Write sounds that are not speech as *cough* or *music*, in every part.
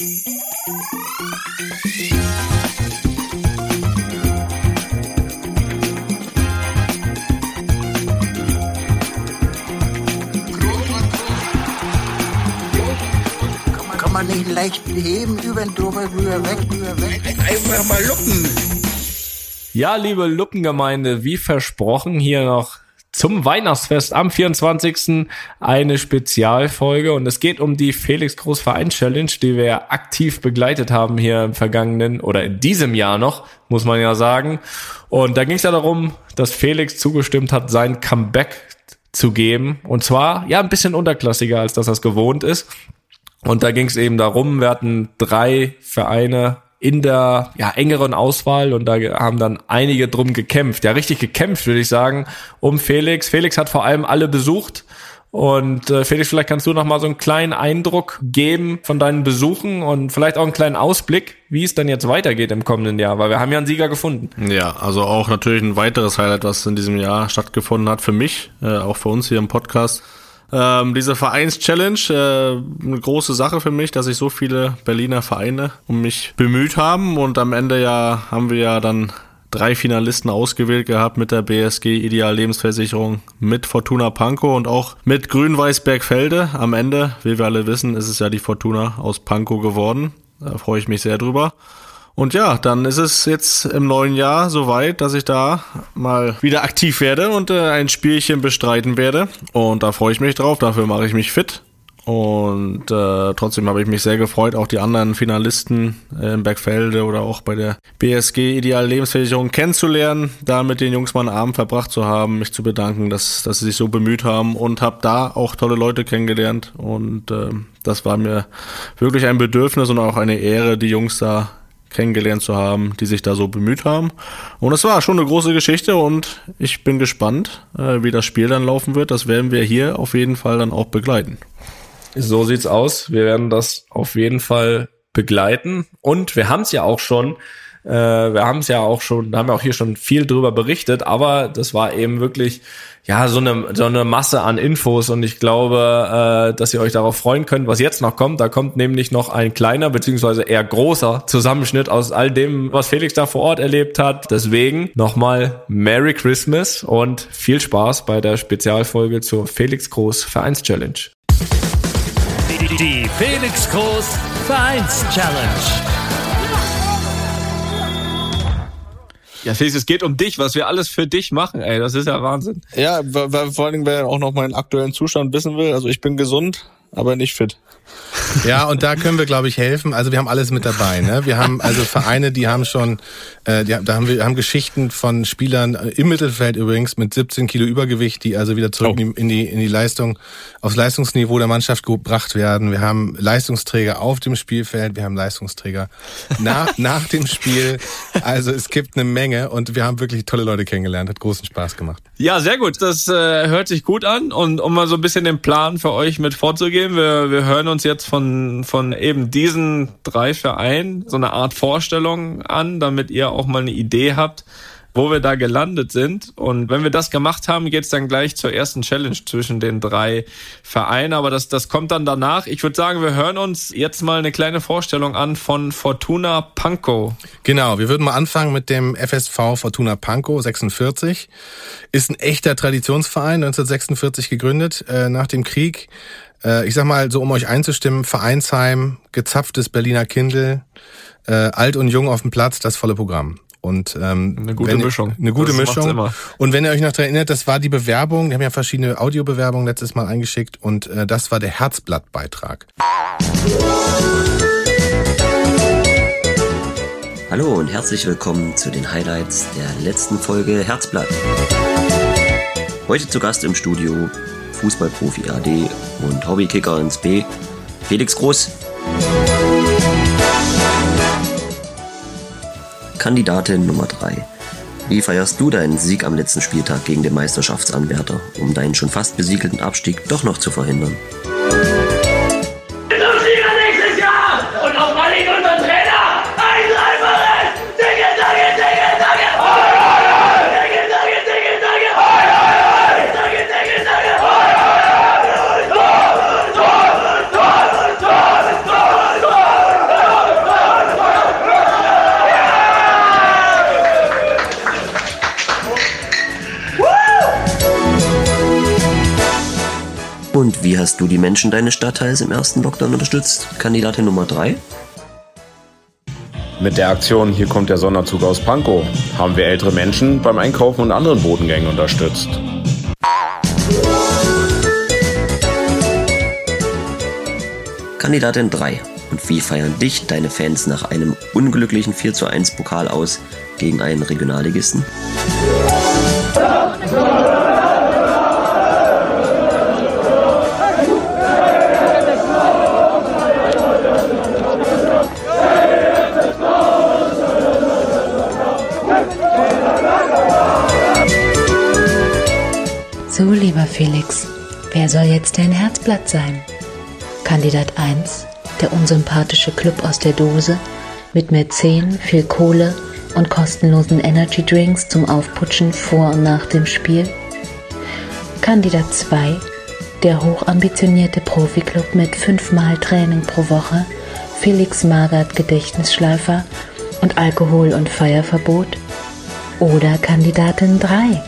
Kann man nicht leicht heben, über den drüber, rüber, weg, rüber, weg. Einfach mal luppen. Ja, liebe Luppengemeinde, wie versprochen, hier noch zum Weihnachtsfest am 24. eine Spezialfolge und es geht um die Felix Groß Verein Challenge, die wir aktiv begleitet haben hier im vergangenen oder in diesem Jahr noch, muss man ja sagen. Und da ging es ja darum, dass Felix zugestimmt hat, sein Comeback zu geben und zwar ja ein bisschen unterklassiger, als dass das gewohnt ist. Und da ging es eben darum, wir hatten drei Vereine in der ja, engeren Auswahl und da haben dann einige drum gekämpft. Ja, richtig gekämpft, würde ich sagen, um Felix. Felix hat vor allem alle besucht. Und äh, Felix, vielleicht kannst du noch mal so einen kleinen Eindruck geben von deinen Besuchen und vielleicht auch einen kleinen Ausblick, wie es dann jetzt weitergeht im kommenden Jahr, weil wir haben ja einen Sieger gefunden. Ja, also auch natürlich ein weiteres Highlight, was in diesem Jahr stattgefunden hat für mich, äh, auch für uns hier im Podcast. Ähm, diese Vereins-Challenge, äh, eine große Sache für mich, dass sich so viele Berliner Vereine um mich bemüht haben und am Ende ja haben wir ja dann drei Finalisten ausgewählt gehabt mit der BSG Ideal Lebensversicherung, mit Fortuna Pankow und auch mit Grün-Weiß Bergfelde. Am Ende, wie wir alle wissen, ist es ja die Fortuna aus Pankow geworden. Da freue ich mich sehr drüber. Und ja, dann ist es jetzt im neuen Jahr soweit, dass ich da mal wieder aktiv werde und äh, ein Spielchen bestreiten werde. Und da freue ich mich drauf, dafür mache ich mich fit. Und äh, trotzdem habe ich mich sehr gefreut, auch die anderen Finalisten äh, in Bergfelde oder auch bei der BSG Ideal Lebensversicherung kennenzulernen, da mit den Jungs mal einen Abend verbracht zu haben, mich zu bedanken, dass, dass sie sich so bemüht haben und habe da auch tolle Leute kennengelernt. Und äh, das war mir wirklich ein Bedürfnis und auch eine Ehre, die Jungs da kennengelernt zu haben, die sich da so bemüht haben. Und es war schon eine große Geschichte und ich bin gespannt, äh, wie das Spiel dann laufen wird. Das werden wir hier auf jeden Fall dann auch begleiten. So sieht's aus. Wir werden das auf jeden Fall begleiten. Und wir haben es ja auch schon, äh, wir haben es ja auch schon, haben ja auch hier schon viel drüber berichtet, aber das war eben wirklich ja so eine so eine Masse an Infos und ich glaube, äh, dass ihr euch darauf freuen könnt, was jetzt noch kommt. Da kommt nämlich noch ein kleiner beziehungsweise eher großer Zusammenschnitt aus all dem, was Felix da vor Ort erlebt hat. Deswegen nochmal Merry Christmas und viel Spaß bei der Spezialfolge zur Felix Groß Vereins Challenge. Die Felix Groß Vereins Challenge. Ja, Felix, es geht um dich, was wir alles für dich machen, ey. Das ist ja Wahnsinn. Ja, weil vor allen Dingen, wer auch noch meinen aktuellen Zustand wissen will. Also ich bin gesund, aber nicht fit. Ja, und da können wir, glaube ich, helfen. Also wir haben alles mit dabei. Ne? Wir haben also Vereine, die haben schon, äh, die, da haben wir haben Geschichten von Spielern äh, im Mittelfeld übrigens mit 17 Kilo Übergewicht, die also wieder zurück oh. in, die, in die Leistung, aufs Leistungsniveau der Mannschaft gebracht werden. Wir haben Leistungsträger auf dem Spielfeld, wir haben Leistungsträger nach, *laughs* nach dem Spiel. Also es gibt eine Menge und wir haben wirklich tolle Leute kennengelernt. Hat großen Spaß gemacht. Ja, sehr gut. Das äh, hört sich gut an. Und um mal so ein bisschen den Plan für euch mit vorzugeben, wir, wir hören uns jetzt von, von eben diesen drei Vereinen so eine Art Vorstellung an, damit ihr auch mal eine Idee habt, wo wir da gelandet sind. Und wenn wir das gemacht haben, geht's dann gleich zur ersten Challenge zwischen den drei Vereinen. Aber das, das kommt dann danach. Ich würde sagen, wir hören uns jetzt mal eine kleine Vorstellung an von Fortuna Pankow. Genau, wir würden mal anfangen mit dem FSV Fortuna Pankow 46. Ist ein echter Traditionsverein, 1946 gegründet, äh, nach dem Krieg. Äh, ich sag mal, so um euch einzustimmen, Vereinsheim, gezapftes Berliner Kindle, äh, alt und jung auf dem Platz, das volle Programm. Und ähm, eine gute Mischung. Eine gute das Mischung. Und wenn ihr euch noch daran erinnert, das war die Bewerbung, wir haben ja verschiedene Audiobewerbungen letztes Mal eingeschickt und äh, das war der Herzblattbeitrag. Hallo und herzlich willkommen zu den Highlights der letzten Folge Herzblatt. Heute zu Gast im Studio Fußballprofi AD und Hobbykicker ins B, Felix Groß. Kandidatin Nummer 3. Wie feierst du deinen Sieg am letzten Spieltag gegen den Meisterschaftsanwärter, um deinen schon fast besiegelten Abstieg doch noch zu verhindern? Und wie hast du die Menschen deines Stadtteils im ersten Lockdown unterstützt? Kandidatin Nummer 3. Mit der Aktion Hier kommt der Sonderzug aus Pankow haben wir ältere Menschen beim Einkaufen und anderen Bodengängen unterstützt. Kandidatin 3. Und wie feiern dich deine Fans nach einem unglücklichen 4 zu 1 Pokal aus gegen einen Regionalligisten? Wer soll jetzt dein Herzblatt sein? Kandidat 1, der unsympathische Club aus der Dose mit Mäzen, viel Kohle und kostenlosen Energy Drinks zum Aufputschen vor und nach dem Spiel. Kandidat 2, der hochambitionierte Profi-Club mit fünfmal Training pro Woche, Felix Magert Gedächtnisschleifer und Alkohol- und Feierverbot. Oder Kandidatin 3,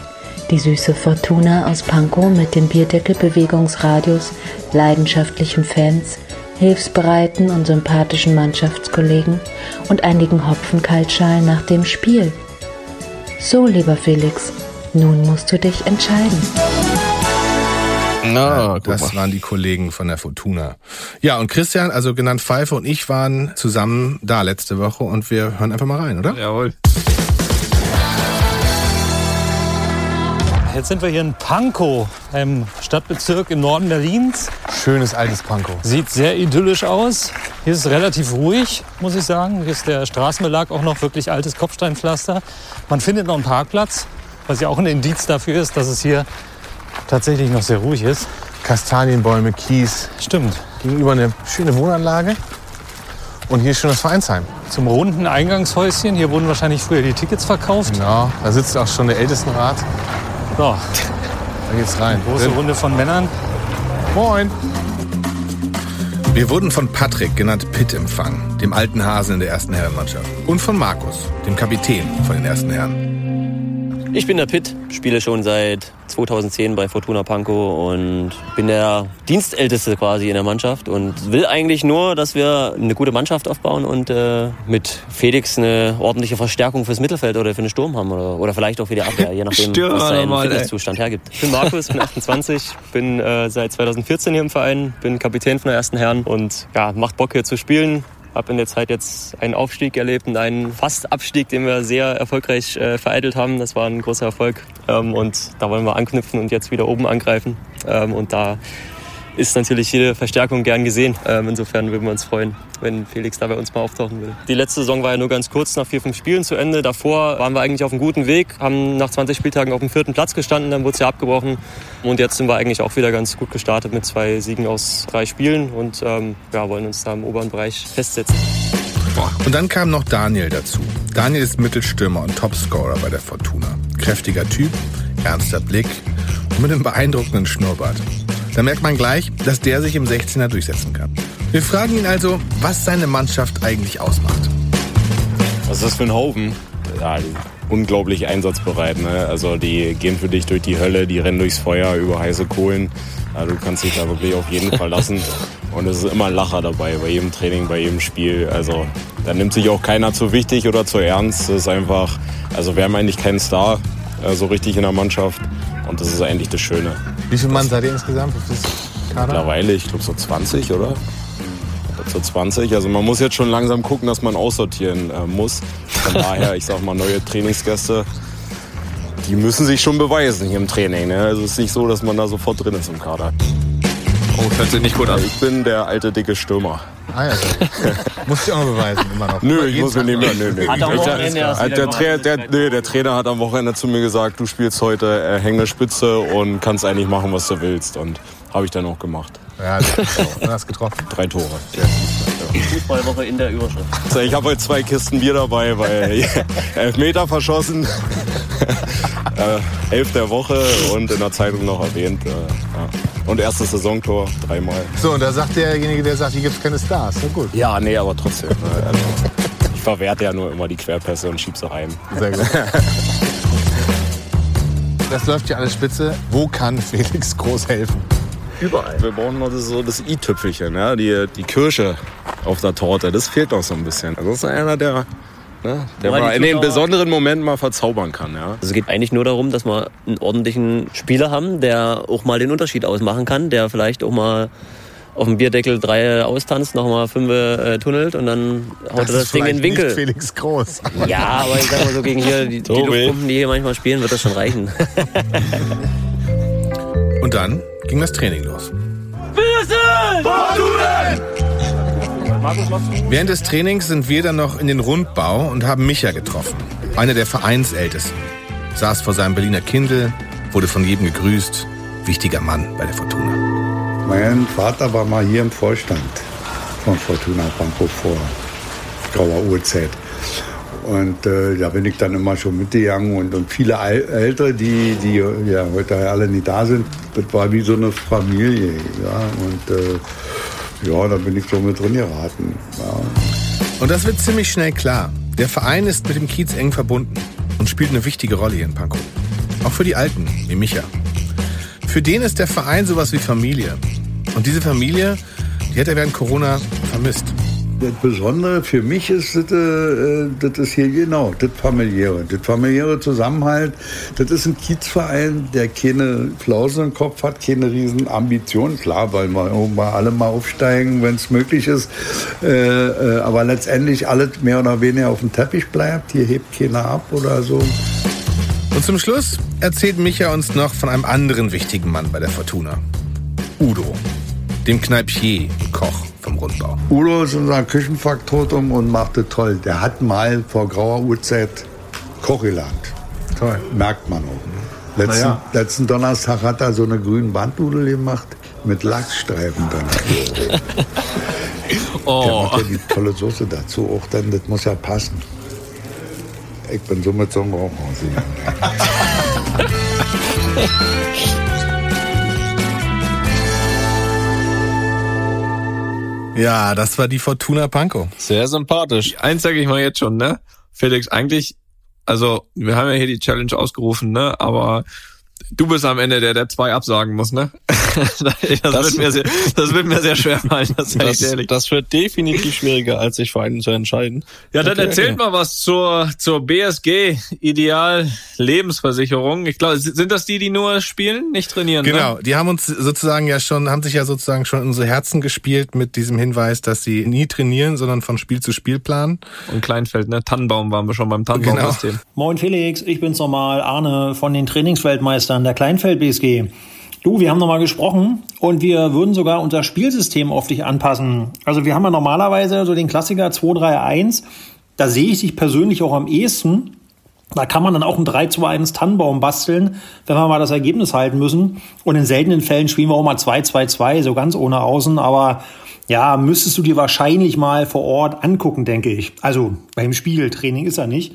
die süße Fortuna aus Pankow mit dem Bierdeckel-Bewegungsradius, leidenschaftlichen Fans, hilfsbereiten und sympathischen Mannschaftskollegen und einigen Hopfenkaltschalen nach dem Spiel. So, lieber Felix, nun musst du dich entscheiden. Na, das waren die Kollegen von der Fortuna. Ja, und Christian, also genannt Pfeife und ich waren zusammen da letzte Woche und wir hören einfach mal rein, oder? Jawohl. Jetzt sind wir hier in Pankow, einem Stadtbezirk im Norden Berlins. Schönes altes Pankow. Sieht sehr idyllisch aus. Hier ist es relativ ruhig, muss ich sagen. Hier ist der Straßenbelag auch noch wirklich altes Kopfsteinpflaster. Man findet noch einen Parkplatz, was ja auch ein Indiz dafür ist, dass es hier tatsächlich noch sehr ruhig ist. Kastanienbäume, Kies. Stimmt. Gegenüber eine schöne Wohnanlage. Und hier ist schon das Vereinsheim. Zum runden Eingangshäuschen. Hier wurden wahrscheinlich früher die Tickets verkauft. Genau, da sitzt auch schon der Ältestenrat. So, Da geht's rein. große Runde von Männern. Moin. Wir wurden von Patrick, genannt Pitt, empfangen, dem alten Hasen in der ersten Herrenmannschaft. Und von Markus, dem Kapitän von den ersten Herren. Ich bin der Pitt, spiele schon seit 2010 bei Fortuna Pankow und bin der Dienstälteste quasi in der Mannschaft und will eigentlich nur, dass wir eine gute Mannschaft aufbauen und äh, mit Felix eine ordentliche Verstärkung fürs Mittelfeld oder für den Sturm haben oder, oder vielleicht auch für die Abwehr, je nachdem, Störer was sein. Fitnesszustand hergibt. Ich bin Markus, bin 28, bin äh, seit 2014 hier im Verein, bin Kapitän von der ersten Herren und ja, macht Bock hier zu spielen. Hab in der Zeit jetzt einen Aufstieg erlebt und einen Fast-Abstieg, den wir sehr erfolgreich äh, vereitelt haben. Das war ein großer Erfolg ähm, und da wollen wir anknüpfen und jetzt wieder oben angreifen. Ähm, und da ist natürlich jede Verstärkung gern gesehen. Ähm, insofern würden wir uns freuen, wenn Felix da bei uns mal auftauchen will. Die letzte Saison war ja nur ganz kurz nach vier, fünf Spielen zu Ende. Davor waren wir eigentlich auf einem guten Weg, haben nach 20 Spieltagen auf dem vierten Platz gestanden, dann wurde es ja abgebrochen. Und jetzt sind wir eigentlich auch wieder ganz gut gestartet mit zwei Siegen aus drei Spielen und ähm, ja, wollen uns da im oberen Bereich festsetzen. Und dann kam noch Daniel dazu. Daniel ist Mittelstürmer und Topscorer bei der Fortuna. Kräftiger Typ, ernster Blick und mit einem beeindruckenden Schnurrbart. Da merkt man gleich, dass der sich im 16er durchsetzen kann. Wir fragen ihn also, was seine Mannschaft eigentlich ausmacht. Was ist das für ein Haufen? Ja, unglaublich einsatzbereit. Ne? Also die gehen für dich durch die Hölle, die rennen durchs Feuer über heiße Kohlen. Ja, du kannst dich da wirklich auf jeden Fall lassen. *laughs* Und es ist immer ein Lacher dabei, bei jedem Training, bei jedem Spiel. Also da nimmt sich auch keiner zu wichtig oder zu ernst. Das ist einfach, also wir haben eigentlich keinen Star so richtig in der Mannschaft. Und das ist eigentlich das Schöne. Wie viele Mann seid ihr insgesamt? Wie viel Kader? Mittlerweile, ich glaube so 20, oder? So 20. Also man muss jetzt schon langsam gucken, dass man aussortieren äh, muss. Von daher, ich sag mal, neue Trainingsgäste, die müssen sich schon beweisen hier im Training. Ne? Also es ist nicht so, dass man da sofort drin ist im Kader. Oh, hört sich nicht gut an. Ich bin der alte, dicke Stürmer. Ah ja, muss ich auch noch beweisen, immer noch. Nö, ich muss mir nicht mehr. Nö, nö. Hat am Ich- Wochenende der, wieder der. Trainer, der, nee, der Trainer hat am Wochenende zu mir gesagt, du spielst heute äh, hängende Spitze und kannst eigentlich machen, was du willst. Und habe ich dann auch gemacht. Ja. *laughs* Du hast getroffen. Drei Tore. Fußballwoche in der Überschrift. So, Ich habe heute zwei Kisten Bier dabei, weil *laughs* elf Meter verschossen. *laughs* äh, elf der Woche und in der Zeitung noch erwähnt. Äh, ja. Und erstes Saisontor, dreimal. So, und da sagt derjenige, der sagt, hier gibt es keine Stars. Na gut. Ja, nee, aber trotzdem. Ne? Also, ich verwerte ja nur immer die Querpässe und schieb sie rein. Sehr gut. Das läuft ja alles spitze. Wo kann Felix Groß helfen? Überall. Wir brauchen noch das, so das i-Tüpfelchen, ja? die, die Kirsche auf der Torte. Das fehlt noch so ein bisschen. Das ist einer, der, ne, der Wobei mal in den besonderen Momenten mal verzaubern kann. Ja? Also es geht eigentlich nur darum, dass wir einen ordentlichen Spieler haben, der auch mal den Unterschied ausmachen kann, der vielleicht auch mal auf dem Bierdeckel drei austanzt, nochmal fünf äh, tunnelt und dann haut er das Ding in den Winkel. Felix Groß. Ja, aber ich sag mal so gegen hier die, die. Luftpumpen, die hier manchmal spielen, wird das schon reichen. Und dann ging das Training los. Während des Trainings sind wir dann noch in den Rundbau und haben Micha getroffen. Einer der Vereinsältesten. Saß vor seinem Berliner Kindle, wurde von jedem gegrüßt. Wichtiger Mann bei der Fortuna. Mein Vater war mal hier im Vorstand von Fortuna Pankow vor grauer Uhrzeit. Und äh, da bin ich dann immer schon mitgegangen und, und viele Äl- Ältere, die, die ja heute alle nicht da sind, das war wie so eine Familie. Ja? Und äh, ja, da bin ich so mit drin geraten. Ja. Und das wird ziemlich schnell klar. Der Verein ist mit dem Kiez eng verbunden und spielt eine wichtige Rolle hier in Pankow. Auch für die Alten, wie Micha. Für den ist der Verein sowas wie Familie. Und diese Familie, die hat er während Corona vermisst. Das Besondere für mich ist, das, äh, das ist hier genau, das familiäre. Das familiäre Zusammenhalt, das ist ein Kiezverein, der keine Flausen im Kopf hat, keine riesen Ambitionen. Klar, weil wir irgendwann alle mal aufsteigen, wenn es möglich ist. Äh, äh, aber letztendlich alles mehr oder weniger auf dem Teppich bleibt. Hier hebt keiner ab oder so. Und zum Schluss erzählt Micha uns noch von einem anderen wichtigen Mann bei der Fortuna. Udo, dem Kneipier, Koch vom Rundbau. Udo ist unser Küchenfaktotum und macht das toll. Der hat mal vor grauer Uhrzeit Koch gelernt. Toll. Merkt man auch. Letzten, Naja. letzten Donnerstag hat er so eine grünen Bandnudel gemacht mit Lachsstreifen drin. *laughs* Der macht ja die tolle Soße dazu auch dann, das muss ja passen. Ich bin so mit so einem gegangen. *laughs* Ja, das war die Fortuna Pankow. Sehr sympathisch. Eins sage ich mal jetzt schon, ne? Felix, eigentlich, also wir haben ja hier die Challenge ausgerufen, ne? Aber du bist am Ende der, der zwei absagen muss, ne? *laughs* das, wird mir sehr, das wird mir sehr schwer fallen, das Das, ehrlich. das wird definitiv schwieriger, als sich für einen zu entscheiden. Ja, dann erzählt mal was zur, zur BSG Ideal Lebensversicherung. Ich glaube, sind das die, die nur spielen, nicht trainieren? Genau, Ne? die haben uns sozusagen ja schon, haben sich ja sozusagen schon in unsere Herzen gespielt mit diesem Hinweis, dass sie nie trainieren, sondern von Spiel zu Spiel planen. Und Kleinfeld, ne? Tannenbaum waren wir schon beim Tannenbaum-System. Moin Felix, ich bin's nochmal, Arne von den Trainingsweltmeistern der Kleinfeld BSG. Du, wir haben nochmal gesprochen und wir würden sogar unser Spielsystem auf dich anpassen. Also wir haben ja normalerweise so den Klassiker 2-3-1. Da sehe ich dich persönlich auch am ehesten. Da kann man dann auch ein 3-2-1 Tannenbaum basteln, wenn wir mal das Ergebnis halten müssen. Und in seltenen Fällen spielen wir auch mal 2-2-2, so ganz ohne Außen. Aber ja, müsstest du dir wahrscheinlich mal vor Ort angucken, denke ich. Also beim Spiel, Training ist er nicht.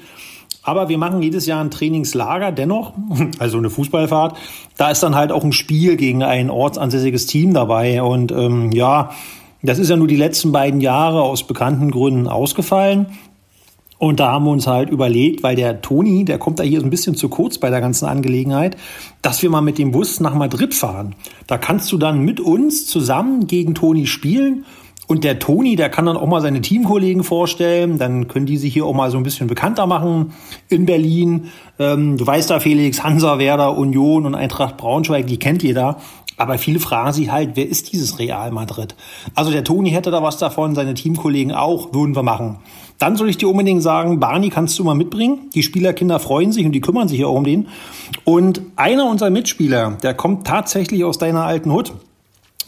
Aber wir machen jedes Jahr ein Trainingslager dennoch, *laughs* also eine Fußballfahrt. Da ist dann halt auch ein Spiel gegen ein ortsansässiges Team dabei. Und ähm, ja, das ist ja nur die letzten beiden Jahre aus bekannten Gründen ausgefallen. Und da haben wir uns halt überlegt, weil der Toni, der kommt da hier so ein bisschen zu kurz bei der ganzen Angelegenheit, dass wir mal mit dem Bus nach Madrid fahren. Da kannst du dann mit uns zusammen gegen Toni spielen. Und der Toni, der kann dann auch mal seine Teamkollegen vorstellen. Dann können die sich hier auch mal so ein bisschen bekannter machen in Berlin. Ähm, du weißt da, Felix, Hansa, Werder, Union und Eintracht Braunschweig, die kennt jeder. Aber viele fragen sich halt, wer ist dieses Real Madrid? Also der Toni hätte da was davon, seine Teamkollegen auch, würden wir machen. Dann soll ich dir unbedingt sagen, Barney kannst du mal mitbringen. Die Spielerkinder freuen sich und die kümmern sich ja auch um den. Und einer unserer Mitspieler, der kommt tatsächlich aus deiner alten Hut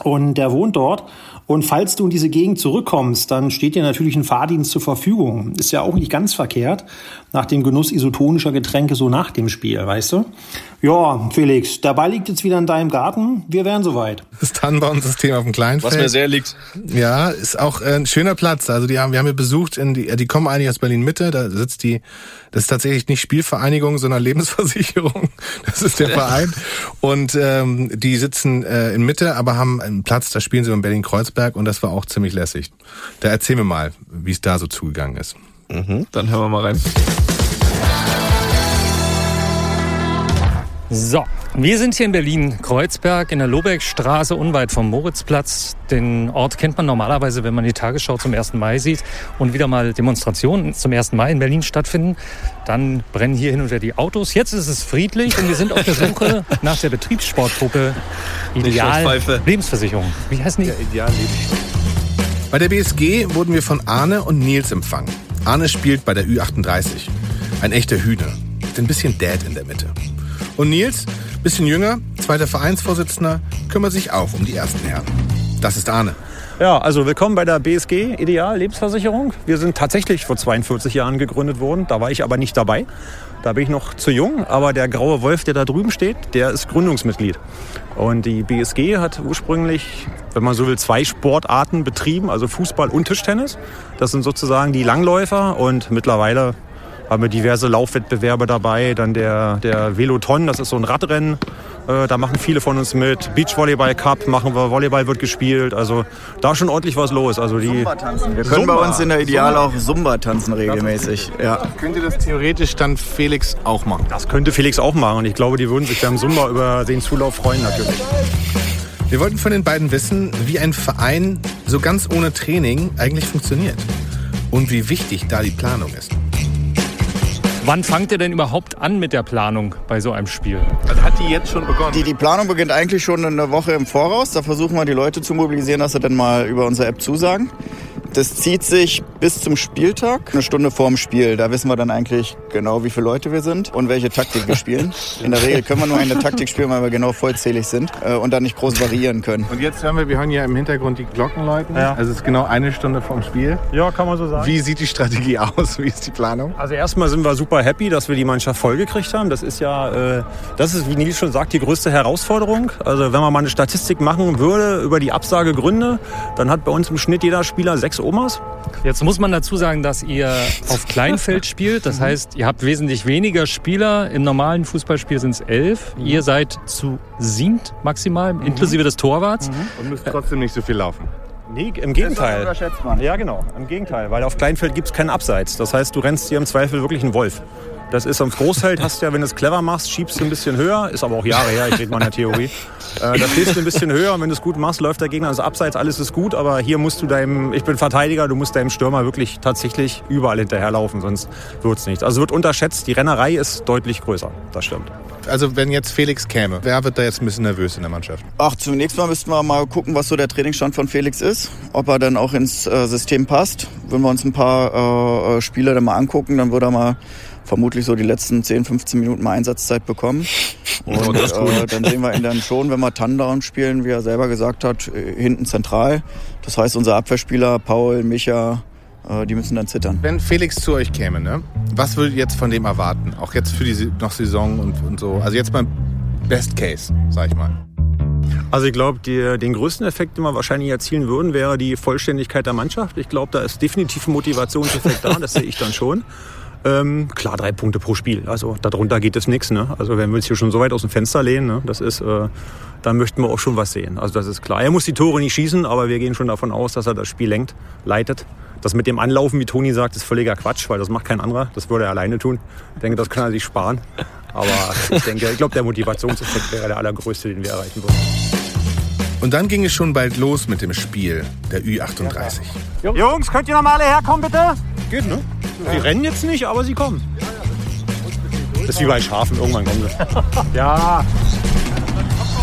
und der wohnt dort. Und falls du in diese Gegend zurückkommst, dann steht dir natürlich ein Fahrdienst zur Verfügung. Ist ja auch nicht ganz verkehrt, nach dem Genuss isotonischer Getränke so nach dem Spiel, weißt du? Ja, Felix, der Ball liegt jetzt wieder in deinem Garten. Wir wären soweit. Das Tannenbaumsystem auf dem Kleinfeld. Was mir sehr liegt. Ja, ist auch äh, ein schöner Platz. Also die haben, wir haben hier besucht, in die, äh, die kommen eigentlich aus Berlin Mitte. Da sitzt die, das ist tatsächlich nicht Spielvereinigung, sondern Lebensversicherung. *laughs* Das ist der Verein. Und ähm, die sitzen äh, in Mitte, aber haben einen Platz. Da spielen sie in Berlin Kreuzberg und das war auch ziemlich lässig. Da erzählen wir mal, wie es da so zugegangen ist. Mhm. Dann hören wir mal rein. So, Wir sind hier in Berlin-Kreuzberg in der Lobeckstraße, unweit vom Moritzplatz. Den Ort kennt man normalerweise, wenn man die Tagesschau zum 1. Mai sieht und wieder mal Demonstrationen zum 1. Mai in Berlin stattfinden. Dann brennen hier hin und wieder die Autos. Jetzt ist es friedlich und wir sind auf der Suche *laughs* nach der Betriebssportgruppe Ideal Lebensversicherung. Wie heißen die? Ideal Bei der BSG wurden wir von Arne und Nils empfangen. Arne spielt bei der Ü38. Ein echter Hühner. Mit ein bisschen Dad in der Mitte. Und Nils, bisschen jünger, zweiter Vereinsvorsitzender, kümmert sich auch um die ersten Herren. Das ist Arne. Ja, also willkommen bei der BSG Ideal Lebensversicherung. Wir sind tatsächlich vor 42 Jahren gegründet worden. Da war ich aber nicht dabei. Da bin ich noch zu jung, aber der graue Wolf, der da drüben steht, der ist Gründungsmitglied. Und die BSG hat ursprünglich, wenn man so will, zwei Sportarten betrieben, also Fußball und Tischtennis. Das sind sozusagen die Langläufer und mittlerweile haben wir diverse Laufwettbewerbe dabei. Dann der, der Veloton, das ist so ein Radrennen. Äh, da machen viele von uns mit. Beachvolleyball Cup machen wir, Volleyball wird gespielt. Also da ist schon ordentlich was los. Also die Zumba tanzen. Wir können Zumba. bei uns in der Ideal auch Zumba tanzen regelmäßig. Ja. Könnte das theoretisch dann Felix auch machen? Das könnte Felix auch machen. Und ich glaube, die würden sich beim Zumba über den Zulauf freuen natürlich. Wir wollten von den beiden wissen, wie ein Verein so ganz ohne Training eigentlich funktioniert. Und wie wichtig da die Planung ist. Wann fangt ihr denn überhaupt an mit der Planung bei so einem Spiel? Also hat die jetzt schon begonnen? Die, die Planung beginnt eigentlich schon eine Woche im Voraus. Da versuchen wir die Leute zu mobilisieren, dass sie dann mal über unsere App zusagen. Das zieht sich bis zum Spieltag, eine Stunde vorm Spiel. Da wissen wir dann eigentlich genau, wie viele Leute wir sind und welche Taktik wir spielen. *laughs* In der Regel können wir nur eine Taktik spielen, weil wir genau vollzählig sind äh, und dann nicht groß variieren können. Und jetzt hören wir, wir hören ja im Hintergrund die Glocken läuten. Ja. Also es ist genau eine Stunde vorm Spiel. Ja, kann man so sagen. Wie sieht die Strategie aus? Wie ist die Planung? Also erstmal sind wir super happy, dass wir die Mannschaft vollgekriegt haben. Das ist ja, äh, das ist, wie Nils schon sagt, die größte Herausforderung. Also wenn man mal eine Statistik machen würde über die Absagegründe, dann hat bei uns im Schnitt jeder Spieler sechs Omas. Jetzt muss man dazu sagen, dass ihr auf Kleinfeld spielt. Das *laughs* heißt, ihr habt wesentlich weniger Spieler. Im normalen Fußballspiel sind es elf. Mhm. Ihr seid zu siebt maximal, mhm. inklusive des Torwarts. Mhm. Und müsst trotzdem nicht so viel laufen. Nee, im Gegenteil. Das überschätzt man. Ja, genau. Im Gegenteil. Weil auf Kleinfeld gibt es keinen Abseits. Das heißt, du rennst hier im Zweifel wirklich einen Wolf. Das ist am Großfeld, hast du ja, wenn du es clever machst, schiebst du ein bisschen höher. Ist aber auch Jahre her, ich rede mal in der Theorie. Äh, da stehst du ein bisschen höher und wenn du es gut machst, läuft der Gegner. Also abseits, alles ist gut, aber hier musst du deinem, ich bin Verteidiger, du musst deinem Stürmer wirklich tatsächlich überall hinterherlaufen, sonst wird es nicht. Also wird unterschätzt, die Rennerei ist deutlich größer, das stimmt. Also wenn jetzt Felix käme, wer wird da jetzt ein bisschen nervös in der Mannschaft? Ach, zunächst mal müssten wir mal gucken, was so der Trainingsstand von Felix ist, ob er dann auch ins äh, System passt. Wenn wir uns ein paar äh, Spiele dann mal angucken, dann würde er mal vermutlich so die letzten 10, 15 Minuten mal Einsatzzeit bekommen. *laughs* Und oh, äh, dann sehen wir ihn dann schon, wenn wir Turndown spielen, wie er selber gesagt hat, äh, hinten zentral. Das heißt, unser Abwehrspieler Paul, Micha, äh, die müssen dann zittern. Wenn Felix zu euch käme, ne? was würdet ihr jetzt von dem erwarten? Auch jetzt für die noch Saison und, und so. Also jetzt beim Best Case, sag ich mal. Also ich glaube, den größten Effekt, den wir wahrscheinlich erzielen würden, wäre die Vollständigkeit der Mannschaft. Ich glaube, da ist definitiv ein Motivationseffekt da, das sehe ich dann schon. Ähm, klar, drei Punkte pro Spiel. Also darunter geht es nichts. Ne? Also wenn wir uns hier schon so weit aus dem Fenster lehnen, ne? das ist, äh, dann möchten wir auch schon was sehen. Also das ist klar. Er muss die Tore nicht schießen, aber wir gehen schon davon aus, dass er das Spiel lenkt, leitet. Das mit dem Anlaufen, wie Toni sagt, ist völliger Quatsch, weil das macht kein anderer. Das würde er alleine tun. Ich denke, das kann er sich sparen. Aber ich denke, ich glaube, der Motivationseffekt wäre der allergrößte, den wir erreichen würden. Und dann ging es schon bald los mit dem Spiel der Ü38. Jungs, könnt ihr noch mal alle herkommen, bitte? Geht, ne? Sie rennen jetzt nicht, aber sie kommen. Das ist wie bei Schafen, irgendwann kommen sie. *laughs* ja.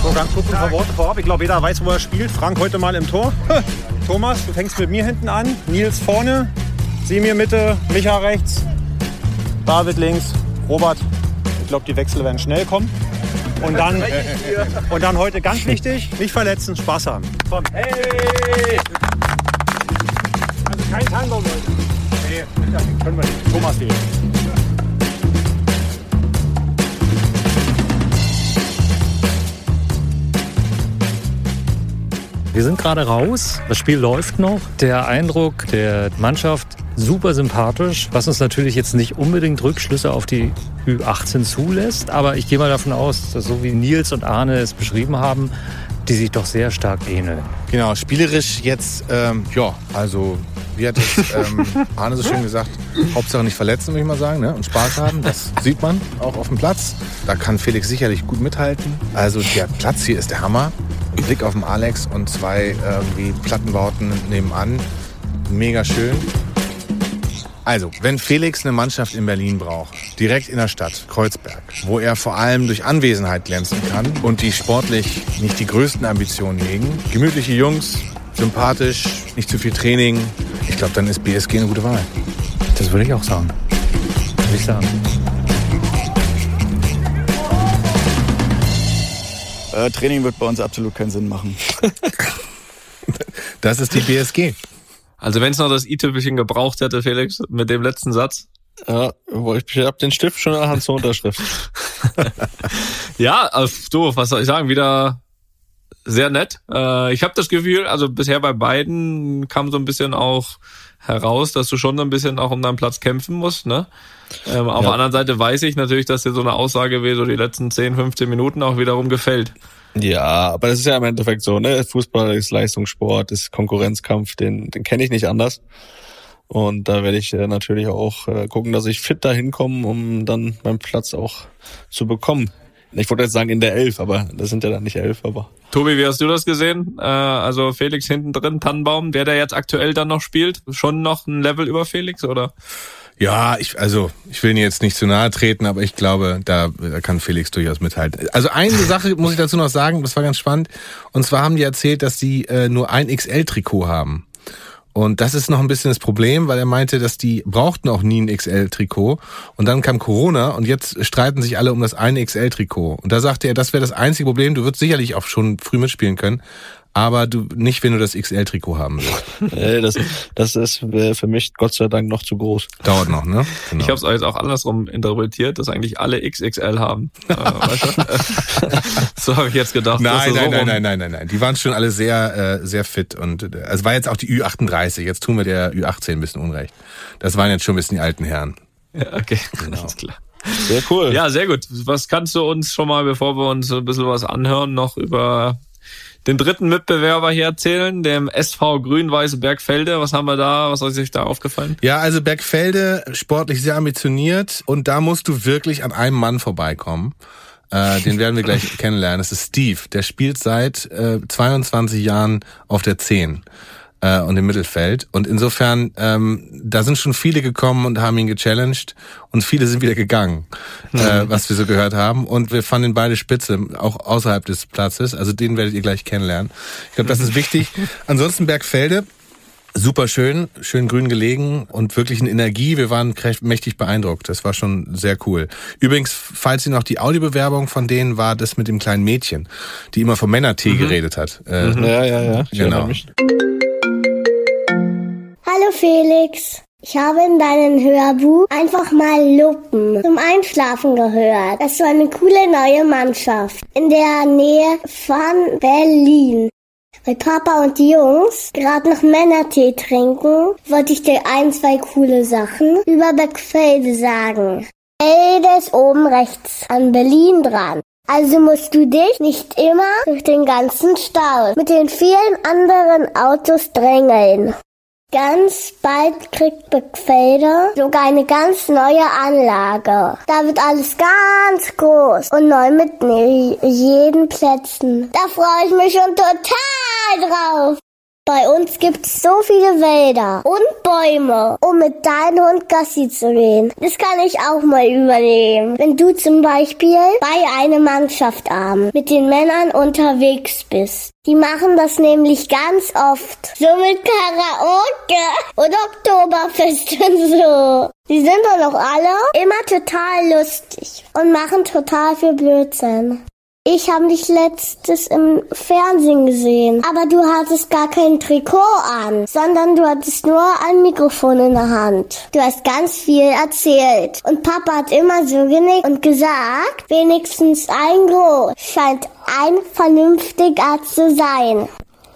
So, ganz kurz ein paar Worte vorab. Ich glaube, jeder weiß, wo er spielt. Frank heute mal im Tor. *laughs* Thomas, du fängst mit mir hinten an. Nils vorne. Sie mir Mitte. Micha rechts. David links. Robert. Ich glaube, die Wechsel werden schnell kommen. Und dann, *laughs* und dann heute ganz wichtig, nicht verletzen, Spaß haben. Komm. Hey! Also kein Tango, Leute. Können wir nicht. Thomas fehlt. Wir sind gerade raus, das Spiel läuft noch. Der Eindruck der Mannschaft super sympathisch, was uns natürlich jetzt nicht unbedingt Rückschlüsse auf die Ü18 zulässt. Aber ich gehe mal davon aus, dass so wie Nils und Arne es beschrieben haben, die sich doch sehr stark ähneln. Genau, spielerisch jetzt, ähm, ja, also wie hat es ähm, *laughs* Arne so schön gesagt, Hauptsache nicht verletzen, würde ich mal sagen, ne? und Spaß haben. Das sieht man auch auf dem Platz. Da kann Felix sicherlich gut mithalten. Also der Platz hier ist der Hammer. Ein Blick auf den Alex und zwei irgendwie Plattenbauten nebenan. Mega schön. Also, wenn Felix eine Mannschaft in Berlin braucht, direkt in der Stadt, Kreuzberg, wo er vor allem durch Anwesenheit glänzen kann und die sportlich nicht die größten Ambitionen hegen, gemütliche Jungs, sympathisch, nicht zu viel Training, ich glaube, dann ist BSG eine gute Wahl. Das würde ich auch sagen. Würde ich sagen. Äh, Training wird bei uns absolut keinen Sinn machen. *laughs* Das ist die BSG. Also wenn es noch das i-Tüpfelchen gebraucht hätte, Felix, mit dem letzten Satz. Ja, ich hab den Stift schon in der Hand zur Unterschrift. *laughs* ja, also, du, was soll ich sagen, wieder sehr nett. Äh, ich habe das Gefühl, also bisher bei beiden kam so ein bisschen auch heraus, dass du schon ein bisschen auch um deinen Platz kämpfen musst. Ne? Ähm, auf Ja. der anderen Seite weiß ich natürlich, dass dir so eine Aussage wie so die letzten 10, 15 Minuten auch wiederum gefällt. Ja, aber das ist ja im Endeffekt so, ne? Fußball ist Leistungssport, ist Konkurrenzkampf, den, den kenne ich nicht anders. Und da werde ich äh, natürlich auch äh, gucken, dass ich fit dahin komme, um dann meinen Platz auch zu bekommen. Ich wollte jetzt sagen in der Elf, aber das sind ja dann nicht elf, aber. Tobi, wie hast du das gesehen? Äh, also Felix hinten drin, Tannenbaum, wer der jetzt aktuell dann noch spielt, schon noch ein Level über Felix oder? Ja, ich, also ich will Ihnen jetzt nicht zu nahe treten, aber ich glaube, da, da kann Felix durchaus mithalten. Also eine Sache muss ich dazu noch sagen, das war ganz spannend. Und zwar haben die erzählt, dass die äh, nur ein XL-Trikot haben. Und das ist noch ein bisschen das Problem, weil er meinte, dass die brauchten auch nie ein XL-Trikot. Und dann kam Corona und jetzt streiten sich alle um das eine XL-Trikot. Und da sagte er, das wäre das einzige Problem. Du würdest sicherlich auch schon früh mitspielen können, aber du nicht, wenn du das XL-Trikot haben willst. *laughs* Das, das ist äh, für mich Gott sei Dank noch zu groß. Dauert noch, ne? Genau. Ich habe es jetzt auch andersrum interpretiert, dass eigentlich alle XXL haben. äh, *laughs* *laughs* so habe ich jetzt gedacht. Nein, du so nein, nein, nein, nein, nein, nein. Die waren schon alle sehr, äh, sehr fit und äh, es war jetzt auch die Ü38. Jetzt tun wir der Ü18 ein bisschen Unrecht. Das waren jetzt schon ein bisschen die alten Herren. Ja, okay, alles klar. Sehr cool. Ja, sehr gut. Was kannst du uns schon mal, bevor wir uns ein bisschen was anhören, noch über den dritten Mitbewerber hier erzählen, dem SV Grün-Weiße Bergfelde? Was haben wir da? Was ist euch da aufgefallen? Ja, also Bergfelde sportlich sehr ambitioniert und da musst du wirklich an einem Mann vorbeikommen. Äh, den werden wir gleich *laughs* kennenlernen. Das ist Steve. Der spielt seit äh, 22 Jahren auf der 10 äh, und im Mittelfeld. Und insofern, ähm, da sind schon viele gekommen und haben ihn gechallenged und viele sind wieder gegangen, äh, was wir so gehört haben. Und wir fanden beide spitze, auch außerhalb des Platzes. Also den werdet ihr gleich kennenlernen. Ich glaube, das ist wichtig. *laughs* Ansonsten Bergfelde, super schön, schön grün gelegen und wirklich eine Energie. Wir waren mächtig beeindruckt. Das war schon sehr cool. Übrigens, falls ihr noch die Audiobewerbung von denen war, das mit dem kleinen Mädchen, die immer vom Männertee Mhm. geredet hat. Äh, Mhm. Ja, ja, ja. Ich Genau. Hallo Felix. Ich habe in deinem Hörbuch einfach mal Luppen zum Einschlafen gehört. Das ist so eine coole neue Mannschaft in der Nähe von Berlin. Weil Papa und die Jungs gerade noch Männertee trinken, wollte ich dir ein, zwei coole Sachen über Beckfelde sagen. Der ist oben rechts an Berlin dran. Also musst du dich nicht immer durch den ganzen Stau mit den vielen anderen Autos drängeln. Ganz bald kriegt Beckfelder sogar eine ganz neue Anlage. Da wird alles ganz groß und neu mit ne- jeden Plätzen. Da freue ich mich schon total drauf. Bei uns gibt's so viele Wälder und Bäume, um mit deinem Hund Gassi zu gehen. Das kann ich auch mal übernehmen. Wenn du zum Beispiel bei einer Mannschaft abend mit den Männern unterwegs bist. Die machen das nämlich ganz oft. So mit Karaoke und Oktoberfest und so. Die sind doch noch alle immer total lustig und machen total viel Blödsinn. Ich habe dich letztes im Fernsehen gesehen, aber du hattest gar kein Trikot an, sondern du hattest nur ein Mikrofon in der Hand. Du hast ganz viel erzählt und Papa hat immer so genickt und gesagt, wenigstens ein Groß scheint ein vernünftiger zu sein.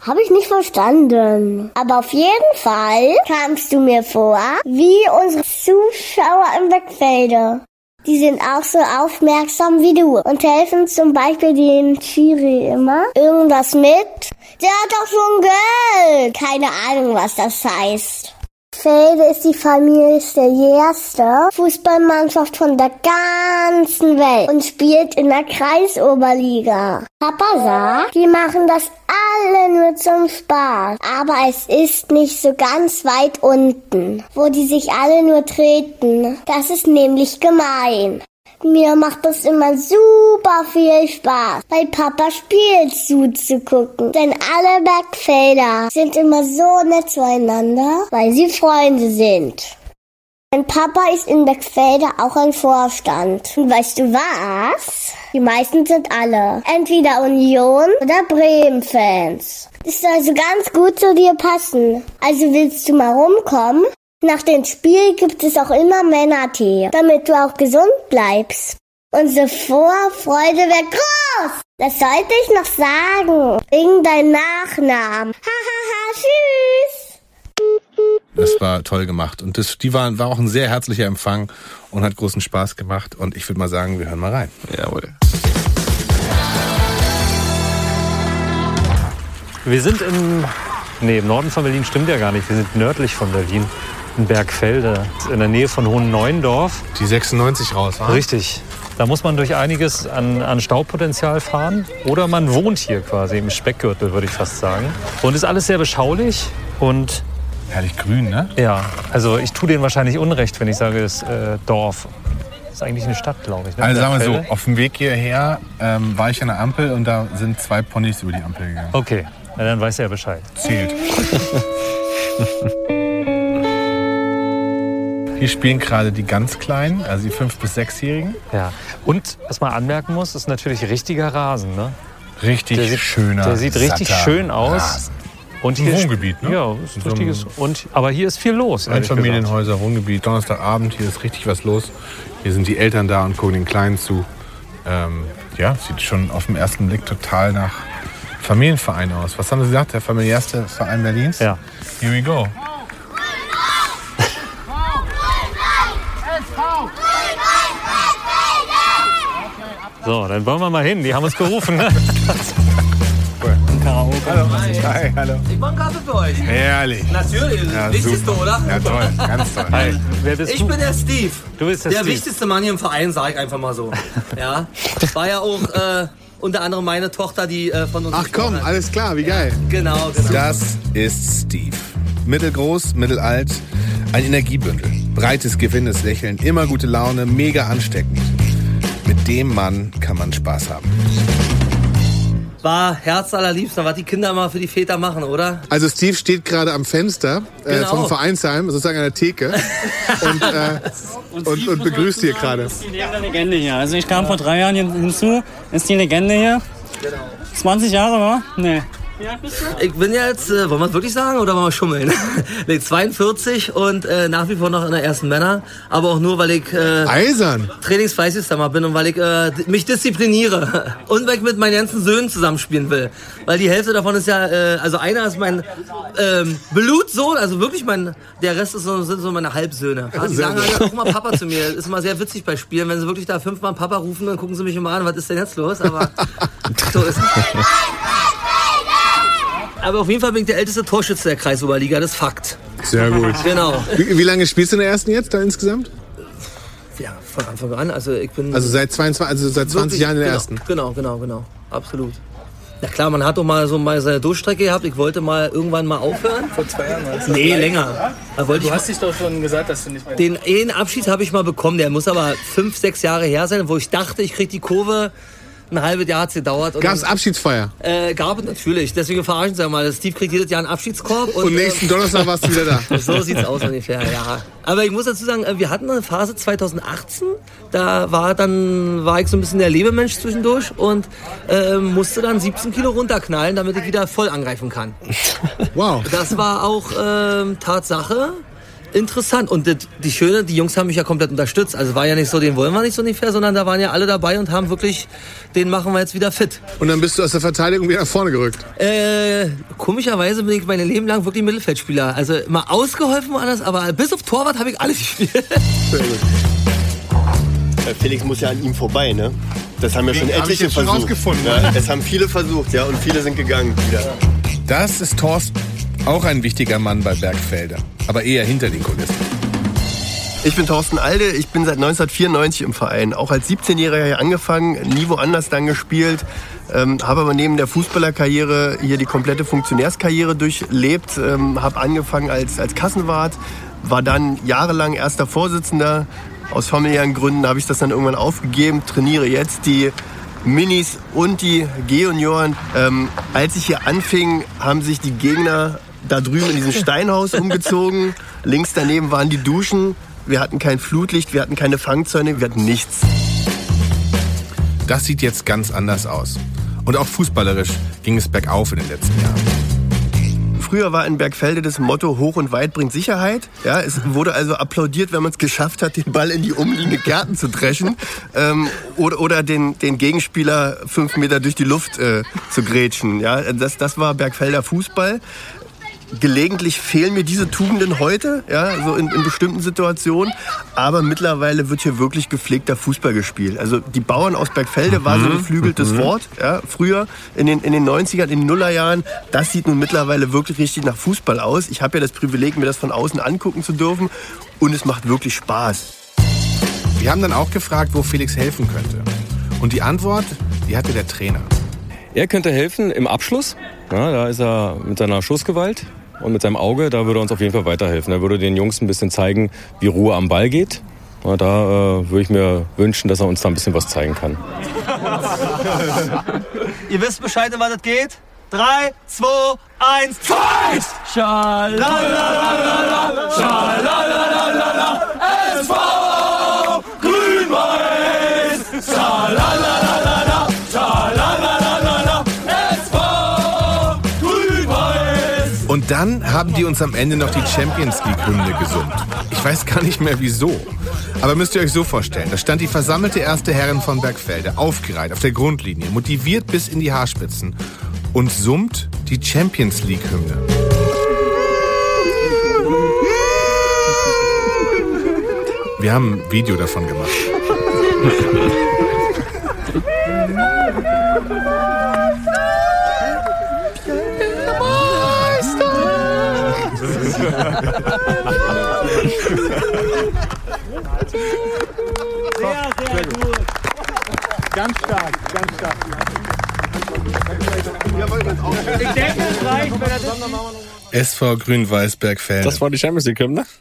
Habe ich nicht verstanden. Aber auf jeden Fall kamst du mir vor, wie unsere Zuschauer im Beckfelde. Die sind auch so aufmerksam wie du und helfen zum Beispiel den Chiri immer irgendwas mit. Der hat doch schon Geld. Keine Ahnung, was das heißt. Felde ist die familiärste Fußballmannschaft von der ganzen Welt und spielt in der Kreisoberliga. Papa sagt, die machen das alle nur zum Spaß. Aber es ist nicht so ganz weit unten, wo die sich alle nur treten. Das ist nämlich gemein. Mir macht es immer super viel Spaß, bei Papa spielt zuzugucken. Denn alle Bergfelder sind immer so nett zueinander, weil sie Freunde sind. Mein Papa ist in Bergfelder auch ein Vorstand. Und weißt du was? Die meisten sind alle entweder Union oder Bremen-Fans. Das soll also ganz gut zu dir passen. Also willst du mal rumkommen? Nach dem Spiel gibt es auch immer Männertee, damit du auch gesund bleibst. Unsere Vorfreude wäre groß. Das sollte ich noch sagen. Wegen deinem Nachnamen. *laughs* Hahaha, tschüss. Das war toll gemacht. Und das, die waren, war auch ein sehr herzlicher Empfang und hat großen Spaß gemacht. Und ich würde mal sagen, wir hören mal rein. Jawohl. Wir sind im, nee, im Norden von Berlin stimmt ja gar nicht. Wir sind nördlich von Berlin. In Bergfelde, in der Nähe von Hohen-Neuendorf. Die 96 raus, wa? Richtig. Da muss man durch einiges an, an Staupotenzial fahren. Oder man wohnt hier quasi im Speckgürtel, würde ich fast sagen. Und ist alles sehr beschaulich und Herrlich grün, ne? ja, also ich tue denen wahrscheinlich Unrecht, wenn ich sage, es äh, Dorf. Das ist eigentlich eine Stadt, glaube ich. Ne? Also sagen wir Bergfelde. so, auf dem Weg hierher ähm, war ich an der Ampel und da sind zwei Ponys über die Ampel gegangen. Okay, na, dann weiß er Bescheid. Zählt. *laughs* Hier spielen gerade die ganz Kleinen, also die 5- bis 6-Jährigen. Ja. Und was man anmerken muss, ist natürlich richtiger Rasen. Ne? Richtig der sieht, schöner, Der sieht richtig schön aus. Rasen. Und Ein hier Wohngebiet, ne? Ja, ist ein so richtiges. Und, aber hier ist viel los. Einfamilienhäuser, Wohngebiet, Donnerstagabend, hier ist richtig was los. Hier sind die Eltern da und gucken den Kleinen zu. Ähm, ja, sieht schon auf den ersten Blick total nach Familienverein aus. Was haben Sie gesagt? Der familiärste Verein Berlins? Ja. Here we go. So, dann wollen wir mal hin. Die haben uns gerufen. Ne? Hallo. Hi, hallo. Ich mache einen Kaffee für euch. Herrlich. Natürlich, Ja, wichtigste, super. oder? Ja, toll, ganz toll. Hi, wer bist Ich du? bin der Steve. Du bist der der Steve. wichtigste Mann hier im Verein, sag ich einfach mal so. Ja, war ja auch äh, unter anderem meine Tochter, die äh, von uns. Ach komm, alles klar, wie geil. Genau, genau. Das ist Steve. Mittelgroß, mittelalt, ein Energiebündel. Breites, gewinnendes Lächeln, immer gute Laune, mega ansteckend. Mit dem Mann kann man Spaß haben. War herzallerliebster, was die Kinder immer für die Väter machen, oder? Also Steve steht gerade am Fenster äh, Genau. vom Vereinsheim, sozusagen an der Theke *laughs* und, äh, und, und begrüßt hier gerade. Die Legende hier. Also ich kam vor drei Jahren hier hinzu, ist die Legende hier. 20 Jahre, wa? Nee. Ich bin jetzt, äh, wollen wir es wirklich sagen oder wollen wir schummeln? *laughs* nee, 42 und äh, nach wie vor noch in der ersten Männer, aber auch nur, weil ich äh, Eisern. mal bin und weil ich äh, mich diszipliniere *laughs* und weil ich mit meinen ganzen Söhnen zusammenspielen will. Weil die Hälfte davon ist ja, äh, also einer ist mein ähm, Blutsohn, also wirklich mein, der Rest ist so, sind so meine Halbsöhne. Ja, die Sehr sagen halt auch immer Papa zu mir. Ist immer sehr witzig bei Spielen, wenn sie wirklich da fünfmal Papa rufen, dann gucken sie mich immer an, was ist denn jetzt los? Aber *laughs* so ist es. Aber auf jeden Fall bin ich der älteste Torschütze der Kreisoberliga, das ist Fakt. Sehr gut. Genau. Wie, wie lange spielst du in der ersten jetzt da insgesamt? Ja, von Anfang an. Also ich bin Also seit 22, also seit 20 Wirklich, Jahren in der genau, ersten. Genau, genau, genau. Absolut. Na klar, man hat doch mal so mal seine Durchstrecke gehabt. Ich wollte mal irgendwann mal aufhören. Vor zwei Jahren Nee, länger. Da wollte Du ich hast dich doch schon gesagt, dass du nicht mehr... den einen Abschied habe ich mal bekommen. Der muss aber fünf, sechs Jahre her sein, wo ich dachte, ich krieg die Kurve. Ein halbes Jahr hat's gedauert. und Gab's dann- Abschiedsfeier? Äh, gab es natürlich. Deswegen verarschen sie mal. Steve kriegt jedes Jahr einen Abschiedskorb. Und, Und nächsten äh, Donnerstag warst du wieder da. *laughs* So sieht's aus ungefähr, ja. Aber ich muss dazu sagen, äh, wir hatten eine Phase 2018, da war dann war ich so ein bisschen der Lebemensch zwischendurch und ähm, musste dann 17 Kilo runterknallen, damit ich wieder voll angreifen kann. Wow. Das war auch ähm, Tatsache. Interessant. Und das, die Schöne, die Jungs haben mich ja komplett unterstützt. Also war ja nicht so, den wollen wir nicht so ungefähr, sondern da waren ja alle dabei und haben wirklich, den machen wir jetzt wieder fit. Und dann bist du aus der Verteidigung wieder nach vorne gerückt. Äh, komischerweise bin ich mein Leben lang wirklich Mittelfeldspieler. Also mal ausgeholfen woanders, aber bis auf Torwart habe ich alles gespielt. Äh, Felix muss ja an ihm vorbei, ne? Das haben ja schon etliche schon versucht. rausgefunden, Ja, es haben viele versucht, ja, und viele sind gegangen wieder. Das ist Thorsten Auch ein wichtiger Mann bei Bergfelder, aber eher hinter den Kulissen. Ich bin Thorsten Alde, ich bin seit 1994 im Verein. Auch als 17-Jähriger hier angefangen, nie woanders dann gespielt. Ähm, habe aber neben der Fußballerkarriere hier die komplette Funktionärskarriere durchlebt. Ähm, habe angefangen als, als Kassenwart, war dann jahrelang erster Vorsitzender. Aus familiären Gründen habe ich das dann irgendwann aufgegeben, trainiere jetzt die Minis und die G-Junioren. Ähm, als ich hier anfing, haben sich die Gegner da drüben in diesem Steinhaus umgezogen. Links daneben waren die Duschen. Wir hatten kein Flutlicht, wir hatten keine Fangzäune, wir hatten nichts. Das sieht jetzt ganz anders aus. Und auch fußballerisch ging es bergauf in den letzten Jahren. Früher war in Bergfelde das Motto hoch und weit bringt Sicherheit. Ja, es wurde also applaudiert, wenn man es geschafft hat, den Ball in die umliegende Gärten zu dreschen ähm, oder, oder den, den Gegenspieler fünf Meter durch die Luft äh, zu grätschen. Ja, das, das war Bergfelder Fußball. Gelegentlich fehlen mir diese Tugenden heute, ja, so in, in bestimmten Situationen. Aber mittlerweile wird hier wirklich gepflegter Fußball gespielt. Also die Bauern aus Bergfelde war so ein Mhm, geflügeltes mhm. Wort. Ja, früher in den, in den 90ern, in den Nullerjahren. Das sieht nun mittlerweile wirklich richtig nach Fußball aus. Ich habe ja das Privileg, mir das von außen angucken zu dürfen. Und es macht wirklich Spaß. Wir haben dann auch gefragt, wo Felix helfen könnte. Und die Antwort, die hatte der Trainer. Er könnte helfen im Abschluss. Ja, da ist er mit seiner Schussgewalt und mit seinem Auge, da würde er uns auf jeden Fall weiterhelfen. Er würde den Jungs ein bisschen zeigen, wie Ruhe am Ball geht. Ja, da äh, würde ich mir wünschen, dass er uns da ein bisschen was zeigen kann. *laughs* Ihr wisst Bescheid, um was es geht? Drei, zwei, eins, Fight! Schalalalala, schalalalala, SV dann haben die uns am Ende noch die Champions League Hymne gesummt. Ich weiß gar nicht mehr wieso. Aber müsst ihr euch so vorstellen, da stand die versammelte erste Herrin von Bergfelde, aufgereiht auf der Grundlinie, motiviert bis in die Haarspitzen und summt die Champions League Hymne. Wir haben ein Video davon gemacht. *laughs* Sehr, sehr gut. Ganz stark, ganz stark. Ich denke, es reicht, wenn er das SV Grün-Weiß Bergfelde. Das war die Champions League Hymne. *laughs*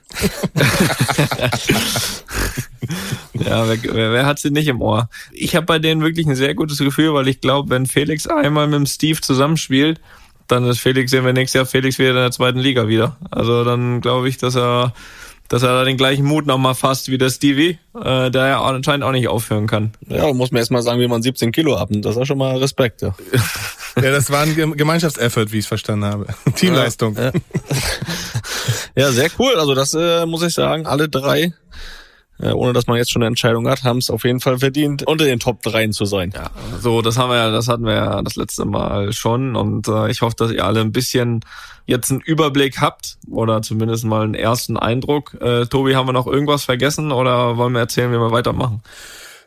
Ja, wer, wer, wer hat sie nicht im Ohr? Ich habe bei denen wirklich ein sehr gutes Gefühl, weil ich glaube, wenn Felix einmal mit dem Steve zusammenspielt, dann ist Felix, sehen wir nächstes Jahr Felix wieder in der zweiten Liga wieder. Also dann glaube ich, dass er, dass er da den gleichen Mut nochmal fasst wie der Stevie, äh, der ja anscheinend auch nicht aufhören kann. Ja, muss man erst mal sagen, wie man 17 Kilo abnimmt. Das ist schon mal Respekt, ja. Ja, das war ein Gem- Gemeinschaftseffort, wie ich es verstanden habe. *laughs* Teamleistung. Ja, ja sehr cool. Also das äh, muss ich sagen, alle drei, äh, ohne dass man jetzt schon eine Entscheidung hat, haben es auf jeden Fall verdient, unter den Top 3 zu sein. Ja, so, das haben wir ja, das hatten wir ja das letzte Mal schon und äh, ich hoffe, dass ihr alle ein bisschen jetzt einen Überblick habt oder zumindest mal einen ersten Eindruck. Äh, Tobi, haben wir noch irgendwas vergessen oder wollen wir erzählen, wie wir weitermachen?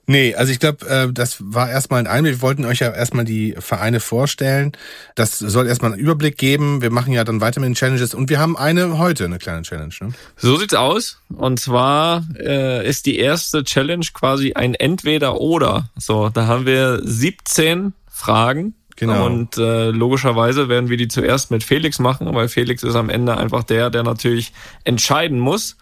Nee, also ich glaube, äh, das war erstmal ein Einblick. Wir wollten euch ja erstmal die Vereine vorstellen. Das soll erstmal einen Überblick geben. Wir machen ja dann weiter mit den Challenges und wir haben eine heute, eine kleine Challenge. Ne? So sieht's aus. Und zwar äh, ist die erste Challenge quasi ein Entweder-Oder. So, da haben wir 17 Fragen. Genau. Und äh, logischerweise werden wir die zuerst mit Felix machen, weil Felix ist am Ende einfach der, der natürlich entscheiden muss.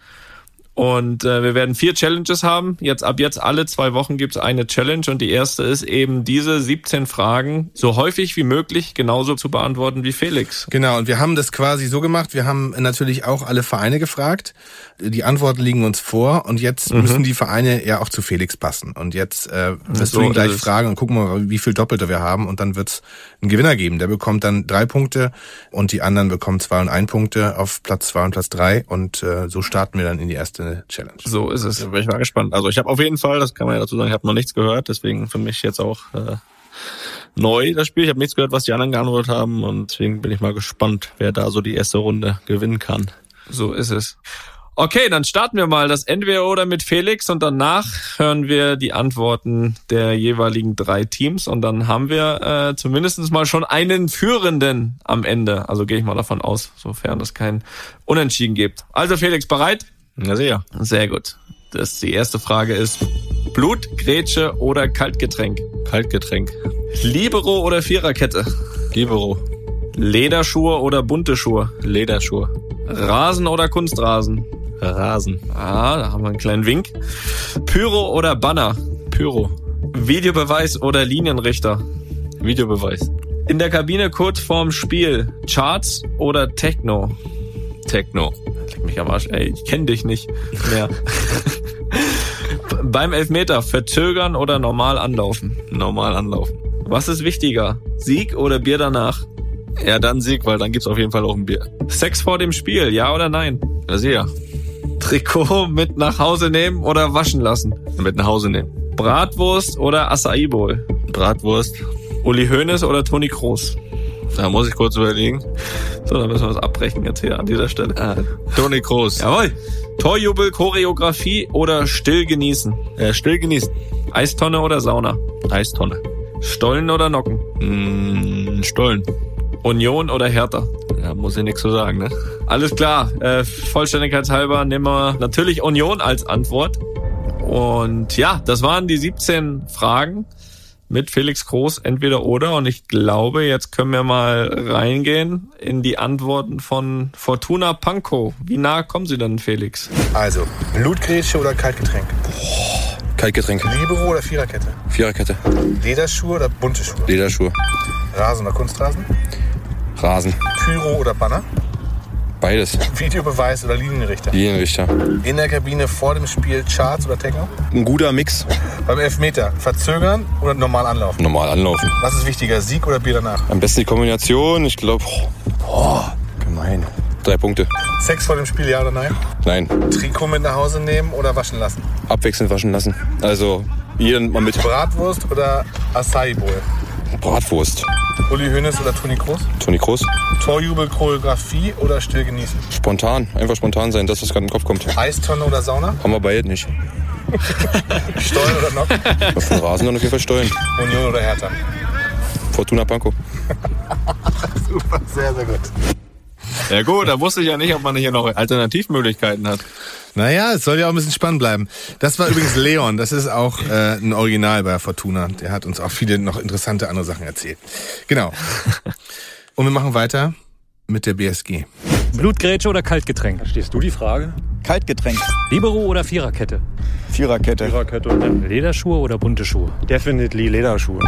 Und äh, wir werden vier Challenges haben. Jetzt ab jetzt alle zwei Wochen gibt's eine Challenge und die erste ist eben diese 17 Fragen so häufig wie möglich genauso zu beantworten wie Felix. Genau, und wir haben das quasi so gemacht. Wir haben natürlich auch alle Vereine gefragt. Die Antworten liegen uns vor und jetzt Mhm. müssen die Vereine ja auch zu Felix passen. Und jetzt äh, wirst So du ihn gleich fragen und gucken wir, wie viel Doppelte wir haben und dann wird's einen Gewinner geben. Der bekommt dann drei Punkte und die anderen bekommen zwei und ein Punkte auf Platz zwei und Platz drei und äh, so starten wir dann in die erste Challenge. So ist es. Da bin ich mal gespannt. Also ich habe auf jeden Fall, das kann man ja dazu sagen, ich habe noch nichts gehört, deswegen für mich jetzt auch äh, neu das Spiel. Ich habe nichts gehört, was die anderen geantwortet haben und deswegen bin ich mal gespannt, wer da so die erste Runde gewinnen kann. So ist es. Okay, dann starten wir mal das Entweder oder mit Felix und danach hören wir die Antworten der jeweiligen drei Teams und dann haben wir äh, zumindest mal schon einen Führenden am Ende. Also gehe ich mal davon aus, sofern es kein Unentschieden gibt. Also Felix, bereit? Ja, sehr. Sehr gut. Das die erste Frage ist Blut, Grätsche oder Kaltgetränk? Kaltgetränk. Libero oder Viererkette? Libero. Lederschuhe oder bunte Schuhe? Lederschuhe. Rasen oder Kunstrasen? Rasen. Ah, da haben wir einen kleinen Wink. Pyro oder Banner? Pyro. Videobeweis oder Linienrichter? Videobeweis. In der Kabine kurz vorm Spiel. Charts oder Techno? Techno. Leck mich am Arsch, ey, ich kenne dich nicht mehr. *laughs* Beim Elfmeter verzögern oder normal anlaufen? Normal anlaufen. Was ist wichtiger? Sieg oder Bier danach? Ja, dann Sieg, weil dann gibt's auf jeden Fall auch ein Bier. Sex vor dem Spiel, ja oder nein? Ja, sehr. Trikot mit nach Hause nehmen oder waschen lassen? Mit nach Hause nehmen. Bratwurst oder Acai Bowl? Bratwurst. Uli Hoeneß oder Toni Kroos? Da muss ich kurz überlegen. So, dann müssen wir das abbrechen jetzt hier an dieser Stelle. Ah, Toni Kroos. Jawohl. Torjubel, Choreografie oder still genießen? Äh, still genießen. Eistonne oder Sauna? Eistonne. Stollen oder Nocken? Mm, Stollen. Union oder Hertha? Ja, muss ich nichts zu sagen, ne? Alles klar. Äh, Vollständigkeitshalber nehmen wir natürlich Union als Antwort. Und ja, das waren die 17 Fragen mit Felix Groß, entweder oder. Und ich glaube, jetzt können wir mal reingehen in die Antworten von Fortuna Pankow. Wie nah kommen Sie denn, Felix? Also, Blutgrätsche oder Kaltgetränk? Kaltgetränk. Libero oder Viererkette? Viererkette. Lederschuhe oder bunte Schuhe? Lederschuhe. Rasen oder Kunstrasen? Rasen. Pyro oder Banner? Beides. Videobeweis oder Linienrichter? Linienrichter. In der Kabine vor dem Spiel Charts oder Techno? Ein guter Mix. Beim Elfmeter verzögern oder normal anlaufen? Normal anlaufen. Was ist wichtiger, Sieg oder Bier danach? Am besten die Kombination. Ich glaube, boah, gemein. Drei Punkte. Sex vor dem Spiel, ja oder nein? Nein. Trikot mit nach Hause nehmen oder waschen lassen? Abwechselnd waschen lassen. Also, jeden mal mit. Bratwurst oder Acai Bowl? Bratwurst. Uli Hoeneß oder Toni Kroos? Toni Kroos. Torjubel, Choreografie oder still genießen? Spontan. Einfach spontan sein. Das, was gerade im Kopf kommt. Eistonne oder Sauna? Haben wir beide nicht. *laughs* Stollen oder Nocken? Auf den Rasen dann auf jeden Fall steuern. Union oder Hertha? Fortuna Pankow. *laughs* Super, sehr, sehr gut. Ja gut, da wusste ich ja nicht, ob man hier noch Alternativmöglichkeiten hat. Naja, es soll ja auch ein bisschen spannend bleiben. Das war übrigens Leon, das ist auch äh, ein Original bei Fortuna. Der hat uns auch viele noch interessante andere Sachen erzählt. Genau. Und wir machen weiter mit der BSG. Blutgrätsche oder Kaltgetränk? Verstehst du die Frage? Kaltgetränk. Libero oder Viererkette? Viererkette. Viererkette. Lederschuhe oder bunte Schuhe? Definitely Lederschuhe.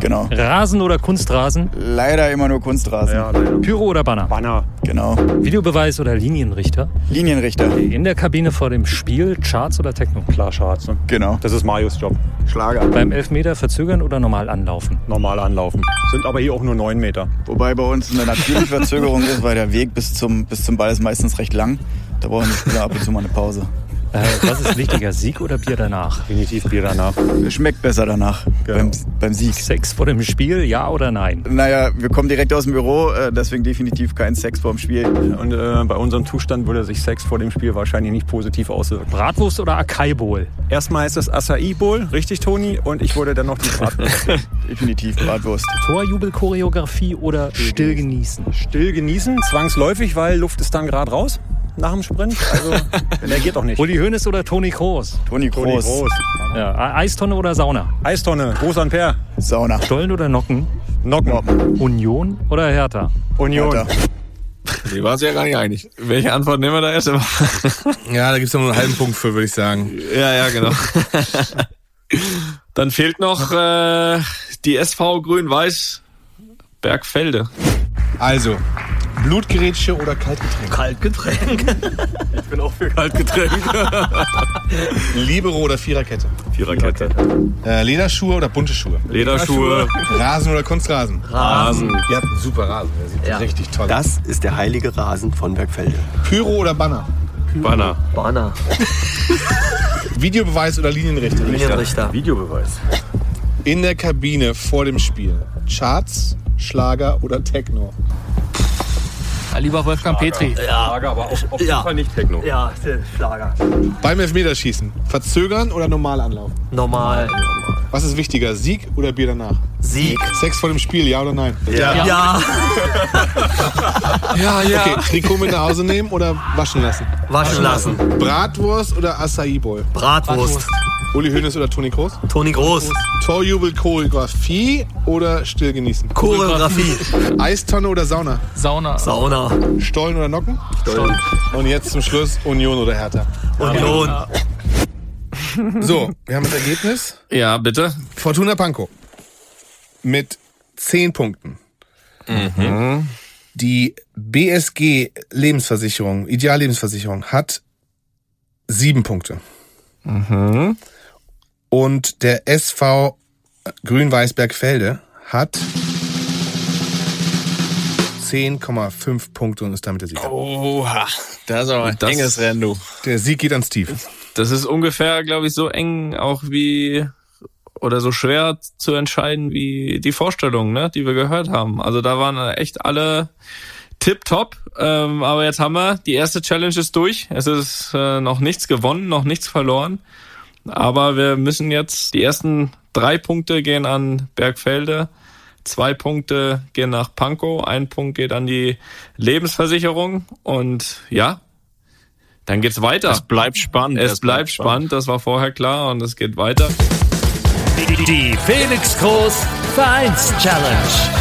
Genau. Rasen oder Kunstrasen? Leider immer nur Kunstrasen. Ja, leider. Pyro oder Banner? Banner. Genau. Videobeweis oder Linienrichter? Linienrichter. In der Kabine vor dem Spiel Charts oder Techno? Klar, Charts. Ne? Genau. Das ist Marius Job. Schlager. Beim Elfmeter verzögern oder normal anlaufen? Normal anlaufen. Sind aber hier auch nur neun Meter. Wobei bei uns eine natürliche Verzögerung ist, weil der Weg bis zum, bis zum Ball ist meistens recht lang. Da brauchen die Spieler ab und zu mal eine Pause. Äh, was ist wichtiger, Sieg oder Bier danach? Definitiv Bier danach. Schmeckt besser danach Genau. beim, beim Sieg. Sex vor dem Spiel, ja oder nein? Naja, wir kommen direkt aus dem Büro, äh, deswegen definitiv kein Sex vorm Spiel. Und äh, bei unserem Zustand würde sich Sex vor dem Spiel wahrscheinlich nicht positiv auswirken. Bratwurst oder Acai Bowl? Erstmal ist es Acai Bowl, richtig Toni? Und ich würde dann noch die Bratwurst. *laughs* definitiv Bratwurst. Torjubelchoreografie oder still genießen? Still genießen, zwangsläufig, weil Luft ist dann gerade raus nach dem Sprint. Also, *laughs* der geht doch nicht. Uli Hoeneß oder Toni Kroos? Toni Toni Kroos. Groß. Ja, Eistonne oder Sauna? Eistonne, Groß Ampere. Sauna. Stollen oder Nocken? Nocken. Union oder Hertha? Union. Hertha. Die waren sich ja gar nicht einig. Welche Antwort nehmen wir da erst? *laughs* Ja, da gibt's noch nur einen halben Punkt für, würde ich sagen. ja, ja, genau. Dann fehlt noch äh, die SV Grün-Weiß Bergfelde. Also, Blutgrätsche oder Kaltgetränk? Kaltgetränk. Ich bin auch für Kaltgetränk. *laughs* Libero oder Viererkette? Viererkette. Äh, Lederschuhe oder bunte Schuhe? Lederschuhe. Rasen oder Kunstrasen? Rasen. Ihr habt einen super Rasen, der sieht Ja. richtig toll aus. Das ist der heilige Rasen von Bergfelde. Pyro oder Banner? Banner. Banner. *laughs* Videobeweis oder Linienrichter? Linienrichter. Videobeweis. In der Kabine vor dem Spiel. Charts, Schlager oder Techno? lieber Wolfgang Petri. Ja. aber auch auf jeden Ja. Fall nicht Techno. Ja, der Schlager. Beim Elfmeterschießen, verzögern oder normal anlaufen? Normal. Was ist wichtiger, Sieg oder Bier danach? Sieg. Sex vor dem Spiel, ja oder nein? Ja. Ja. Ja, *laughs* ja. Okay, Trikot mit nach Hause nehmen oder waschen lassen? Waschen lassen. Bratwurst oder Acai Bowl? Bratwurst. Uli Hoeneß oder Toni Kroos? Toni Groß. Torjubel, Choreografie oder still genießen? Choreografie. Eistonne oder Sauna? Sauna. Sauna. Stollen oder Nocken? Stollen. Und jetzt zum Schluss Union oder Hertha? Union. So, wir haben das Ergebnis. Ja, bitte. Fortuna Pankow mit 10 Punkten. Mhm. Die BSG Lebensversicherung, Ideallebensversicherung, hat 7 Punkte. Mhm. Und der SV Grün-Weiß-Bergfelde hat 10,5 Punkte und ist damit der Sieger. Oha, das ist aber ein Das- enges Rennen, du. Der Sieg geht an Steve. Das ist ungefähr, glaube ich, so eng auch wie oder so schwer zu entscheiden wie die Vorstellungen, ne, die wir gehört haben. Also da waren echt alle tipptopp. Ähm, aber jetzt haben wir, die erste Challenge ist durch. Es ist äh, noch nichts gewonnen, noch nichts verloren. Aber wir müssen jetzt, die ersten drei Punkte gehen an Bergfelde, zwei Punkte gehen nach Pankow, ein Punkt geht an die Lebensversicherung und ja, dann geht's weiter. Es bleibt spannend. Es, bleibt spannend. das war vorher klar und es geht weiter. Die Felix Groß Vereins Challenge.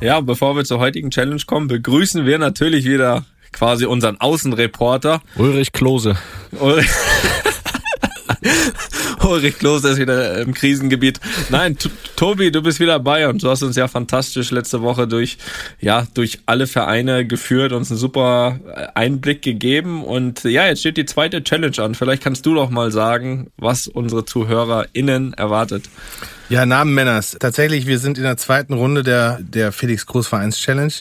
Ja, bevor wir zur heutigen Challenge kommen, begrüßen wir natürlich wieder quasi unseren Außenreporter. Ulrich Klose. Ulrich, *laughs* Ulrich Klose ist wieder im Krisengebiet. Nein, Tobi, du bist wieder bei uns. Du hast uns ja fantastisch letzte Woche durch, ja, durch alle Vereine geführt, uns einen super Einblick gegeben. Und ja, jetzt steht die zweite Challenge an. Vielleicht kannst du doch mal sagen, was unsere ZuhörerInnen erwartet. Ja, Namen Männers. Tatsächlich, wir sind in der zweiten Runde der, der Felix Groß Vereins Challenge.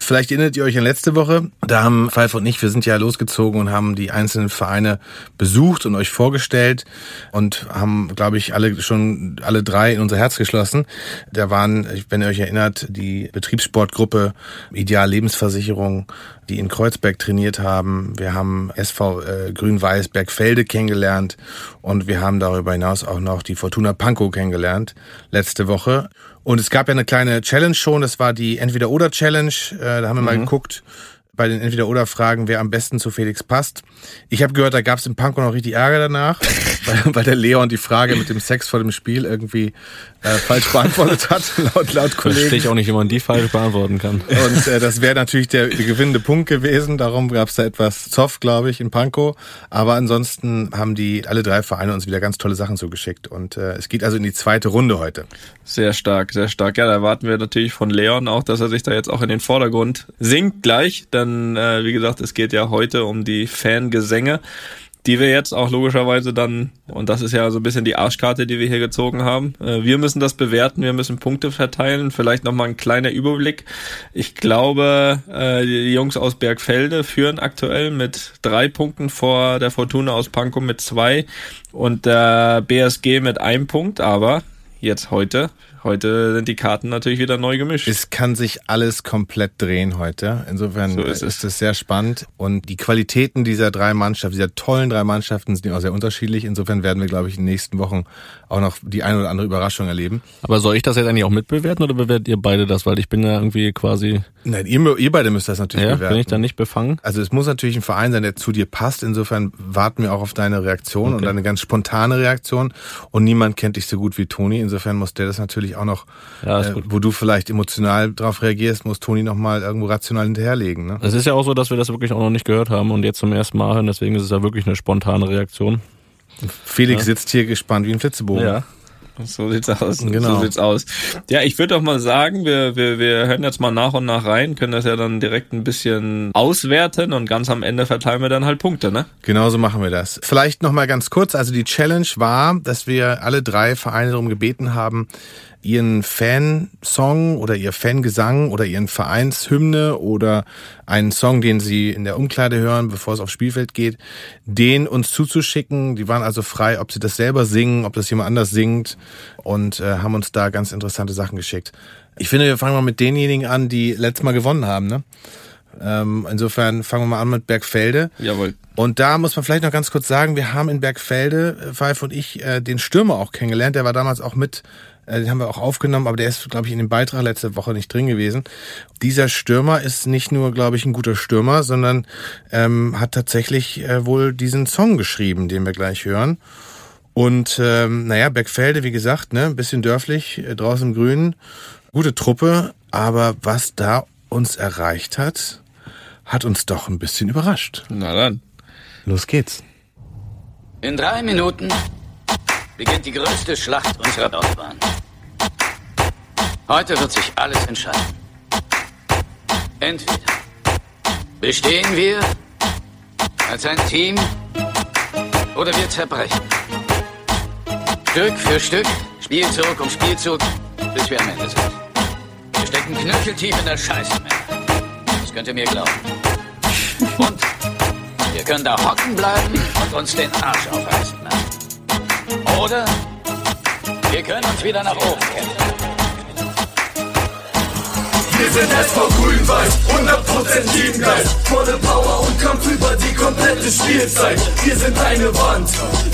Vielleicht erinnert ihr euch an letzte Woche. Da haben Pfeif und ich, wir sind ja losgezogen und haben die einzelnen Vereine besucht und euch vorgestellt und haben, glaube ich, alle schon, alle drei in unser Herz geschlossen. Da waren, wenn ihr euch erinnert, die Betriebssportgruppe Ideal Lebensversicherung, die in Kreuzberg trainiert haben. Wir haben SV äh, Grün-Weiß Bergfelde kennengelernt und wir haben darüber hinaus auch noch die Fortuna Pankow kennengelernt letzte Woche. Und es gab ja eine kleine Challenge schon, das war die Entweder-Oder-Challenge. Äh, da haben wir mal Mhm. geguckt bei den Entweder-Oder-Fragen, wer am besten zu Felix passt. Ich habe gehört, da gab es in Pankow noch richtig Ärger danach, *laughs* weil, weil der Leon die Frage mit dem Sex vor dem Spiel irgendwie äh, falsch beantwortet hat, *laughs* laut, laut Kollegen. Verstehe ich auch nicht, wie man die falsch beantworten kann. Und äh, das wäre *laughs* natürlich der, der gewinnende Punkt gewesen. Darum gab es da etwas Zoff, glaube ich, in Pankow. Aber ansonsten haben die alle drei Vereine uns wieder ganz tolle Sachen zugeschickt. Und äh, es geht also in die zweite Runde heute. Sehr stark, sehr stark. Ja, da erwarten wir natürlich von Leon auch, dass er sich da jetzt auch in den Vordergrund singt gleich. Denn äh, wie gesagt, es geht ja heute um die Fangesänge, die wir jetzt auch logischerweise dann, und das ist ja so ein bisschen die Arschkarte, die wir hier gezogen haben. Äh, wir müssen das bewerten, wir müssen Punkte verteilen. Vielleicht nochmal ein kleiner Überblick. Ich glaube, äh, die Jungs aus Bergfelde führen aktuell mit drei Punkten vor der Fortuna aus Pankow mit zwei und der BSG mit einem Punkt, aber jetzt heute. Heute sind die Karten natürlich wieder neu gemischt. Es kann sich alles komplett drehen heute. Insofern So ist ist, es sehr spannend. Und die Qualitäten dieser drei Mannschaften, dieser tollen drei Mannschaften sind ja auch sehr unterschiedlich. Insofern werden wir, glaube ich, in den nächsten Wochen auch noch die eine oder andere Überraschung erleben. Aber soll ich das jetzt eigentlich auch mitbewerten oder bewertet ihr beide das? Weil ich bin ja irgendwie quasi. Nein, ihr, ihr beide müsst das natürlich Ja, bewerten. bin ich da nicht befangen? Also es muss natürlich ein Verein sein, der zu dir passt. Insofern warten wir auch auf deine Reaktion und Okay. deine ganz spontane Reaktion. Und niemand kennt dich so gut wie Toni. Insofern muss der das natürlich auch noch, Ja, äh, wo du vielleicht emotional drauf reagierst, muss Toni noch mal irgendwo rational hinterherlegen. Ne? Es ist ja auch so, dass wir das wirklich auch noch nicht gehört haben und jetzt zum ersten Mal hören. Deswegen ist es ja wirklich eine spontane Reaktion. Felix Ja. sitzt hier gespannt wie ein Flitzebogen. Ja. So sieht's aus. Genau. So sieht's aus. Ja, ich würde doch mal sagen, wir, wir, wir hören jetzt mal nach und nach rein, können das ja dann direkt ein bisschen auswerten und ganz am Ende verteilen wir dann halt Punkte, ne? Genauso machen wir das. Vielleicht noch mal ganz kurz. Also die Challenge war, dass wir alle drei Vereine darum gebeten haben, ihren Fansong oder ihr Fangesang oder ihren Vereinshymne oder einen Song, den sie in der Umkleide hören, bevor es aufs Spielfeld geht, den uns zuzuschicken. Die waren also frei, ob sie das selber singen, ob das jemand anders singt und äh, haben uns da ganz interessante Sachen geschickt. Ich finde, wir fangen mal mit denjenigen an, die letztes Mal gewonnen haben. Ne? Ähm, insofern fangen wir mal an mit Bergfelde. Jawohl. Und da muss man vielleicht noch ganz kurz sagen, wir haben in Bergfelde, äh, Pfeif und ich, äh, den Stürmer auch kennengelernt. Der war damals auch mit, den haben wir auch aufgenommen, aber der ist, glaube ich, in dem Beitrag letzte Woche nicht drin gewesen. Dieser Stürmer ist nicht nur, glaube ich, ein guter Stürmer, sondern ähm, hat tatsächlich äh, wohl diesen Song geschrieben, den wir gleich hören. Und ähm, naja, Bergfelde, wie gesagt, ne, ein bisschen dörflich, äh, draußen im Grünen, gute Truppe, aber was da uns erreicht hat, hat uns doch ein bisschen überrascht. Na dann. Los geht's. In drei Minuten beginnt die größte Schlacht unserer Laufbahn. Heute wird sich alles entscheiden. Entweder bestehen wir als ein Team oder wir zerbrechen. Stück für Stück, Spielzug um Spielzug, bis wir am Ende sind. Wir stecken knöcheltief in der Scheiße, Männer. Das könnt ihr mir glauben. Und wir können da hocken bleiben und uns den Arsch aufreißen. Oder wir können uns wieder nach oben kämpfen. Wir sind SV Grün-Weiß, 100% Teamgeist. Volle Power und Kampf über die komplette Spielzeit. Wir sind eine Wand,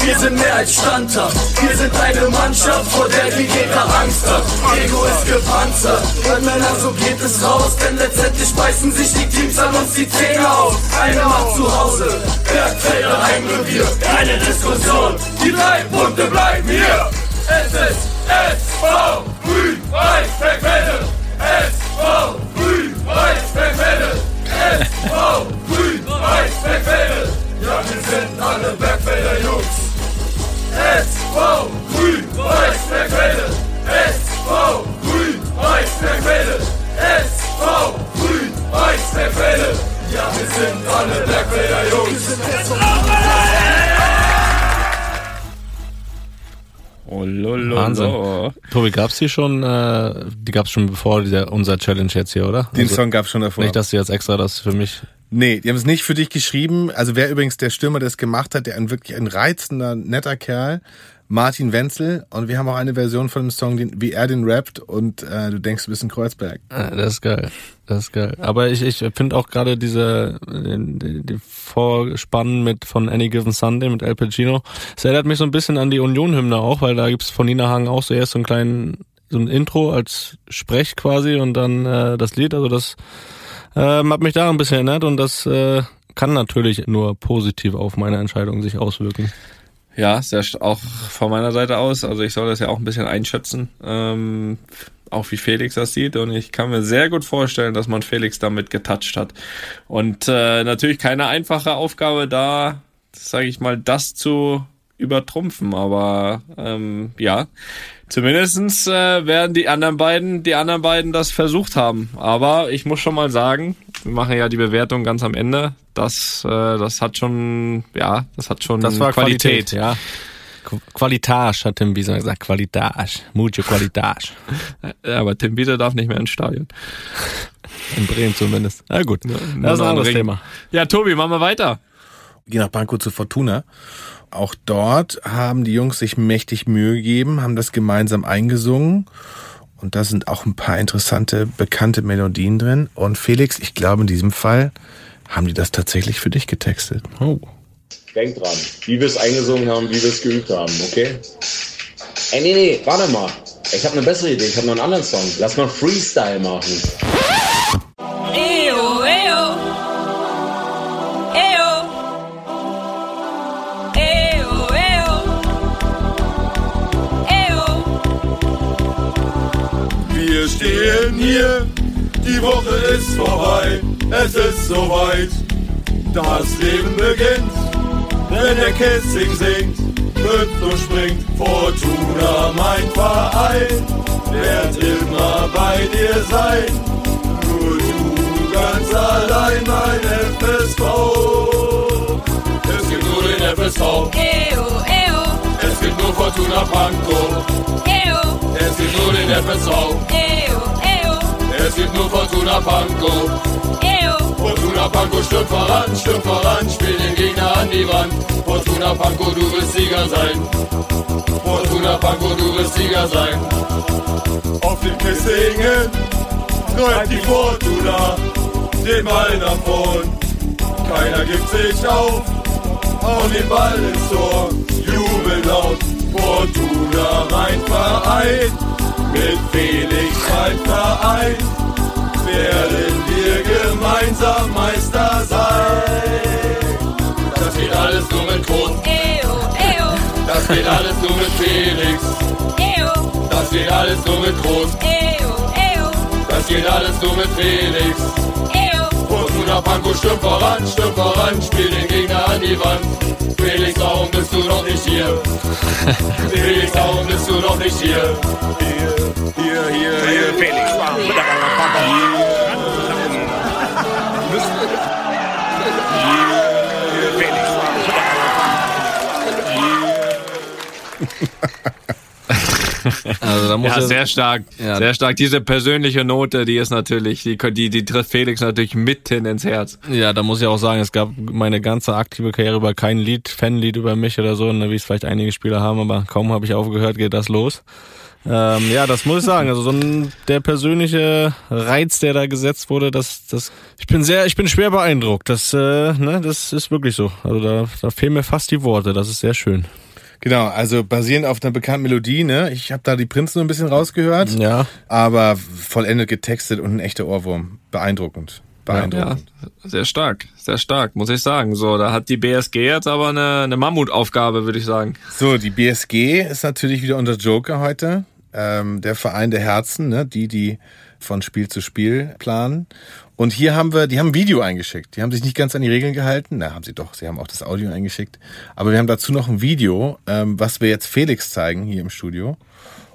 wir sind mehr als standhaft. Wir sind eine Mannschaft, vor der die Gegner Angst hat. Ego ist gepanzert, und Männer, so geht es raus. Denn letztendlich beißen sich die Teams an uns die Zähne auf. Eine macht zu Hause, Bergfelder Heimrevier. Keine Diskussion, die drei Punkte bleiben hier. Es ist SV Grün-Weiß Bergfelde. SV Grün-Weiß Bergfelde! SV Grün-Weiß Bergfelde! Ja, wir sind alle Bergfelder Jungs! SV Grün-Weiß Bergfelde! SV Grün-Weiß Bergfelde! SV Grün-Weiß Bergfelde! Ja, wir sind alle Bergfelder Jungs! Oh, lolo. Wahnsinn. Tobi, gab's die schon, äh, die gab's schon bevor dieser, unser Challenge jetzt hier, oder? Den Song gab's schon davor. Nicht, dass du jetzt extra das für mich Nee, die haben es nicht für dich geschrieben. Also wer übrigens der Stürmer das gemacht hat, der ein wirklich ein reizender, netter Kerl, Martin Wenzel. Und wir haben auch eine Version von dem Song, den, wie er den rappt und äh, du denkst, du bist in Kreuzberg. Ah, das ist geil. Das ist geil. Aber ich, ich finde auch gerade diese die, die Vorspannen mit von Any Given Sunday mit El Pacino. Es erinnert mich so ein bisschen an die Union-Hymne auch, weil da gibt's von Nina Hagen auch so erst so einen kleinen so ein Intro als Sprech quasi und dann äh, das Lied. Also das ähm, hat mich da ein bisschen erinnert und das äh, kann natürlich nur positiv auf meine Entscheidung sich auswirken. Ja, sehr auch von meiner Seite aus. Also ich soll das ja auch ein bisschen einschätzen, ähm, auch wie Felix das sieht. Und ich kann mir sehr gut vorstellen, dass man Felix damit getoucht hat. Und äh, natürlich keine einfache Aufgabe da, sage ich mal, das zu übertrumpfen. Aber ähm, ja, zumindestens äh, werden die anderen beiden, die anderen beiden das versucht haben. Aber ich muss schon mal sagen, wir machen ja die Bewertung ganz am Ende. Das, äh, das hat schon, ja, das hat schon Das war Qualität, ja. Qu- Qualitage, hat Tim Bieser gesagt. Qualitage. Mucho Qualitage. *laughs* Ja, aber Tim Bieser darf nicht mehr ins Stadion. In Bremen zumindest. Na gut, das ist ein anderes Ring. Thema. Ja, Tobi, machen wir weiter. Geh nach Pankow zu Fortuna. Auch dort haben die Jungs sich mächtig Mühe gegeben, haben das gemeinsam eingesungen. Und da sind auch ein paar interessante, bekannte Melodien drin. Und Felix, ich glaube, in diesem Fall haben die das tatsächlich für dich getextet. Oh. Denk dran, wie wir es eingesungen haben, wie wir es geübt haben, okay? Ey, nee, nee, warte mal. Ich habe eine bessere Idee, ich habe noch einen anderen Song. Lass mal Freestyle machen. Eyo, eyo. Eyo. Eyo, eyo. Eyo. Wir stehen hier, die Woche ist vorbei, es ist soweit. Das Leben beginnt, wenn der Kissing singt, und springt. Fortuna, mein Verein, wird immer bei dir sein. Nur du ganz allein, mein FSV. Es gibt nur den FSV, Eyo, eyo. es gibt nur Fortuna Pankow. Eyo. Es gibt nur den FSV, Eyo, eyo. Es gibt nur Fortuna Pankow. Eyo. Fortuna Pankow stürmt voran, stürmt voran, spielt den Gegner an die Wand. Fortuna Panko, du wirst Sieger sein. Fortuna Panko, du wirst Sieger sein. Auf dem Kessingen träumt die Fortuna den Ball nach vorn. Keiner gibt sich auf, hauen den Ball ins Tor. Jubel laut, Fortuna mein Verein. Mit Felix mein Verein werden wir gemeinsam Meister sein. Das geht alles nur mit Groß. Das geht alles nur mit Felix. Das geht alles nur mit Groß. Das geht alles nur mit Felix. Fortuna Panko stürmt voran, stürmt voran, spiel den Gegner an die Wand. Felix, warum bist du noch nicht hier? Felix, warum bist du noch nicht hier? Hier, hier, hier, hier, Felix, Also da muss Ja, er- sehr stark. Ja. Sehr stark. Diese persönliche Note, die ist natürlich, die, die, die trifft Felix natürlich mitten ins Herz. Ja, da muss ich auch sagen, es gab meine ganze aktive Karriere über kein Lied, Fanlied über mich oder so, ne, wie es vielleicht einige Spieler haben, aber kaum habe ich aufgehört, geht das los. Ähm, ja, das muss ich sagen. Also so ein, der persönliche Reiz, der da gesetzt wurde, das, das, ich bin sehr, ich bin schwer beeindruckt. Das, äh, ne, das ist wirklich so. Also da, da fehlen mir fast die Worte. Das ist sehr schön. Genau, also basierend auf einer bekannten Melodie, ne? Ich habe da die Prinzen so ein bisschen rausgehört. Ja. Aber vollendet getextet und ein echter Ohrwurm. Beeindruckend. Beeindruckend. Ja, sehr stark, sehr stark, muss ich sagen. So, da hat die BSG jetzt aber eine, eine Mammutaufgabe, würde ich sagen. So, die BSG ist natürlich wieder unser Joker heute. Ähm, der Verein der Herzen, ne? die, die von Spiel zu Spiel planen. Und hier haben wir, die haben ein Video eingeschickt. Die haben sich nicht ganz an die Regeln gehalten. Na, haben sie doch. Sie haben auch das Audio eingeschickt. Aber wir haben dazu noch ein Video, ähm, was wir jetzt Felix zeigen hier im Studio.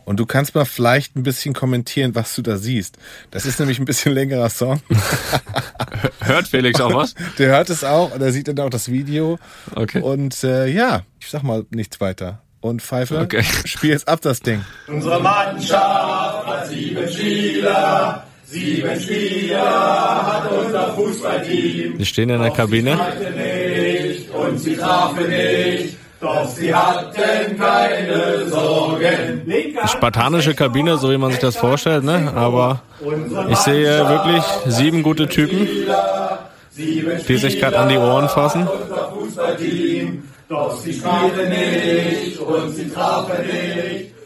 Und du kannst mal vielleicht ein bisschen kommentieren, was du da siehst. Das ist nämlich ein bisschen längerer Song. *laughs* Hört Felix auch was? *laughs* Der hört es auch und er sieht dann auch das Video. Okay. Und äh, ja, ich sag mal nichts weiter. Und Pfeife, Okay. spiel jetzt ab das Ding. Unsere Mannschaft hat sieben Spieler, sieben Spieler hat unser Fußballteam. Die stehen in der Kabine. hatten nicht und sie trafen nicht, doch sie hatten keine Sorgen. Spartanische Kabine, so wie man sich das vorstellt, ne? Aber ich sehe wirklich sieben gute Typen, die sich gerade an die Ohren fassen. doch sie spielten nicht und sie trafen nicht.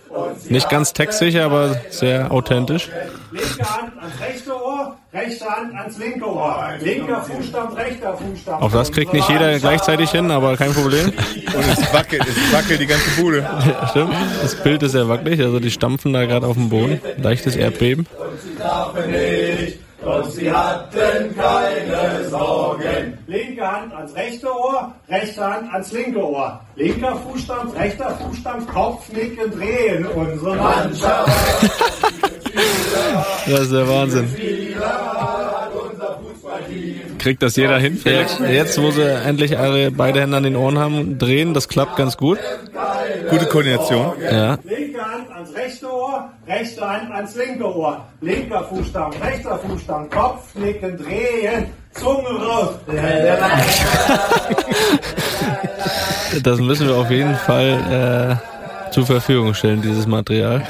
Nicht ganz textsicher, aber sehr authentisch. Linke Hand ans rechte Ohr, rechte Hand ans linke Ohr. Linker Fußstamm, rechter Fußstamm. Auch das kriegt nicht jeder gleichzeitig hin, aber kein Problem. Und es wackelt, es wackelt die ganze Bude. *laughs* Ja, Stimmt, das Bild ist sehr wackelig, also die stampfen da gerade auf dem Boden. Leichtes Erdbeben. Sie trafen nicht, doch sie hatten keine Sorgen. Linke Hand ans rechte Ohr, rechte Hand ans linke Ohr. Linker Fußstamm, rechter Fußstamm, Kopf, Nicken, Drehen. Unsere Mannschaft. *laughs* Das ist der Wahnsinn. Kriegt das jeder hin? Felix? Jetzt, wo sie endlich alle beide Hände an den Ohren haben, drehen, das klappt ganz gut. Gute Koordination. Ja. Linke Hand ans rechte Ohr, rechte Hand ans linke Ohr. Linker Fußstamm, rechter Fußstamm, Kopf, Nicken, Drehen. Zunge raus. Das müssen wir auf jeden Fall äh, zur Verfügung stellen, dieses Material.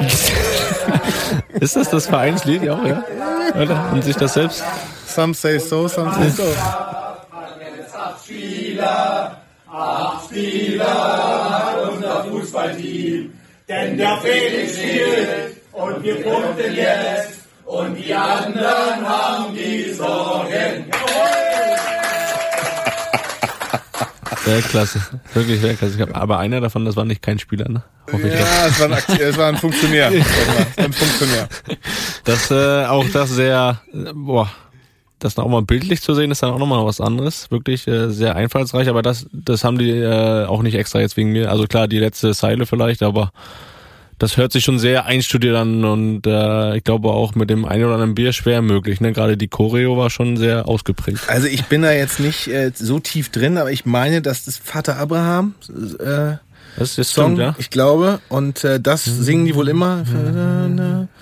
*laughs* Ist das das Vereinslied? Ja, auch, ja. Oder? Und sich das selbst. Some say so, some say so. Acht Spieler, acht Spieler hat unser Fußballteam. Denn der Felix spielt und wir punkten jetzt und die anderen haben die Sorgen. Weltklasse. Wirklich Weltklasse. Aber einer davon, das war nicht kein Spieler, ne? Hoffe ich Ja, es war ein, es war ein Funktionär. *laughs* Ein Funktionär. Das, äh, auch das sehr, äh, boah, das dann auch mal bildlich zu sehen, ist dann auch nochmal was anderes. Wirklich äh, sehr einfallsreich, aber das, das haben die äh, auch nicht extra jetzt wegen mir. Also klar, die letzte Zeile vielleicht, aber das hört sich schon sehr einstudiert an und äh, ich glaube auch mit dem einen oder anderen Bier schwer möglich. Ne? Gerade die Choreo war schon sehr ausgeprägt. Also ich bin da jetzt nicht äh, so tief drin, aber ich meine, dass das Vater Abraham äh, Das ist stimmt, Song, ja. ich glaube. Und äh, das singen die wohl immer.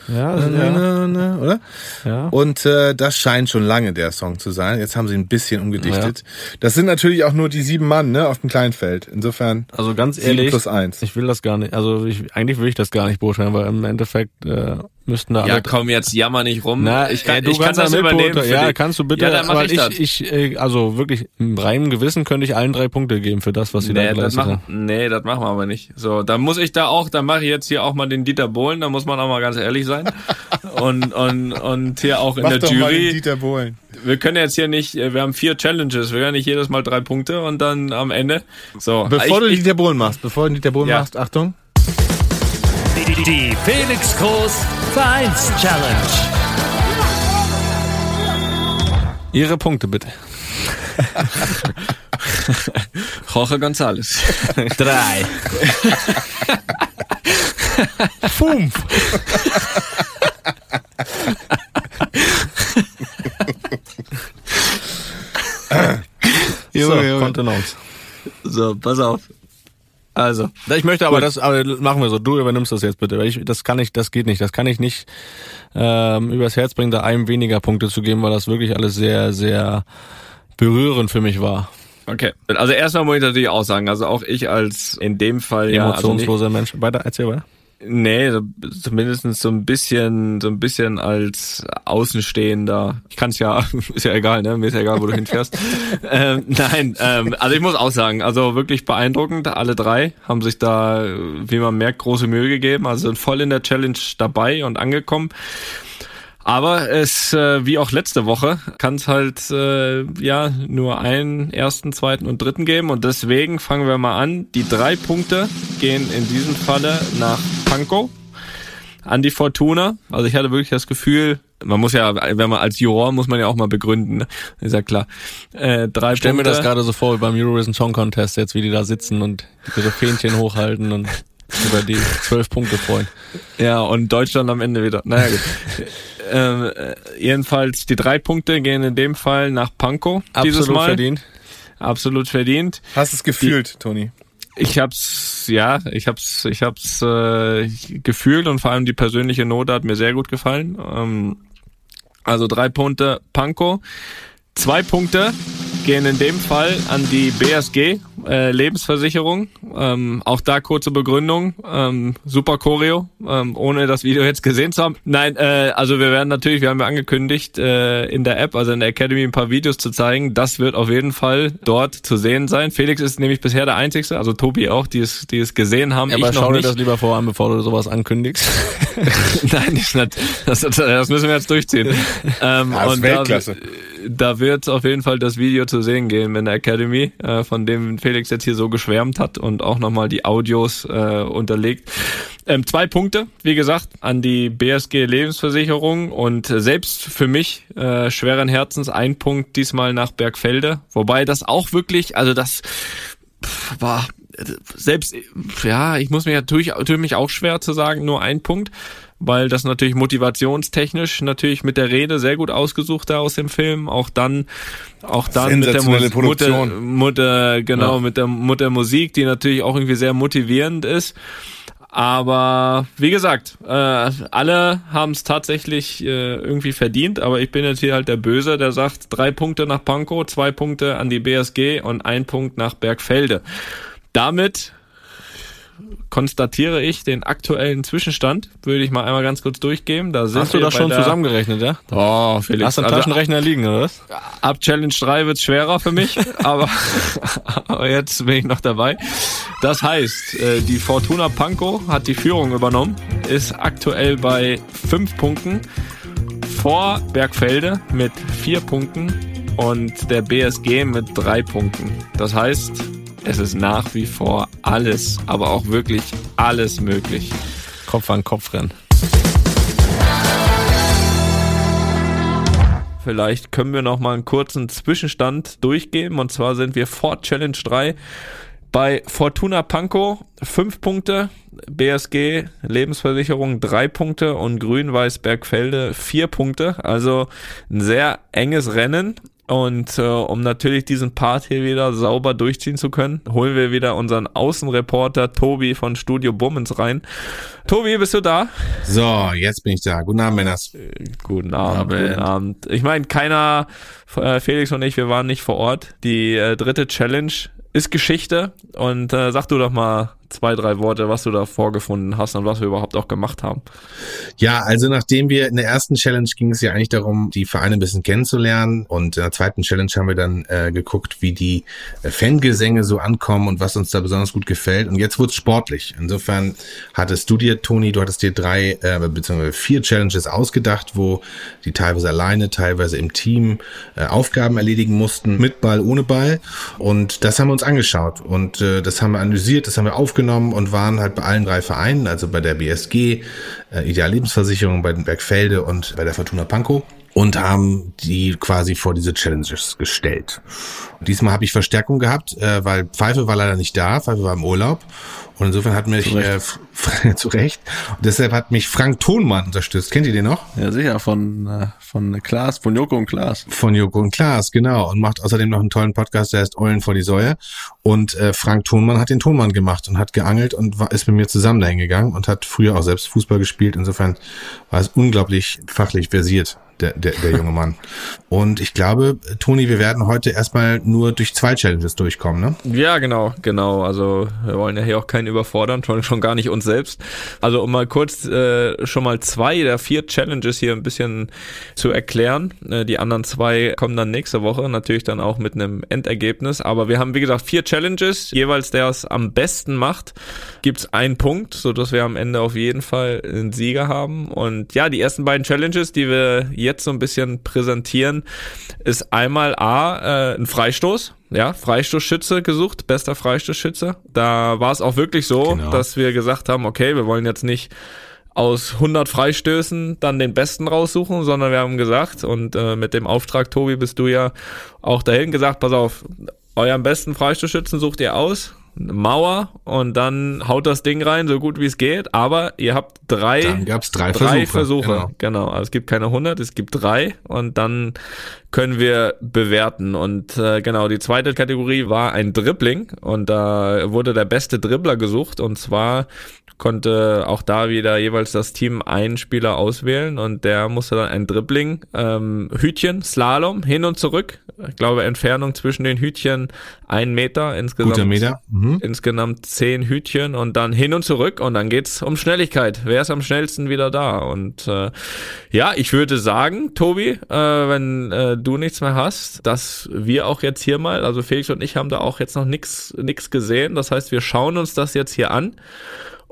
Ja, ja. oder? Ja. Und äh, das scheint schon lange der Song zu sein. Jetzt haben sie ein bisschen umgedichtet. Das sind natürlich auch nur die sieben Mann ne, auf dem Kleinfeld. Insofern Also ganz ehrlich, plus eins. ich will das gar nicht, also ich, eigentlich will ich das gar nicht beurteilen, weil im Endeffekt äh, müssten da Ja, alle... komm, jetzt jammer nicht rum. Na, ich kann, äh, du ich kann kannst das da übernehmen. Ja, dich. kannst du bitte. Ja, dann mach ich, das. ich, äh, also wirklich im reinen Gewissen könnte ich allen drei Punkte geben für das, was sie da Nee das, geleistet machen, haben. nee, das machen wir aber nicht. So, dann muss ich da auch, dann mache ich jetzt hier auch mal den Dieter Bohlen, da muss man auch mal ganz ehrlich sein. *laughs* und, und, und hier auch in Mach der doch mal den Jury. Dieter Bohlen. Wir können jetzt hier nicht, äh, wir haben vier Challenges, wir können nicht jedes Mal drei Punkte und dann am Ende. So, Bevor du ich, ich, Dieter Bohlen machst, bevor du Dieter Bohlen Ja. machst, Achtung. Die, die Felix Groß Vereins Challenge. Ihre Punkte bitte. *laughs* Jorge González. Drei. Fünf. so. Kontenance. So, pass auf. Also. Ich möchte aber Gut. das, aber machen wir so. Du übernimmst das jetzt bitte. Weil ich, das kann ich, das geht nicht. Das kann ich nicht ähm, übers Herz bringen, da einem weniger Punkte zu geben, weil das wirklich alles sehr, sehr berührend für mich war. Okay. Also erstmal muss ich natürlich auch sagen, also auch ich als in dem Fall ja, also nicht, Emotionsloser Mensch. Weiter, erzähl weiter. Nee, so- zumindest so ein bisschen, so ein bisschen als Außenstehender. Ich kann es ja, *laughs* ist ja egal, ne? Mir ist ja egal, wo du hinfährst. *laughs* ähm, nein, ähm, also ich muss auch sagen, also wirklich beeindruckend. Alle drei haben sich da, wie man merkt, große Mühe gegeben. Also sind voll in der Challenge dabei und angekommen. Aber es, äh, wie auch letzte Woche, kann es halt äh, ja nur einen ersten, zweiten und dritten geben. Und deswegen fangen wir mal an. Die drei Punkte gehen in diesem Falle nach Pankow an die Fortuna. Also ich hatte wirklich das Gefühl, man muss ja, wenn man als Juror muss man ja auch mal begründen, ne? ist ja klar. Äh, drei Stell mir Punkte. das gerade so vor wie beim Eurovision Song Contest jetzt, wie die da sitzen und ihre Fähnchen hochhalten und über die zwölf Punkte freuen. Ja, und Deutschland am Ende wieder. Naja, gut. *laughs* ähm, äh, jedenfalls, die drei Punkte gehen in dem Fall nach Pankow dieses Absolut Mal. verdient. Absolut verdient. Hast es gefühlt, Toni? Ich hab's, ja, ich hab's, ich hab's äh, gefühlt und vor allem die persönliche Note hat mir sehr gut gefallen. Ähm, also drei Punkte Pankow. Zwei Punkte gehen in dem Fall an die BSG äh, Lebensversicherung. Ähm, auch da kurze Begründung. Ähm, super Choreo, ähm, ohne das Video jetzt gesehen zu haben. Nein, äh, also wir werden natürlich, wir haben ja angekündigt, äh, in der App, also in der Academy, ein paar Videos zu zeigen. Das wird auf jeden Fall dort zu sehen sein. Felix ist nämlich bisher der Einzige, also Tobi auch, die es, die es gesehen haben. Ja, aber ich noch schau dir nicht. das lieber vor an, bevor du sowas ankündigst. *laughs* Nein. Das, das, das müssen wir jetzt durchziehen. Ähm, Ja, das ist und Weltklasse. Da, da wird auf jeden Fall das Video zu sehen gehen in der Academy, äh, von dem Felix jetzt hier so geschwärmt hat und auch nochmal die Audios äh, unterlegt. Ähm, zwei Punkte, wie gesagt, an die BSG Lebensversicherung und äh, selbst für mich äh, schweren Herzens ein Punkt diesmal nach Bergfelde, wobei das auch wirklich, also das pff, war selbst, ja, ich muss mir natürlich, tue mich auch schwer zu sagen, nur ein Punkt, weil das natürlich motivationstechnisch natürlich mit der Rede sehr gut ausgesucht da aus dem Film, auch dann, auch dann mit der Mus- Produktion. Mutter, Mutter, genau, Ja. mit der Mutter Musik, die natürlich auch irgendwie sehr motivierend ist. Aber wie gesagt, äh, alle haben es tatsächlich äh, irgendwie verdient, aber ich bin jetzt hier halt der Böse, der sagt drei Punkte nach Pankow, zwei Punkte an die BSG und ein Punkt nach Bergfelde. Damit konstatiere ich den aktuellen Zwischenstand, würde ich mal einmal ganz kurz durchgeben. Da sind Hast du das schon zusammengerechnet, ja? Oh, Felix. Hast du einen also- Taschenrechner liegen, oder was? Ab Challenge 3 wird's schwerer für mich, *laughs* aber, aber jetzt bin ich noch dabei. Das heißt, äh, die Fortuna Pankow hat die Führung übernommen, ist aktuell bei fünf Punkten vor Bergfelde mit vier Punkten und der BSG mit drei Punkten. Das heißt, es ist nach wie vor alles, aber auch wirklich alles möglich. Kopf an Kopf rennen. Vielleicht können wir noch mal einen kurzen Zwischenstand durchgeben. Und zwar sind wir vor Challenge 3 bei Fortuna Pankow 5 Punkte, BSG Lebensversicherung 3 Punkte und Grün-Weiß Bergfelde 4 Punkte. Also ein sehr enges Rennen. Und äh, um natürlich diesen Part hier wieder sauber durchziehen zu können, holen wir wieder unseren Außenreporter Tobi von Studio Bummens rein. Tobi, bist du da? So, jetzt bin ich da. Guten Abend, Männers. Guten Abend, guten Abend. Ich meine, keiner, äh, Felix und ich, wir waren nicht vor Ort. Die äh, dritte Challenge ist Geschichte. Und äh, sag du doch mal zwei, drei Worte, was du da vorgefunden hast und was wir überhaupt auch gemacht haben. Ja, also nachdem wir in der ersten Challenge ging es ja eigentlich darum, die Vereine ein bisschen kennenzulernen und in der zweiten Challenge haben wir dann äh, geguckt, wie die äh, Fangesänge so ankommen und was uns da besonders gut gefällt und jetzt wurde es sportlich. Insofern hattest du dir, Toni, du hattest dir drei äh, beziehungsweise vier Challenges ausgedacht, wo die teilweise alleine, teilweise im Team äh, Aufgaben erledigen mussten, mit Ball, ohne Ball und das haben wir uns angeschaut und äh, das haben wir analysiert, das haben wir aufgenommen und waren halt bei allen drei Vereinen, also bei der BSG, äh, Ideal Lebensversicherung, bei den Bergfelde und bei der Fortuna Pankow und haben die quasi vor diese Challenges gestellt. Und diesmal habe ich Verstärkung gehabt, äh, weil Pfeife war leider nicht da, Pfeife war im Urlaub. Und insofern hat mich äh, *laughs* zu Recht. Und deshalb hat mich Frank Thonmann unterstützt. Kennt ihr den noch? Ja, sicher, von, äh, von Klaas, von Joko und Klaas. Von Joko und Klaas, genau. Und macht außerdem noch einen tollen Podcast, der heißt Eulen vor die Säue. Und äh, Frank Thonmann hat den Tonmann gemacht und hat geangelt und war, ist mit mir zusammen dahin gegangen und hat früher auch selbst Fußball gespielt. Insofern war es unglaublich fachlich versiert der, der, der junge Mann. Und ich glaube, Toni, wir werden heute erstmal nur durch zwei Challenges durchkommen, ne? Ja, genau, genau. Also wir wollen ja hier auch keinen überfordern, schon, schon gar nicht uns selbst. Also um mal kurz äh, schon mal zwei der vier Challenges hier ein bisschen zu erklären. Äh, die anderen zwei kommen dann nächste Woche, natürlich dann auch mit einem Endergebnis. Aber wir haben, wie gesagt, vier Challenges. Jeweils der es am besten macht, gibt's einen Punkt, sodass wir am Ende auf jeden Fall einen Sieger haben. Und ja, die ersten beiden Challenges, die wir jetzt so ein bisschen präsentieren, ist einmal A, äh, ein Freistoß. Ja, Freistoßschütze gesucht, bester Freistoßschütze. Da war es auch wirklich so, Genau. dass wir gesagt haben, okay, wir wollen jetzt nicht aus 100 Freistößen dann den besten raussuchen, sondern wir haben gesagt, und äh, mit dem Auftrag, Tobi, bist du ja auch dahin gesagt, pass auf, euren besten Freistoßschützen sucht ihr aus, eine Mauer und dann haut das Ding rein, so gut wie es geht, aber ihr habt drei, Dann gab's drei drei Versuche, Versuche. genau. Genau, also es gibt keine 100, es gibt drei und dann können wir bewerten. Und äh, genau, die zweite Kategorie war ein Dribbling und da wurde der beste Dribbler gesucht und zwar konnte auch da wieder jeweils das Team einen Spieler auswählen und der musste dann ein Dribbling, ähm, Hütchen, Slalom, hin und zurück. Ich glaube, Entfernung zwischen den Hütchen ein Meter insgesamt. Guter Meter. Mhm. Insgesamt zehn Hütchen und dann hin und zurück und dann geht's um Schnelligkeit. Wer ist am schnellsten wieder da? Und äh, ja, ich würde sagen, Tobi, äh, wenn äh, du nichts mehr hast, dass wir auch jetzt hier mal, also Felix und ich haben da auch jetzt noch nix gesehen. Das heißt, wir schauen uns das jetzt hier an.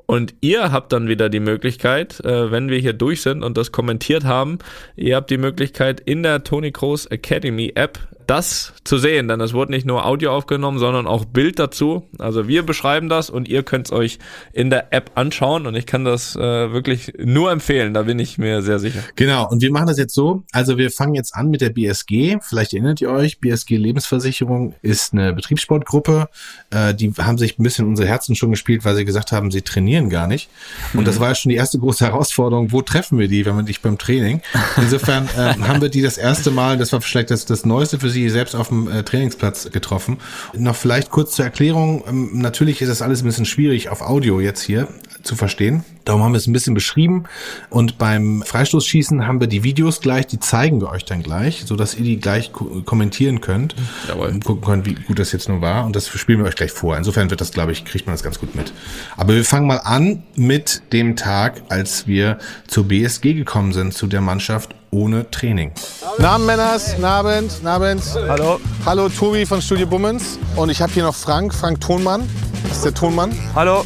Und ihr habt dann wieder die Möglichkeit, äh, wenn wir hier durch sind und das kommentiert haben, ihr habt die Möglichkeit in der Tony Kroos Academy App das zu sehen, denn es wurde nicht nur Audio aufgenommen, sondern auch Bild dazu. Also wir beschreiben das und ihr könnt es euch in der App anschauen und ich kann das äh, wirklich nur empfehlen, da bin ich mir sehr sicher. Genau, und wir machen das jetzt so. Also wir fangen jetzt an mit der BSG. Vielleicht erinnert ihr euch, BSG Lebensversicherung ist eine Betriebssportgruppe. Äh, die haben sich ein bisschen unsere Herzen schon gespielt, weil sie gesagt haben, sie trainieren gar nicht. Und das war ja schon die erste große Herausforderung. Wo treffen wir die, wenn wir nicht beim Training? Insofern äh, *laughs* haben wir die das erste Mal, das war vielleicht das, das Neueste für sie, selbst auf dem äh, Trainingsplatz getroffen. Noch vielleicht kurz zur Erklärung. Ähm, natürlich ist das alles ein bisschen schwierig auf Audio jetzt hier zu verstehen. Darum haben wir es ein bisschen beschrieben. Und beim Freistoßschießen haben wir die Videos gleich, die zeigen wir euch dann gleich, so dass ihr die gleich ko kommentieren könnt. Und gucken könnt, wie gut das jetzt nun war. Und das spielen wir euch gleich vor. Insofern wird das, glaube ich, kriegt man das ganz gut mit. Aber wir fangen mal an mit dem Tag, als wir zur BSG gekommen sind, zu der Mannschaft ohne Training. Namen Männers, Nabend, Nabend. Hallo. Hallo, Tobi von Studio Bummens. Und ich habe hier noch Frank, Frank Tonmann. Das ist der Tonmann. Hallo.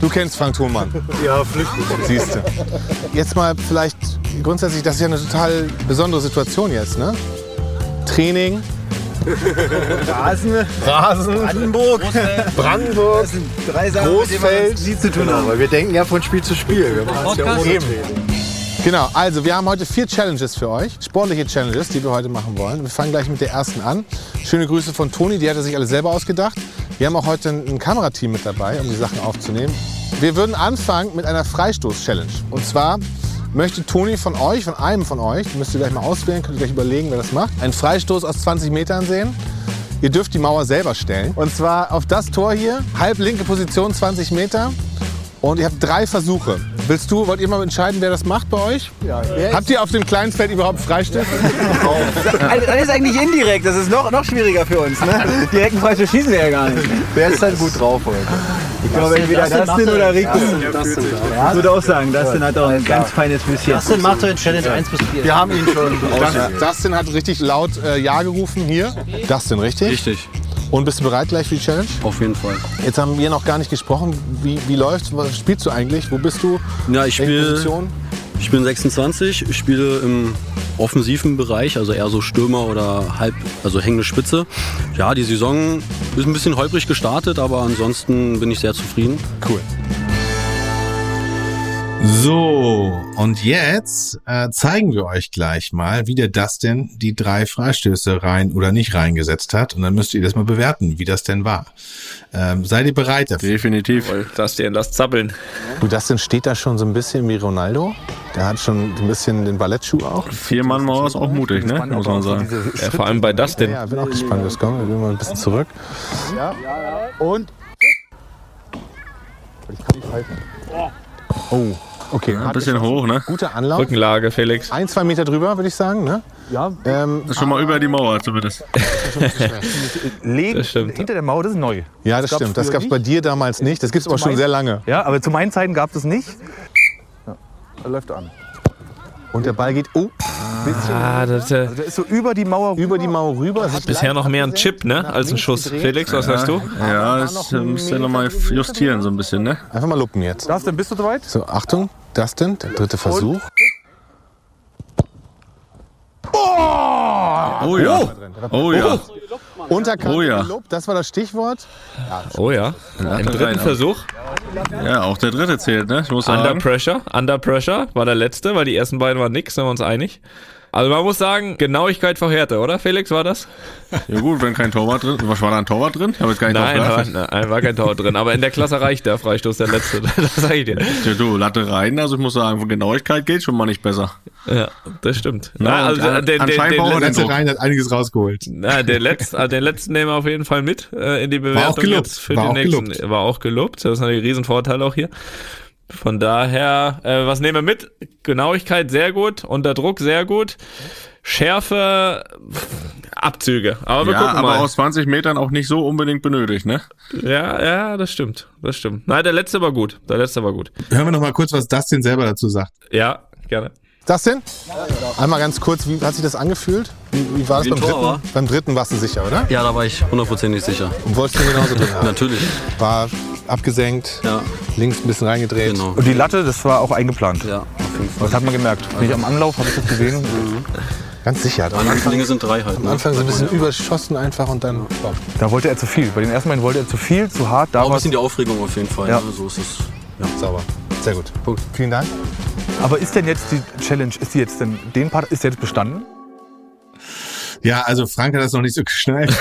Du kennst Frank Thonmann. Ja, flüchtig. Siehst du. Jetzt mal vielleicht grundsätzlich, das ist ja eine total besondere Situation jetzt, ne? Training. Rasen, Rasen. Brandenburg, Brandenburg, Das sind drei Sachen, Großfeld. mit denen wir nie zu tun haben. Weil wir denken ja von Spiel zu Spiel. Wir machen es ja ohne. Training. Genau, also wir haben heute vier Challenges für euch, sportliche Challenges, die wir heute machen wollen. Wir fangen gleich mit der ersten an. Schöne Grüße von Toni, die hat er sich alle selber ausgedacht. Wir haben auch heute ein ein Kamerateam mit dabei, um die Sachen aufzunehmen. Wir würden anfangen mit einer Freistoß-Challenge. Und zwar möchte Toni von euch, von einem von euch, müsst ihr gleich mal auswählen, könnt ihr gleich überlegen, wer das macht, einen Freistoß aus 20 Metern sehen. Ihr dürft die Mauer selber stellen. Und zwar auf das Tor hier, halb linke Position, 20 Meter. Und ihr habt drei Versuche. Willst du, wollt ihr mal entscheiden, wer das macht bei euch? Ja. Habt ihr auf dem kleinen Feld überhaupt Freistoß? *laughs* Also, Das ist eigentlich indirekt, das ist noch, noch schwieriger für uns. Ne? Direkten Freistoß schießen wir ja gar nicht. Wer ist dann gut drauf heute? Ich glaube entweder Dustin oder Rico. Ich würde auch sagen, Dustin hat auch ein ganz feines bisschen. Dustin macht heute Challenge 1 bis 4. Wir haben ihn schon Dustin hat richtig laut äh, Ja gerufen hier. Dustin, richtig? Richtig. Und bist du bereit gleich für die Challenge? Auf jeden Fall. Jetzt haben wir noch gar nicht gesprochen. Wie, wie läuft's? Was spielst du eigentlich? Wo bist du? Ja, ich spiele. Position? Ich bin 26, ich spiele im offensiven Bereich, also eher so Stürmer oder halb, also hängende Spitze. Ja, die Saison ist ein bisschen holprig gestartet, aber ansonsten bin ich sehr zufrieden. Cool. So, und jetzt äh, zeigen wir euch gleich mal, wie der Dustin die drei Freistöße rein oder nicht reingesetzt hat. Und dann müsst ihr das mal bewerten, wie das denn war. Ähm, seid ihr bereit dafür? Definitiv. Dustin, lass zappeln. Du, Dustin steht da schon so ein bisschen wie Ronaldo. Der hat schon ein bisschen den Ballettschuh auch. Vier Mann Mauer ist auch mutig, ne? Muss man sagen. Ja, vor allem bei Dustin. Ja, bin auch gespannt, was kommt. Wir gehen mal ein bisschen zurück. Ja. Und. Ich kann nicht halten. Oh, okay. ein bisschen hoch, ne? Guter Anlauf. Rückenlage, Felix. Ein, zwei Meter drüber, würde ich sagen. Ne? Ja. Ähm, Das ist schon mal über die Mauer zumindest. Legen Das hinter der Mauer, das ist neu. ja, das gab's stimmt. Das gab es bei dir damals nicht. Das gibt es aber schon sehr lange. Ja, aber zu meinen Zeiten gab es nicht. Ja, läuft an. Und der Ball geht. Oh, bisschen. Ah, das ist Also der ist so über die Mauer über die Mauer rüber. Bisher noch mehr ein Chip, ne, als ein Schuss. Felix, was sagst du? Ja, das müsst ihr nochmal justieren so ein bisschen, ne? Einfach mal lupen jetzt. Dustin, bist du soweit? So, Achtung, Dustin, der dritte Versuch. Oh ja. Oh ja. Unterkante Oh ja. gelobt, das war das Stichwort. Oh ja. Im dritten rein. Versuch. Ja, auch der dritte zählt, ne? Ich muss Under sagen. Pressure. Under Pressure war der letzte, weil die ersten beiden waren nix, sind wir uns einig. Also man muss sagen, Genauigkeit vor Härte, oder Felix, war das? Ja gut, wenn kein Torwart drin Was war da ein Torwart drin? Ich habe jetzt gar nicht Nein, drauf war, nein, war kein Tor drin. Aber in der Klasse reicht der Freistoß der letzte. *laughs* Das sag ich dir. Ja, du, Latte rein, also ich muss sagen, von Genauigkeit geht schon mal nicht besser. Ja, das stimmt. Na, Na, also, an- den, den, anscheinend den, den, den Druck. Rein hat einiges rausgeholt. na, den, letzten, also den letzten nehmen wir auf jeden Fall mit äh, in die Bewertung. auch gelobt. Jetzt für War die auch nächsten. gelobt. War auch gelobt. Das ist natürlich ein Riesenvorteil auch hier. Von daher, äh, was nehmen wir mit? Genauigkeit sehr gut, unter Druck sehr gut. Schärfe, Abzüge. Aber wir ja, gucken aber mal. aus 20 Metern auch nicht so unbedingt benötigt, ne? Ja, ja, das stimmt. Das stimmt. Nein, der letzte war gut. Der letzte war gut. Hören wir noch mal kurz, was Dustin selber dazu sagt. Ja, gerne. Dustin, einmal ganz kurz, wie hat sich das angefühlt? Wie, wie war das Wie beim dritten? war? Beim dritten warst du sicher, oder? Ja, da war ich hundertprozentig sicher. Und wolltest du genauso drin haben? *laughs* Natürlich. War abgesenkt, Ja, links ein bisschen reingedreht. genau. Und die Latte, das war auch eingeplant. Ja, auf jeden Fall. Das hat man gemerkt. Nicht am Anlauf habe ich das gesehen. Ganz sicher. Am Anfang, Dinge sind drei halt. am Ne? Anfang so ein bisschen überschossen einfach und dann. Da wollte er zu viel. Bei den ersten beiden wollte er zu viel, zu hart. Da Auch ein war bisschen die Aufregung auf jeden Fall. Ja. Ne? So ist es. Sauber. Sehr gut. Vielen Dank. Aber ist denn jetzt die Challenge, ist die jetzt denn, den Part ist jetzt bestanden? Ja, also Frank hat das noch nicht so geschnallt. *laughs*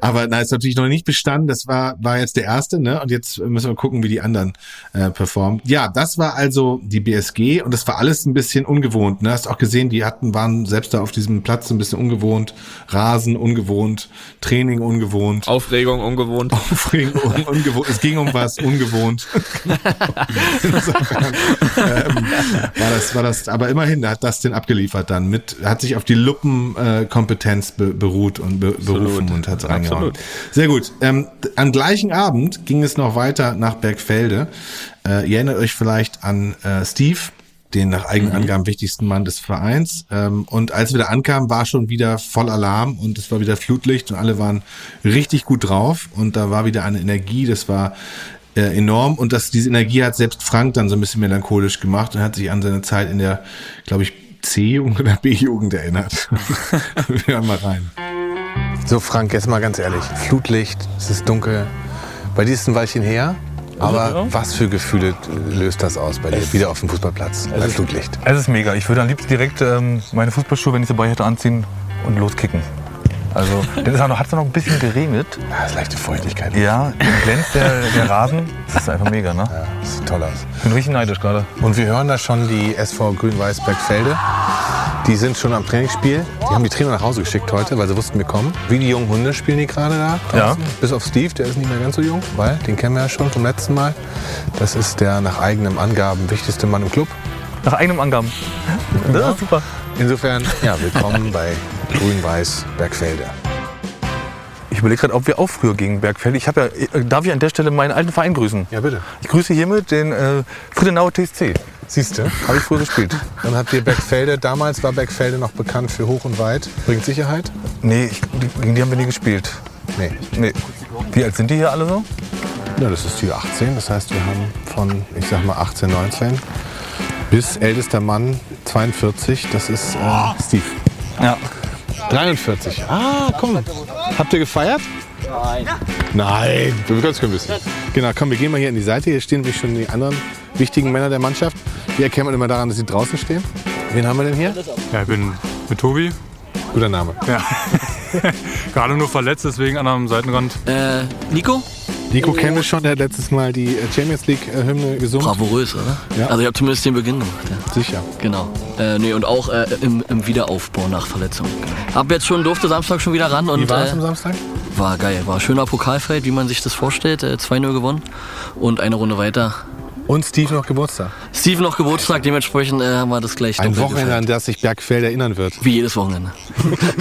Aber na, ist natürlich noch nicht bestanden. Das war, war jetzt der erste, ne? Und jetzt müssen wir gucken, wie die anderen äh, performen. Ja, das war also die BSG und das war alles ein bisschen ungewohnt. Ne? Hast auch gesehen, die hatten, waren selbst da auf diesem Platz ein bisschen ungewohnt. Rasen ungewohnt, Training ungewohnt. Aufregung ungewohnt. Aufregung un ungewohnt. Es ging um was ungewohnt. *laughs* Insofern, ähm, war das, war das, aber immerhin, da hat das den abgeliefert dann mit, hat sich auf die Luppenkompetenz äh, be beruht und be berufen und hat reingehauen. Absolut. Sehr gut. Ähm, am gleichen Abend ging es noch weiter nach Bergfelde. Äh, ihr erinnert euch vielleicht an äh, Steve, den nach eigenen Angaben wichtigsten Mann des Vereins. Ähm, und als wir da ankamen, war schon wieder voll Alarm und es war wieder Flutlicht und alle waren richtig gut drauf und da war wieder eine Energie, das war äh, enorm und das, diese Energie hat selbst Frank dann so ein bisschen melancholisch gemacht und hat sich an seine Zeit in der, glaube ich, C-Jugend oder B-Jugend erinnert. *laughs* wir hören mal rein. So Frank, jetzt mal ganz ehrlich, Flutlicht, es ist dunkel, bei dir ist es ein Weilchen her, aber was für Gefühle löst das aus bei dir, wieder auf dem Fußballplatz, bei Flutlicht? Es ist mega. Ich würde am liebsten direkt ähm, meine Fußballschuhe, wenn ich dabei hätte, anziehen und loskicken. Also, auch noch, hat es noch ein bisschen geregnet. Ja, das ist leichte Feuchtigkeit. Ja, glänzt der, der Rasen. Das ist einfach mega, ne? Ja, das sieht toll aus. Ich bin richtig neidisch gerade. Und wir hören da schon die SV Grün-Weiß Bergfelde. Die sind schon am Trainingsspiel. Die haben die Trainer nach Hause geschickt heute, weil sie wussten, wir kommen. Wie die jungen Hunde spielen die gerade da. draußen. Bis auf Steve, der ist nicht mehr ganz so jung, weil den kennen wir ja schon vom letzten Mal. Das ist der nach eigenen Angaben wichtigste Mann im Club. Nach eigenen Angaben. *laughs* Das ist super. Insofern, ja, willkommen *laughs* bei Grün-Weiß Bergfelde. Ich überlege gerade, ob wir auch früher gegen Bergfelde. Ich habe ja, äh, darf ich an der Stelle meinen alten Verein grüßen? Ja, bitte. Ich grüße hiermit den äh, Friedenauer TSC. Siehst du, habe ich früher gespielt. Dann habt ihr Bergfelde, damals war Bergfelde noch bekannt für Hoch und Weit. Bringt Sicherheit? Nee, ich, die- gegen die haben wir nie gespielt. Nee. Nee. Wie alt sind die hier alle so? Ja, das ist die 18. Das heißt, wir haben von, ich sag mal, 18, 19 bis ältester Mann 42. Das ist äh, Steve. Ja. 43. Ah, komm. Habt ihr gefeiert? Nein. Nein, wir können es ein bisschen. Genau, komm, wir gehen mal hier an die Seite. Hier stehen nämlich schon die anderen wichtigen Männer der Mannschaft. Die erkennt man immer daran, dass sie draußen stehen. Wen haben wir denn hier? Ja, ich bin mit Tobi. Guter Name. Ja. *laughs* Gerade nur verletzt, deswegen an am Seitenrand. Äh, Nico? Nico kennen wir schon, der hat letztes Mal die äh, Champions League-Hymne gesungen. Bravourös, oder? Ja. Also ich habe zumindest den Beginn gemacht. Ja. Sicher. Genau. Äh, nee, und auch äh, im, im Wiederaufbau nach Verletzung. Hab jetzt schon, durfte Samstag schon wieder ran. Und, Wie war es äh, am Samstag? War geil. War schöner Pokalfight, wie man sich das vorstellt. Äh, 2-0 gewonnen. Und eine Runde weiter. Und Steve noch Geburtstag. Steve noch Geburtstag, dementsprechend äh, haben wir das gleich Ein Wochenende, gefeiert. an das sich Bergfeld erinnern wird. Wie jedes Wochenende.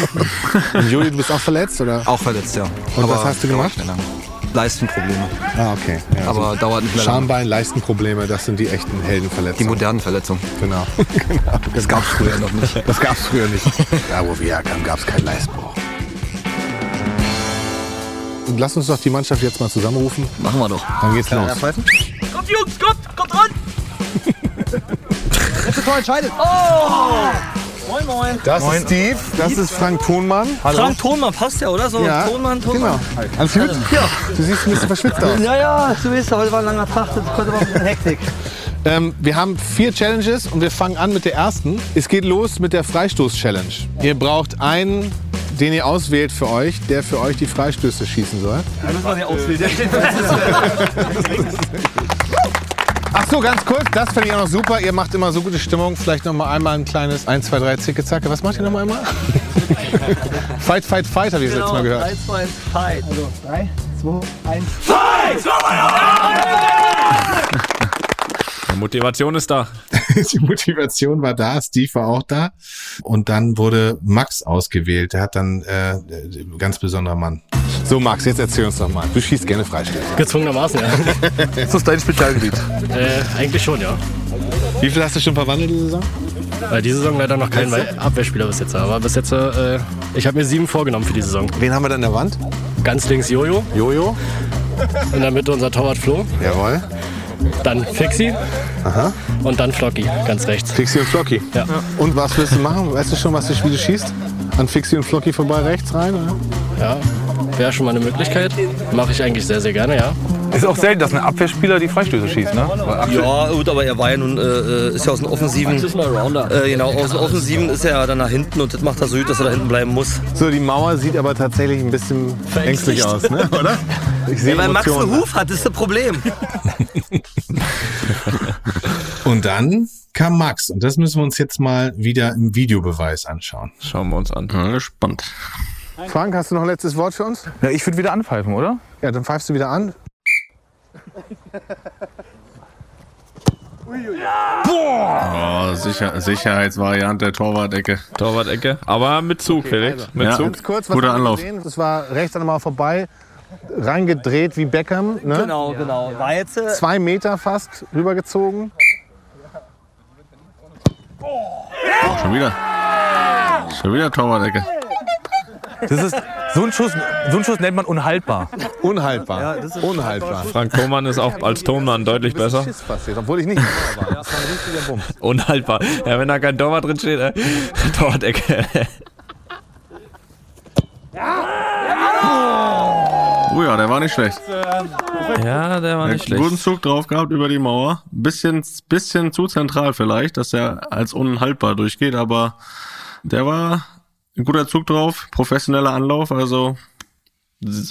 *laughs* Und Juli, du bist auch verletzt, oder? Auch verletzt, ja. Und Aber was hast du gemacht? Leistenprobleme. Ah, okay. Ja, Aber also dauert nicht mehr lange. Schambein, Leistenprobleme, das sind die echten Heldenverletzungen. Die modernen Verletzungen. Genau. *laughs* Das gab es früher noch nicht. Das gab es früher nicht. *laughs* Da, wo wir herkamen, gab es keinen Leistbruch. Und lass uns doch die Mannschaft jetzt mal zusammenrufen. Machen wir doch. Dann geht's los. Kommt Jungs, kommt, kommt ran! Letzte Tor entscheidet. Oh! Moin, moin. Das ist Steve, das ist Frank Thonmann. Frank Thonmann passt ja, oder? So, Ja, Thonmann, Thonmann. Genau. Alles gut? Ja. Du siehst ein bisschen verschwitzt aus. Ja, ja, du weißt, heute war ein langer Tag, das konnte man ein bisschen Hektik. *laughs* Ähm, wir haben vier Challenges und wir fangen an mit der ersten. Es geht los mit der Freistoß-Challenge. Ihr braucht einen, den ihr auswählt für euch, der für euch die Freistöße schießen soll. Da müssen wir den auswählen. Ach so, ganz kurz, das finde ich auch noch super. Ihr macht immer so gute Stimmung. Vielleicht noch mal einmal ein kleines 1, 2, 3, Zicke, Zacke. Was macht ihr noch mal einmal? *laughs* fight, fight, fight, habe ich das letzte Mal gehört. 3, 2, Fight. Also 3, 2, 1. Fight! Die Motivation ist da. *laughs* Die Motivation war da, Steve war auch da. Und dann wurde Max ausgewählt. Der hat dann äh, ein ganz besonderer Mann. So, Max, jetzt erzähl uns doch mal. Du schießt gerne Freistöße. Gezwungenermaßen, ja. *laughs* Ist das dein Spezialgebiet? äh, eigentlich schon, ja. Wie viel hast du schon verwandelt diese Saison? Äh, diese Saison leider noch kein? Abwehrspieler bis jetzt. Aber bis jetzt, äh, ich habe mir sieben vorgenommen für die Saison. Wen haben wir da an der Wand? Ganz links Jojo. Jojo. In der Mitte unser Torwart Flo. Jawohl. Dann Fixi. Aha. Und dann Flocky, ganz rechts. Fixi und Flocky. Ja. Und was willst du machen? Weißt du schon, was du Spiele schießt? An Fixi und Flocky vorbei rechts rein? Oder? Ja, wäre schon mal eine Möglichkeit. Mache ich eigentlich sehr, sehr gerne, ja. Ist auch selten, dass ein Abwehrspieler die Freistöße schießt, ne? Ja, gut, aber er war ja nun, äh, ist ja aus dem Offensiven. Äh, genau, aus dem Offensiven ist er ja dann nach hinten und das macht er so gut, dass er da hinten bleiben muss. So, die Mauer sieht aber tatsächlich ein bisschen ängstlich aus, ne? *laughs* oder? Ich Ja, weil Max einen Huf hat, ist das Problem. *laughs* Und dann kam Max. Und das müssen wir uns jetzt mal wieder im Videobeweis anschauen. Schauen wir uns an. Ja, gespannt. Frank, hast du noch ein letztes Wort für uns? Ja, ich würde wieder anpfeifen, oder? Ja, dann pfeifst du wieder an. Oh, Sicher Sicherheitsvariante Torwart-Ecke. Torwart-Ecke. Aber mit Zug, Felix. Mit Ja. Zug. Ganz kurz, was Guter Anlauf. gesehen? Das war rechts einmal vorbei, reingedreht wie Beckham. Ne? Genau, genau. War jetzt, äh, Zwei Meter fast rübergezogen. Schon wieder. Schon wieder Torwart-Ecke. Das ist, so, ein Schuss, so ein Schuss nennt man unhaltbar. Unhaltbar. Unhaltbar. Frank Thomann ist auch als Tonmann deutlich besser. Schiss passiert, obwohl ich nicht war. Das war ein richtiger Bumm. Unhaltbar. Ja, wenn da kein Torwart drin steht, äh, *laughs* Torwart-Ecke. *laughs* Oh ja, der war nicht schlecht. Ja, der war nicht einen guten schlecht. Zug drauf gehabt über die Mauer. Bisschen, bisschen zu zentral vielleicht, dass er als unhaltbar durchgeht, aber der war ein guter Zug drauf, professioneller Anlauf, also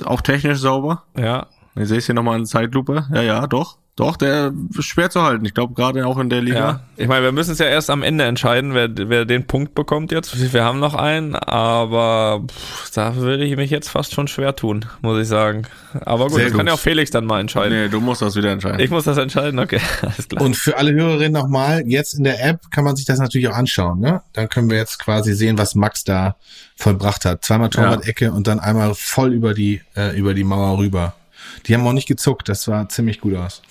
auch technisch sauber. Ja. Ich sehe es hier nochmal in Zeitlupe. Ja, ja, doch. Doch, der ist schwer zu halten. Ich glaube, gerade auch in der Liga. Ja. Ich meine, wir müssen es ja erst am Ende entscheiden, wer, wer den Punkt bekommt jetzt. Wir haben noch einen, aber pff, da würde ich mich jetzt fast schon schwer tun, muss ich sagen. Aber gut, Sehr das kann gut. ja auch Felix dann mal entscheiden. Nee, du musst das wieder entscheiden. Ich muss das entscheiden, okay. *laughs* Alles klar. Und für alle Hörerinnen nochmal, jetzt in der App kann man sich das natürlich auch anschauen. Ne? Dann können wir jetzt quasi sehen, was Max da vollbracht hat. Zweimal Torwart-Ecke und dann einmal voll über die, äh, über die Mauer rüber. Die haben auch nicht gezuckt, das sah ziemlich gut aus.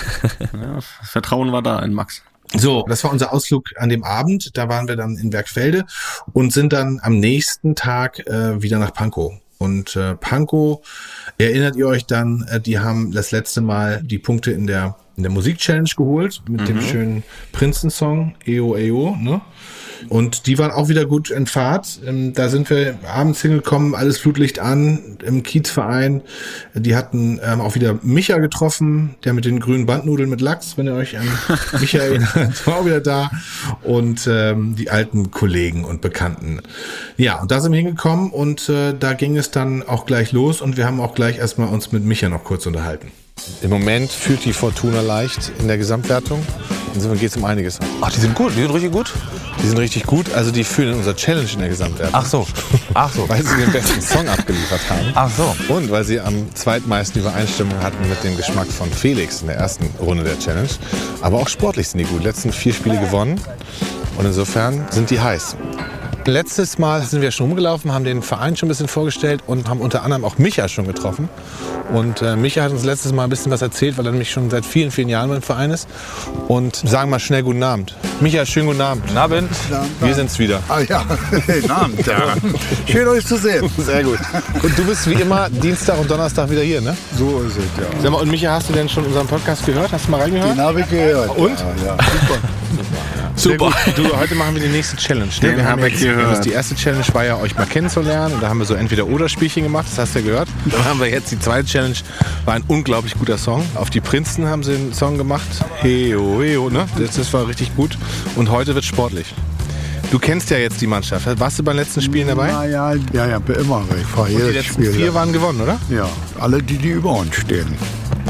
*laughs* ja, Vertrauen war da in Max. So, das war unser Ausflug an dem Abend. Da waren wir dann in Werkfelde und sind dann am nächsten Tag äh, wieder nach Pankow. Und äh, Pankow, erinnert ihr euch dann, äh, die haben das letzte Mal die Punkte in der in der Musik-Challenge geholt mit dem Mhm. schönen Prinzen-Song EO EO, ne? Und die waren auch wieder gut in Fahrt. Ähm, Da sind wir abends hingekommen, alles Flutlicht an im Kiezverein. Die hatten ähm, auch wieder Micha getroffen, der mit den grünen Bandnudeln mit Lachs, wenn ihr euch an *laughs* Micha erinnert, war auch wieder da. Und ähm, die alten Kollegen und Bekannten. Ja, und da sind wir hingekommen und äh, da ging es dann auch gleich los und wir haben auch gleich erstmal uns mit Micha noch kurz unterhalten. Im Moment führt die Fortuna leicht in der Gesamtwertung. Insofern geht es um einiges. Ach, die sind gut, die sind richtig gut. Die sind richtig gut, also die führen in unserer Challenge in der Gesamtwertung. Ach so. Ach so. Weil sie den besten Song abgeliefert haben. Ach so. Und weil sie am zweitmeisten Übereinstimmung hatten mit dem Geschmack von Felix in der ersten Runde der Challenge. Aber auch sportlich sind die gut. Letzten vier Spiele gewonnen. Und insofern sind die heiß. Letztes Mal sind wir schon rumgelaufen, haben den Verein schon ein bisschen vorgestellt und haben unter anderem auch Micha schon getroffen. Und äh, Micha hat uns letztes Mal ein bisschen was erzählt, weil er nämlich schon seit vielen, vielen Jahren beim Verein ist. Und sagen mal schnell guten Abend. Micha, schönen guten Abend. Guten Abend. Wir sind's wieder. Ah ja, guten Abend. Ja. *laughs* Schön euch zu sehen. Sehr gut. Und du bist wie immer Dienstag und Donnerstag wieder hier, ne? So ist es, ja. Sag mal, und Micha, hast du denn schon unseren Podcast gehört? Hast du mal reingehört? Den habe ich gehört. Und? Ja, ja. Super. *laughs* Super. Du, heute machen wir die nächste Challenge. Ne? Den Wir hab haben ich jetzt, gehört. also die erste Challenge war ja, euch mal kennenzulernen. Und da haben wir so Entweder-Oder-Spielchen gemacht. Das hast du ja gehört. Dann haben wir jetzt die zweite Challenge. War ein unglaublich guter Song. Auf die Prinzen haben sie einen Song gemacht. Heo, heo, ne? Das, das war richtig gut. Und heute wird sportlich. Du kennst ja jetzt die Mannschaft. Warst du beim letzten Spielen dabei? Ja, ja, ja, ja immer. Ich fahre Und die letzten Spiel. vier waren gewonnen, oder? Ja, alle die, die über uns stehen.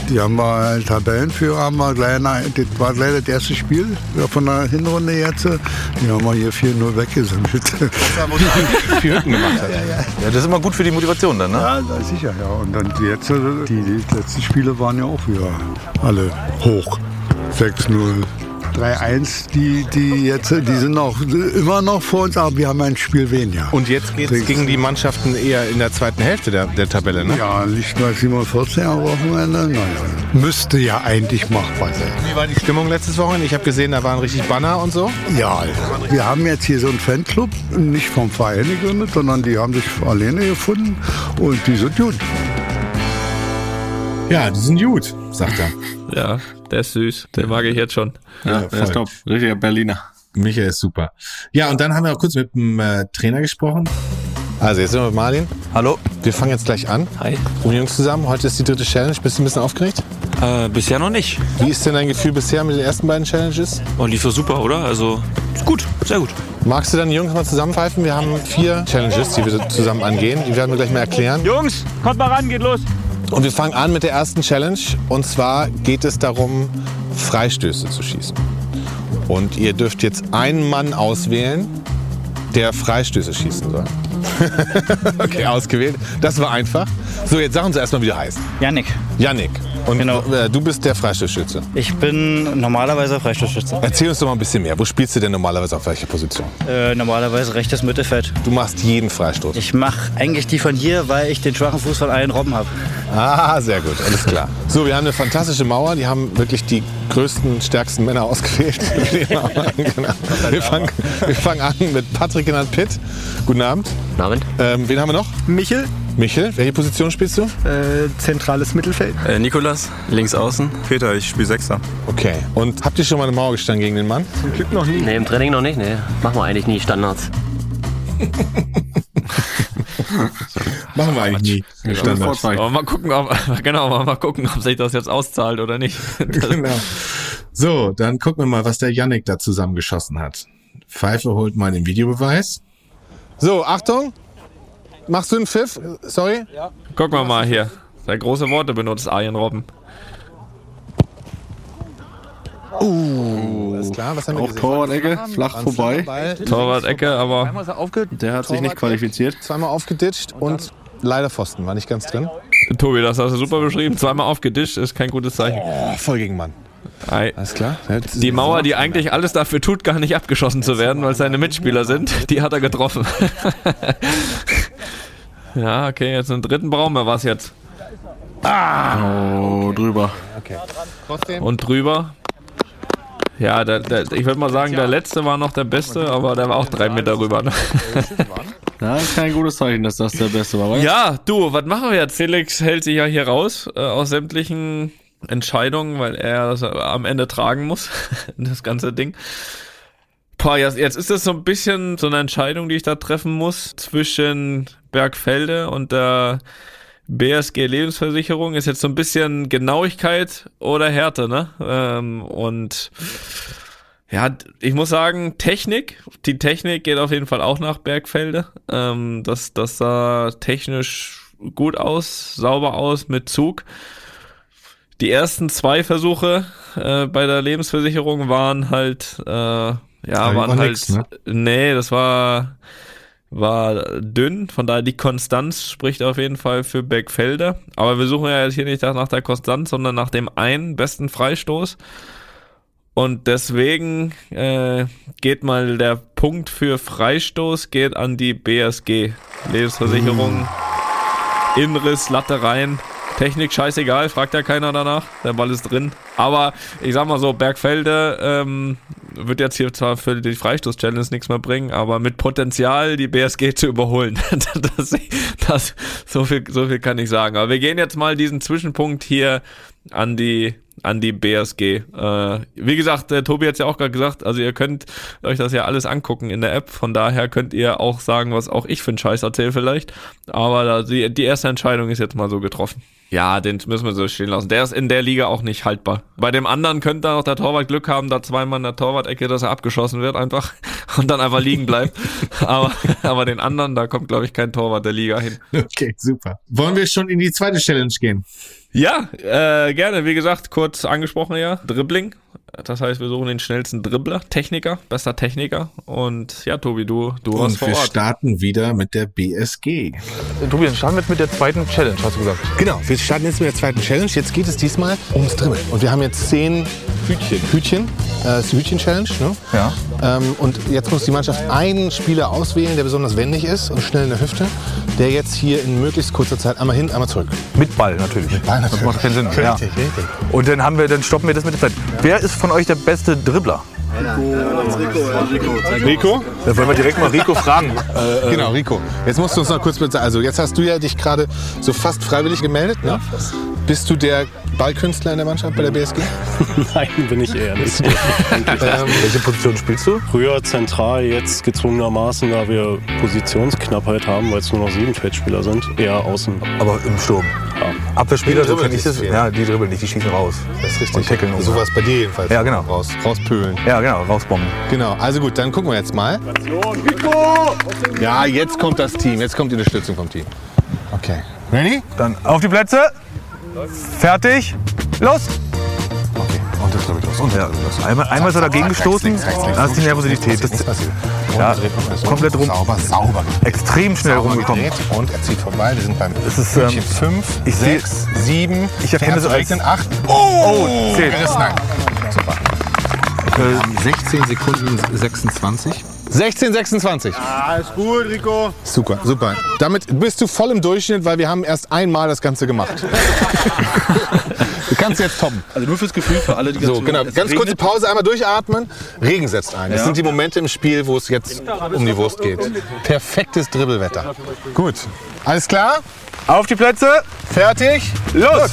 Die haben wir Tabellenführer, haben wir nach- das war gleich das erste Spiel ja, von der Hinrunde jetzt. Die haben wir hier 4-0 weggesammelt. Hütten *laughs* gemacht hat. Ja, ja. Ja, das ist immer gut für die Motivation dann, ne? Ja, sicher, ja. Und dann jetzt, die, die letzten Spiele waren ja auch wieder alle hoch. 6-0. 3-1, die, die jetzt, die sind noch immer noch vor uns, aber wir haben ein Spiel weniger. Und jetzt geht es gegen die Mannschaften eher in der zweiten Hälfte der, der Tabelle, ne? Ja, Lichtweiß 47 am Wochenende. Naja, müsste ja eigentlich machbar sein. Wie war die Stimmung letztes Wochenende? Ich habe gesehen, da waren richtig Banner und so. Ja, wir haben jetzt hier so einen Fanclub, nicht vom Verein gegründet, sondern die haben sich alleine gefunden und die sind gut. Ja, die sind gut, sagt er. *laughs* Ja, der ist süß. Den mag ich jetzt schon. Ja, der ist top. Richtiger Berliner. Michael ist super. Ja, und dann haben wir auch kurz mit dem äh, Trainer gesprochen. Also, jetzt sind wir mit Marlin. Hallo. Wir fangen jetzt gleich an. Hi. Und Jungs zusammen, heute ist die dritte Challenge. Bist du ein bisschen aufgeregt? Äh, bisher noch nicht. Wie ist denn dein Gefühl bisher mit den ersten beiden Challenges? Oh, lief doch super, oder? Also, ist gut, sehr gut. Magst du dann die Jungs mal zusammenpfeifen? Wir haben vier Challenges, die wir zusammen angehen. Die werden wir gleich mal erklären. Jungs, kommt mal ran, geht los. Und wir fangen an mit der ersten Challenge. Und zwar geht es darum, Freistöße zu schießen. Und ihr dürft jetzt einen Mann auswählen, der Freistöße schießen soll. *laughs* okay, ausgewählt. Das war einfach. So, jetzt sag uns erstmal, wie du heißt. Yannick. Yannick. Und äh, du bist der Freistoßschütze. Ich bin normalerweise Freistoßschütze. Erzähl uns doch mal ein bisschen mehr. Wo spielst du denn normalerweise auf welcher Position? Äh, normalerweise rechtes Mittelfeld. Du machst jeden Freistoß. Ich mache eigentlich die von hier, weil ich den schwachen Fuß von allen Robben habe. Ah, sehr gut, alles klar. So, wir haben eine fantastische Mauer. Die haben wirklich die größten, stärksten Männer *laughs* ausgewählt. *laughs* genau. wir, fangen, wir fangen an mit Patrick genannt Pitt. Guten Abend. Guten Abend. Ähm, wen haben wir noch? Michel. Michel, welche Position spielst du? Äh, zentrales Mittelfeld. Äh, Nikolas, links außen. Peter, ich spiele Sechster. Okay. Und habt ihr schon mal eine Mauer gestanden gegen den Mann? Zum Glück noch nie. Nee, im Training noch nicht. Nee, machen wir eigentlich nie Standards. *laughs* Machen wir eigentlich nie. Standards. Aber mal gucken, ob, *laughs* genau, mal gucken, ob sich das jetzt auszahlt oder nicht. *laughs* genau. So, dann gucken wir mal, was der Yannick da zusammengeschossen hat. Pfeife holt mal den Videobeweis. So, Achtung. Machst du einen Pfiff? Sorry? Gucken wir mal hier. Der große Worte benutzt Arjen Robben. Uh, alles klar. Was haben wir Auch? Torwart-Ecke, flach vorbei. Torwart-Ecke, aber Der hat sich nicht qualifiziert. Zweimal aufgeditscht und leider Pfosten. War nicht ganz drin. Tobi, das hast du super beschrieben. Zweimal aufgedischt ist kein gutes Zeichen. Oh, voll gegen Mann. Alles klar. Die Mauer, die eigentlich alles dafür tut, gar nicht abgeschossen zu werden, weil es seine Mitspieler sind, die hat er getroffen. *laughs* ja, okay, jetzt einen dritten brauchen wir was jetzt. Oh, drüber. Okay. Und drüber. Ja, der, der, ich würde mal sagen, der letzte war noch der beste, aber der war auch drei Meter rüber. Ne? *laughs* Ja, ist kein gutes Zeichen, dass das der Beste war. weißt du? Ja, du, was machen wir jetzt? Felix hält sich ja hier raus äh, aus sämtlichen Entscheidungen, weil er das am Ende tragen muss, *laughs* das ganze Ding. Boah, jetzt, ist das so ein bisschen so eine Entscheidung, die ich da treffen muss zwischen Bergfelde und der BSG Lebensversicherung. Ist jetzt so ein bisschen Genauigkeit oder Härte, ne? Ähm, und ja, ich muss sagen, Technik, die Technik geht auf jeden Fall auch nach Bergfelde. Ähm, das, das sah technisch gut aus, sauber aus mit Zug. Die ersten zwei Versuche äh, bei der Lebensversicherung waren halt, äh, ja, Ja, waren war halt, nix, ne? nee, das war, war dünn. Von daher die Konstanz spricht auf jeden Fall für Bergfelde. Aber wir suchen ja jetzt hier nicht nach der Konstanz, sondern nach dem einen besten Freistoß. Und deswegen äh, geht mal der Punkt für Freistoß geht an die BSG Lebensversicherung. Inriss, Latte rein. Technik scheißegal, fragt ja keiner danach. Der Ball ist drin. Aber ich sag mal so, Bergfelde ähm, wird jetzt hier zwar für die Freistoß-Challenge nichts mehr bringen, aber mit Potenzial, die BSG *laughs* zu überholen. *laughs* das, das, so, viel, so viel kann ich sagen. Aber wir gehen jetzt mal diesen Zwischenpunkt hier an die an die BSG. Äh, wie gesagt, der Tobi hat ja auch gerade gesagt, also ihr könnt euch das ja alles angucken in der App, von daher könnt ihr auch sagen, was auch ich für einen Scheiß erzähle vielleicht, aber die, die erste Entscheidung ist jetzt mal so getroffen. Ja, den müssen wir so stehen lassen. Der ist in der Liga auch nicht haltbar. Bei dem anderen könnte auch der Torwart Glück haben, da zweimal in der Torwart-Ecke, dass er abgeschossen wird einfach *laughs* und dann einfach liegen bleibt. *laughs* aber, aber den anderen, da kommt glaube ich kein Torwart der Liga hin. Okay, super. Wollen wir schon in die zweite Challenge gehen? Ja, äh, gerne. Wie gesagt, kurz angesprochen ja. Dribbling. Das heißt, wir suchen den schnellsten Dribbler, Techniker, bester Techniker. Und ja, Tobi, du, du warst Und vor wir Ort. starten wieder mit der BSG. Tobi, dann starten wir jetzt mit der zweiten Challenge, hast du gesagt. Genau, wir starten jetzt mit der zweiten Challenge. Jetzt geht es diesmal ums Dribbeln. Und wir haben jetzt zehn Hütchen. Hütchen, äh, das ist die Hütchen-Challenge. Ne? Ja. Ähm, und jetzt muss die Mannschaft einen Spieler auswählen, der besonders wendig ist und schnell in der Hüfte, der jetzt hier in möglichst kurzer Zeit einmal hin, einmal zurück. Mit Ball natürlich. Mit Ball Das macht keinen Sinn. Richtig, Ja. richtig. Und dann haben wir, dann stoppen wir das mit der Zeit. Wer ist von euch der beste Dribbler? Rico? Da wollen wir direkt mal Rico fragen. *laughs* Äh, äh, Genau, Rico. Jetzt musst du uns noch kurz bitte, also jetzt hast du ja dich gerade so fast freiwillig gemeldet, ne? Bist du der Ballkünstler in der Mannschaft bei der BSG? *laughs* Nein, bin ich eher nicht. *laughs* Ähm, Welche Position spielst du? Früher zentral, jetzt gezwungenermaßen, da wir Positionsknappheit haben, weil es nur noch sieben Feldspieler sind, eher außen. Aber im Sturm. Abwehrspieler, so dribbeln kenn ich das. Ja, die dribbeln nicht, die schießen raus. Das ist richtig. Und tackeln um. Sowas bei dir jedenfalls. Ja, genau. Raus, rauspölen. Ja, genau, rausbomben. Genau, also gut, dann gucken wir jetzt mal. Ja, jetzt kommt das Team, jetzt kommt die Unterstützung vom Team. Okay. Ready? Dann auf die Plätze. Fertig. Los! Und das dribbelt los. Und Ja, einmal, einmal ist er dagegen gestoßen. Das ist die Nervosität. Das, ja, komplett rum. Sauber, sauber. Extrem schnell Sauber rumgekommen. Und er zieht vorbei. Wir sind beim Es ist, ähm, 5, ich seh- 6, 7. Ich erkenne so als- 8. Oh, zählt. Gerissen. Super. Wir haben 16 Sekunden 26. 16, 26. Ah, ist gut, Rico. Super, super. Damit bist du voll im Durchschnitt, weil wir haben erst einmal das Ganze gemacht. *laughs* du kannst jetzt toppen. Also nur fürs Gefühl für alle, die So, ganz genau. es Ganz kurze regnet. Pause, einmal durchatmen. Regen setzt ein. Das Ja. sind die Momente im Spiel, wo es jetzt um die Wurst geht. Perfektes Dribbelwetter. Gut. Alles klar? Auf die Plätze. Fertig? Los!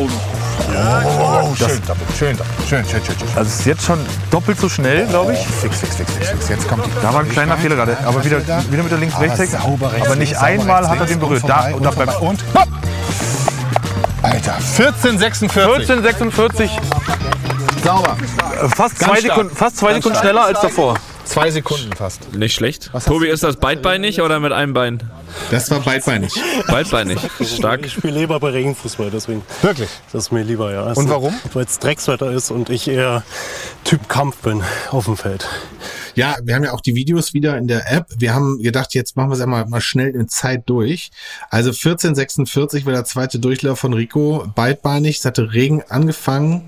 Oh, schön, doppelt. Schön, doppelt. Schön, schön, schön, schön. Also es ist jetzt schon doppelt so schnell, glaube ich. Fix, fix, fix, fix, fix. Jetzt kommt die. Da war ein kleiner Fehler gerade. Aber wieder, wieder mit der links rechts Aber sauber rechts, Aber nicht links, sauber einmal rechts, hat er den berührt. und Da, vorbei und da und bleibt vorbei und hopp! Alter, 14, 46. 14,46. Sauber. Fast Ganz zwei, stark. Sekunden, fast zwei Ganz Sekunden stark. schneller als davor. Zwei Sekunden fast. Nicht schlecht. Tobi, ist das beidbeinig oder mit einem Bein? Das war beidbeinig. Beidbeinig. Stark. Ich spiele lieber bei Regenfußball, deswegen. Wirklich? Das ist mir lieber, ja. Und warum? Weil es Dreckswetter ist und ich eher Typ Kampf bin auf dem Feld. Ja, wir haben ja auch die Videos wieder in der App. Wir haben gedacht, jetzt machen wir es einmal mal schnell in Zeit durch. Also 1446 war der zweite Durchlauf von Rico. Beidbeinig, es hatte Regen angefangen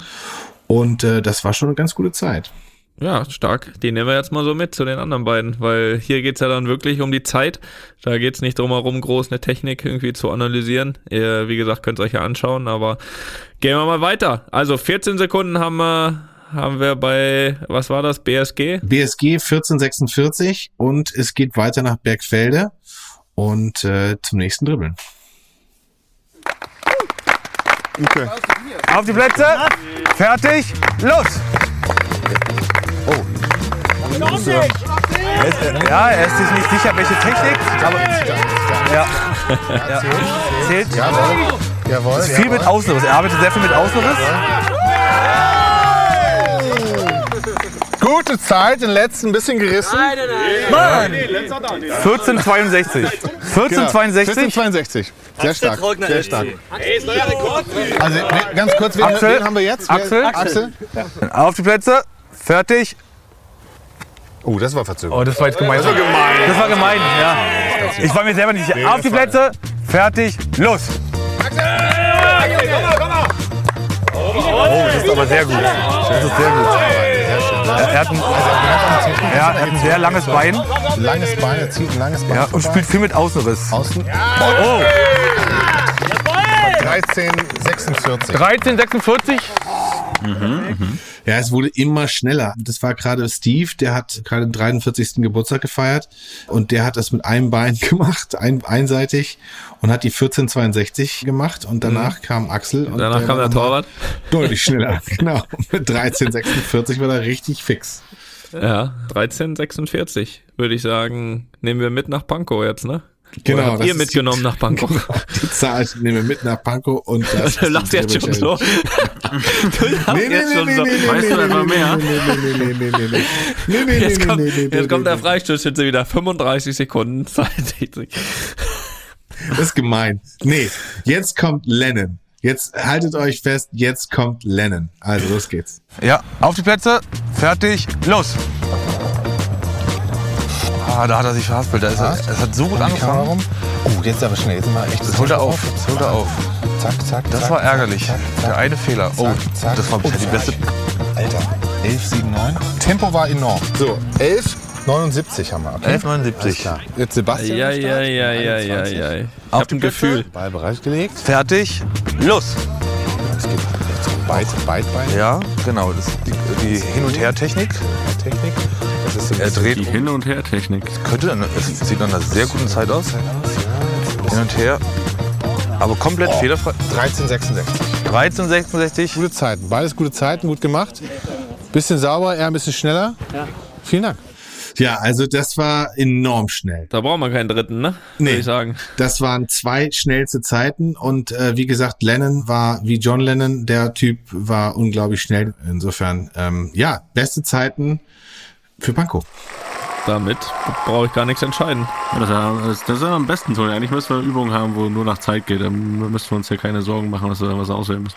und äh, das war schon eine ganz gute Zeit. Ja, stark. Die nehmen wir jetzt mal so mit zu den anderen beiden, weil hier geht's ja dann wirklich um die Zeit. Da geht's nicht drum herum, groß eine Technik irgendwie zu analysieren. Ihr, wie gesagt, könnt ihr euch ja anschauen, aber gehen wir mal weiter. Also 14 Sekunden haben wir, haben wir bei, was war das, BSG? BSG 1446 und es geht weiter nach Bergfelde und äh, zum nächsten Dribbeln. Okay. Auf die Plätze. Fertig. Los. So. Er ist, ja, er ist sich nicht sicher, welche Technik. Aber ja. ja. Zählt. Jawohl. Jawohl. Ist viel mit Außenriss. Er arbeitet sehr viel mit Außenriss. Gute Zeit, den letzten ein bisschen gerissen. Mann! 1462. 1462. 1462. Sehr stark. Sehr stark. Also ganz kurz, wen, Axel, wen haben wir jetzt? Axel, Axel. Auf die Plätze. Fertig. Oh, das war verzögert. Oh, das war jetzt gemein. Das war gemein. Das war gemein, ja. Ich war mir selber nicht sicher. Auf die Plätze. Fertig. Los. Oh, das ist aber sehr gut. Das ist sehr gut. Er, er, hat ein, ja, er hat ein sehr langes Bein. Langes Bein, er zieht ein langes Bein. Ja, und spielt viel mit Außenriss. Außen. Oh. 1346. 1346. Ja, es wurde immer schneller. Das war gerade Steve, der hat gerade den 43. Geburtstag gefeiert und der hat das mit einem Bein *laughs* gemacht, ein, einseitig und hat die 1462 gemacht und danach kam Axel. Und Danach kam war der Torwart. Deutlich schneller, *laughs* genau. Mit 1346 war er richtig fix. Ja, 1346, würde ich sagen. Nehmen wir mit nach Pankow jetzt, ne? Genau, habt das ihr mitgenommen die- nach Pankow? *laughs* Die Zahl nehmen wir mit nach Pankow und *laughs* das Du lachst jetzt schon so. Du lachst jetzt schon so. Weißt du etwa mehr? Nee, nee, nee, nee, nee, nee. Nee, nee, *laughs* Jetzt nee, kommt, nee, nee, nee, jetzt kommt nee, der Freistoßschütze wieder. 35 Sekunden, 62. Das ist gemein. Nee, jetzt kommt Lennon. Jetzt haltet euch fest, jetzt kommt Lennon. Also los geht's. Ja, auf die Plätze. Fertig. Los. Ah, da hat er sich verhaspelt. Da ist er, es hat so gut angefangen. Oh, jetzt aber schnell. Jetzt wir echt. Das holt er auf. Das holt er auf. Zack, zack. Das zack, war ärgerlich. zack, zack, Der eine Fehler. Oh, zack. das war bisher die Oh, beste. Alter, 11, 7, 9. Tempo war enorm. So, 11, 79 haben wir. Okay? 11,79. Klar. Jetzt Sebastian. Ja, ja, ja, ja, ja, 21. ja. Ich Auf Plätze. Gefühl. Ball bereitgelegt. Fertig. Los. Es geht jetzt Beit, Beitbein. Ja, genau. Das ist die, die Hin- und Her-Technik. Technik. Das ist so Er dreht Die. Hin- und Her-Technik. Könnte, dann- es sieht nach einer sehr guten Zeit aus. Hin und her. Aber komplett fehlerfrei. 1366. 13,66. Gute Zeiten. Beides gute Zeiten, gut gemacht. Bisschen sauber, eher ein bisschen schneller. Ja. Vielen Dank. Ja, also das war enorm schnell. Da brauchen wir keinen dritten, ne? Nee. Würde ich sagen. Das waren zwei schnellste Zeiten und äh, wie gesagt, Lennon war wie John Lennon, der Typ war unglaublich schnell. Insofern, ähm, ja, beste Zeiten für Pankow. Damit brauche ich gar nichts entscheiden. Das, ist ja- am besten so. Eigentlich müssen wir Übungen haben, wo nur nach Zeit geht. Dann müssen wir uns ja keine Sorgen machen, dass wir da was auswählen müssen.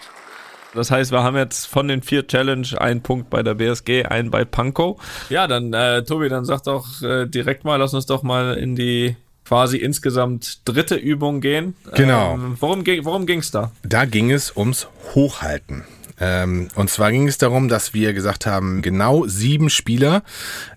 Das heißt, wir haben jetzt von den vier Challenge einen Punkt bei der BSG, einen bei Pankow. Ja, dann, äh, Tobi, dann sag doch äh, direkt mal, lass uns doch mal in die quasi insgesamt dritte Übung gehen. Genau. Ähm, worum ging worum ging's da? Da ging es ums Hochhalten. Ähm, und zwar ging es darum, dass wir gesagt haben, genau sieben Spieler,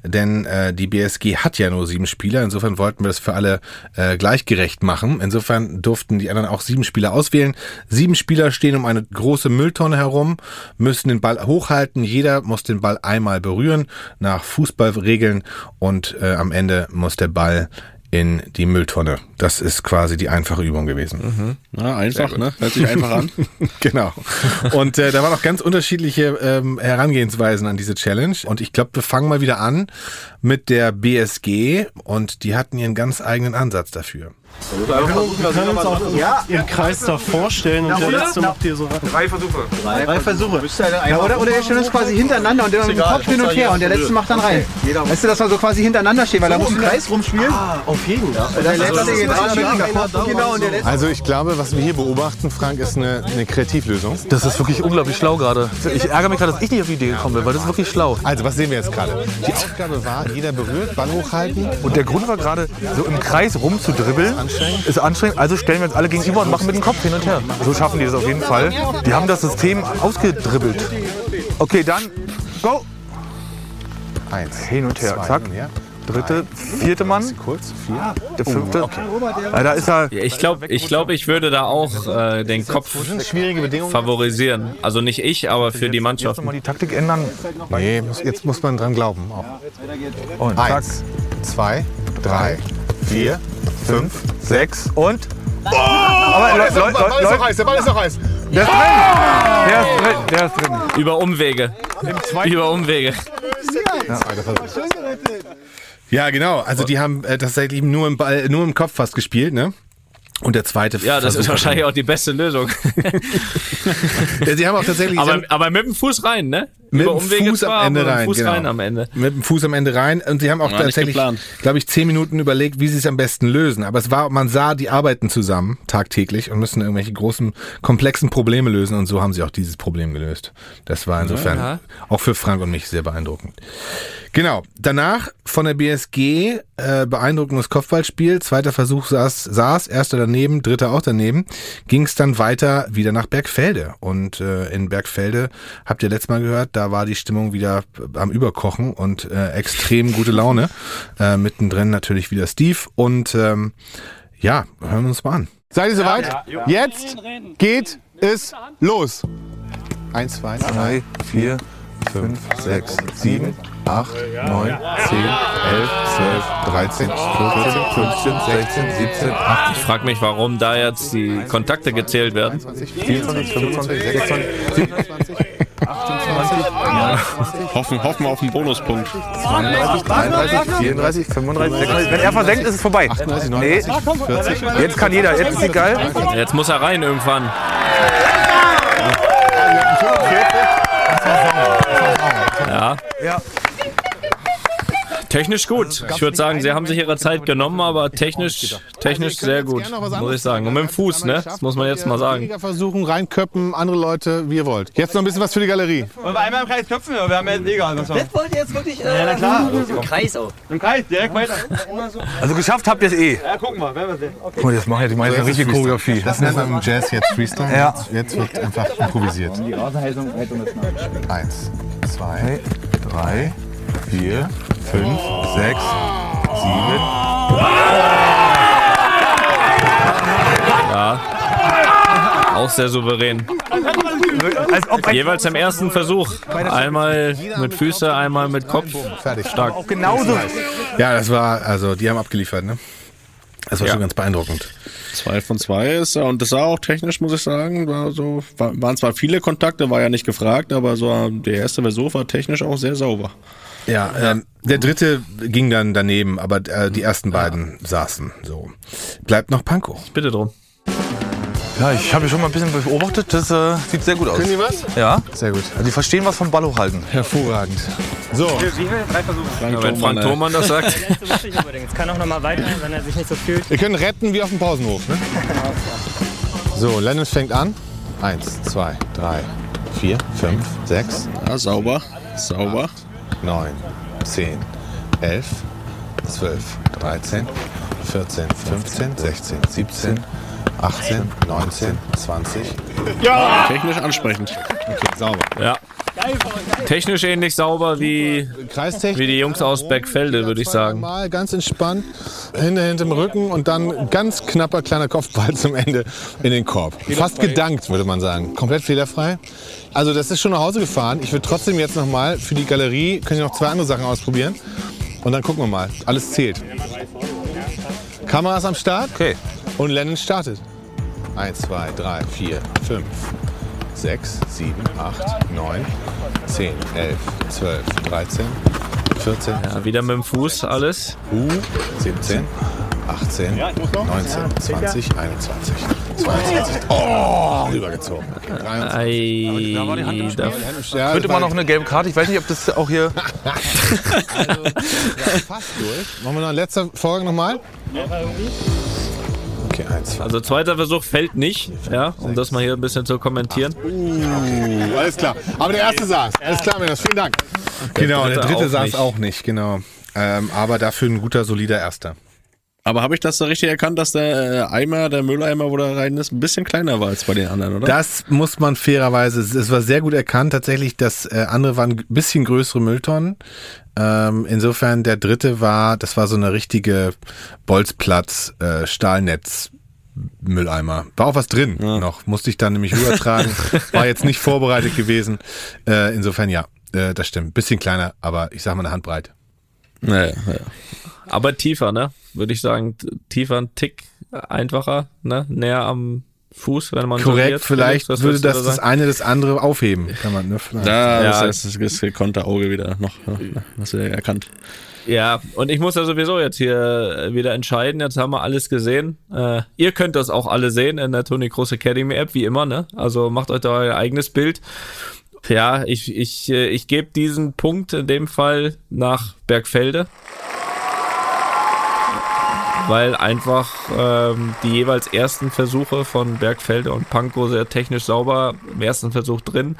denn äh, die BSG hat ja nur sieben Spieler, insofern wollten wir das für alle äh, gleichgerecht machen. Insofern durften die anderen auch sieben Spieler auswählen. Sieben Spieler stehen um eine große Mülltonne herum, müssen den Ball hochhalten, jeder muss den Ball einmal berühren nach Fußballregeln und äh, am Ende muss der Ball in die Mülltonne. Das ist quasi die einfache Übung gewesen. Ja, einfach, ne? Hört sich einfach an. *laughs* genau. Und äh, da waren auch ganz unterschiedliche ähm, Herangehensweisen an diese Challenge. Und ich glaube, wir fangen mal wieder an mit der BSG und die hatten ihren ganz eigenen Ansatz dafür. Wir können uns auch Ja. im Kreis da vorstellen und der letzte macht hier so ran. Drei Versuche. Drei, Versuche. Ja, oder, oder wir stellen uns quasi hintereinander und der mit dem Kopf hin und her und der letzte macht dann rein. Jeder- Weißt du, dass wir so quasi hintereinander stehen, weil da So muss im ein Kreis rumspielen. Ah, auf jeden Fall. Der letzte geht Also, dem Genau, der letzte. Also ich glaube, was wir hier beobachten, Frank, ist eine, eine Kreativlösung. Das ist wirklich unglaublich schlau gerade. Ich ärgere mich gerade, dass ich nicht auf die Idee gekommen bin, weil das ist wirklich schlau. Also, was sehen wir jetzt gerade? Die Aufgabe war, jeder berührt, Ball hochhalten. Und der Grund war gerade, so im Kreis rumzudribbeln, ist anstrengend. Also stellen wir uns alle gegenüber und machen mit dem Kopf hin und her. So schaffen die das auf jeden Fall. Die haben das System ausgedribbelt. Okay, dann go. Eins. Hin und her, zwei, zack. Dritte, vierte Mann. Kurz, vier. Der fünfte. okay. Ja, da ist er. Ich glaube, ich, glaub, ich würde da auch äh, den Kopf favorisieren. Also nicht ich, aber für die Mannschaft. Mal die Taktik ändern. Nee, jetzt muss man dran glauben. Auch. Und zack. Eins, zwei, drei, vier, fünf, sechs und. Aber Leute, Leute, Ball ist noch heiß, der Ball ist noch heiß. Der ist drin. Der ist drin. Der ist drin. Über Umwege. Über Umwege. Ja, genau. Also die haben äh, tatsächlich nur im, Ball, nur im Kopf fast gespielt, ne? Und der zweite Ja, das ist wahrscheinlich auch die beste Lösung. Sie haben auch tatsächlich aber, aber mit dem Fuß rein, ne? Mit dem Fuß am Ende rein. Fuß genau. rein am Ende. Mit dem Fuß am Ende rein. Und sie haben auch War tatsächlich, glaube ich, zehn Minuten überlegt, wie sie es am besten lösen. Aber es war, man sah, die arbeiten zusammen tagtäglich und müssen irgendwelche großen, komplexen Probleme lösen. Und so haben sie auch dieses Problem gelöst. Das war insofern Ja. auch für Frank und mich sehr beeindruckend. Genau. Danach von der BSG äh, beeindruckendes Kopfballspiel. Zweiter Versuch saß, saß, erster daneben, dritter auch daneben. Ging es dann weiter wieder nach Bergfelde. Und äh, in Bergfelde habt ihr letztes Mal gehört, da war die Stimmung wieder am Überkochen und äh, extrem gute Laune. Äh, mittendrin natürlich wieder Steve. Und ähm, ja, hören wir uns mal an. Seid ihr soweit? Jetzt geht es los. Eins, zwei, Drei, vier, fünf, sechs, sieben, acht, neun, zehn, elf, zwölf, dreizehn, vierzehn, fünfzehn, sechzehn, siebzehn, achtzehn, Ich frage mich, warum da jetzt die Kontakte gezählt werden. 24, 25, 26, 27, 28, Hoffen, hoffen wir auf einen Bonuspunkt. 32, 33, 34, 35, 36, Wenn er versenkt, ist es vorbei. 38, Nee. 39, 40. Jetzt kann jeder. Jetzt ist egal. Jetzt muss er rein irgendwann. Ja. Ja. Technisch gut. Ich würde sagen, sie haben sich ihre Zeit genommen, aber technisch, technisch sehr gut, muss ich sagen. Und mit dem Fuß, ne? Das muss man jetzt mal sagen. Liga versuchen, reinköppen, andere Leute, wie ihr wollt. Jetzt noch ein bisschen was für die Galerie. Wollen wir einmal im Kreis köpfen? Wir haben ja jetzt egal. Was Das wollt ihr jetzt wirklich. Ja, na klar. Im Kreis auch. Im Kreis, direkt weiter. Also geschafft habt ihr es eh. Ja, gucken wir, werden wir sehen. Okay. Guck mal, das machen ja die meisten richtige Choreografie. Das nennt man im Jazz jetzt Freestyle. Ja. Jetzt wird einfach improvisiert. Die Rasenheizung. Eins, zwei, drei, vier, fünf, sechs, sieben. Ja. Auch sehr souverän. Als ob Jeweils im ersten Versuch. Einmal mit Füße, einmal mit Kopf. Fertig. Stark. auch genauso. Ja, das war, also die haben abgeliefert, ne? Das war Ja. schon ganz beeindruckend. Zwei von zwei ist ja, und das war auch technisch, muss ich sagen, war so, war, waren zwar viele Kontakte, war ja nicht gefragt, aber so der erste Versuch war technisch auch sehr sauber. Ja, ähm, der dritte ging dann daneben, aber äh, die ersten beiden saßen so. Bleibt noch Panko. Bitte drum. Ja, ich habe schon mal ein bisschen beobachtet. Das äh, sieht sehr gut aus. Können die was? Ja. Sehr gut. Also die verstehen was vom Ball hochhalten. Hervorragend. So, Wie viel? Drei Versuche. Ja, wenn Frank Thoman das sagt. *laughs* Jetzt kann auch noch mal weiter, wenn er sich nicht so fühlt. wir können retten wie auf dem Pausenhof, ne? *laughs* So, Lennon fängt an. Eins, zwei, drei, vier, fünf, sechs, Ja, sauber, sauber. Neun, zehn, elf, zwölf, dreizehn, vierzehn, fünfzehn, sechzehn, siebzehn, achtzehn, neunzehn, zwanzig. Technisch ansprechend. Okay, sauber. Ja. Technisch ähnlich sauber wie, wie die Jungs aus Beckfelde, würde ich sagen. Mal ganz entspannt, Hände hinterm Rücken und dann ganz knapper kleiner Kopfball zum Ende in den Korb. Fast gedankt, würde man sagen. Komplett fehlerfrei. Also das ist schon nach Hause gefahren. Ich würde trotzdem jetzt noch mal für die Galerie, können ich noch zwei andere Sachen ausprobieren. Und dann gucken wir mal. Alles zählt. Kameras am Start. Okay. Und Lennon startet. Eins, zwei, drei, vier, fünf, sechs, sieben, acht, neun, zehn, elf, zwölf, dreizehn, vierzehn, Ja, wieder mit dem Fuß alles. U, 17, 18, 19, 20, 21, 22. Oh, rübergezogen. 23. da war die Hand im Spiel. Ja, Könnte man noch eine gelbe Karte? Ich weiß nicht, ob das auch hier. *laughs* Also, ja, fast durch. Machen wir noch eine letzte Folge nochmal? Okay, eins. Also zweiter Versuch fällt nicht, ja, um das mal hier ein bisschen zu kommentieren. Uh, alles klar. Aber der erste saß. Alles klar, Männers. Vielen Dank. Genau, der dritte auch saß nicht. auch nicht, genau. Ähm, aber dafür ein guter, solider Erster. Aber habe ich das da richtig erkannt, dass der äh, Eimer, der Mülleimer, wo da rein ist, ein bisschen kleiner war als bei den anderen, oder? Das muss man fairerweise, es war sehr gut erkannt tatsächlich, das äh, andere waren ein bisschen größere Mülltonnen. Ähm, insofern der dritte war, das war so eine richtige Bolzplatz, äh, Stahlnetz. Mülleimer. War auch was drin noch. Musste ich dann nämlich rübertragen. *laughs* War jetzt nicht vorbereitet gewesen. Äh, insofern ja, äh, das stimmt. Bisschen kleiner, aber ich sag mal eine Handbreit. Naja, ja. Aber tiefer, ne? Würde ich sagen, tiefer ein Tick einfacher, ne? Näher am Fuß, wenn man Korrekt, vielleicht was würde du das da das eine das andere aufheben. Kann man, ne? Vielleicht. Da Ja. ist das, das, das gekonnte Auge wieder noch, hast du ja erkannt. Ja, und ich muss ja sowieso jetzt hier wieder entscheiden. Jetzt haben wir alles gesehen. Äh, ihr könnt das auch alle sehen in der Tony Cross Academy App, wie immer, ne? Also macht euch da euer eigenes Bild. Ja, ich, ich, äh, ich gebe diesen Punkt in dem Fall nach Bergfelde. Weil einfach ähm, die jeweils ersten Versuche von Bergfelde und Pankow sehr technisch sauber im ersten Versuch drin.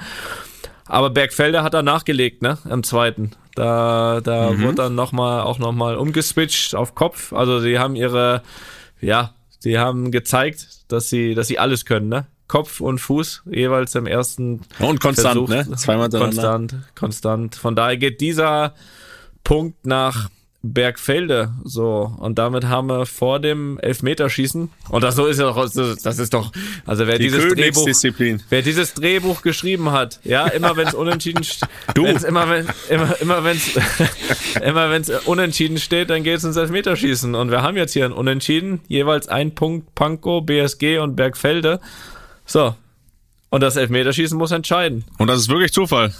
Aber Bergfelder hat er nachgelegt, ne? Im zweiten. Da, da Mhm. wurde dann noch mal, auch nochmal umgeswitcht auf Kopf. Also sie haben ihre, ja, sie haben gezeigt, dass sie, dass sie alles können, ne? Kopf und Fuß jeweils im ersten Und konstant, Versuch. ne? Zweimal. Konstant, konstant. Von daher geht dieser Punkt nach Bergfelde so. Und damit haben wir vor dem Elfmeterschießen und das so ist ja doch das ist doch also wer Die dieses Drehbuch wer dieses Drehbuch geschrieben hat ja immer wenn es *laughs* unentschieden st- Du. wenn's immer wenn immer immer wenn es *laughs* immer wenn es unentschieden steht dann geht es ins Elfmeterschießen. Und wir haben jetzt hier ein Unentschieden jeweils ein Punkt Pankow BSG und Bergfelde. So. Und das Elfmeterschießen muss entscheiden. Und das ist wirklich Zufall.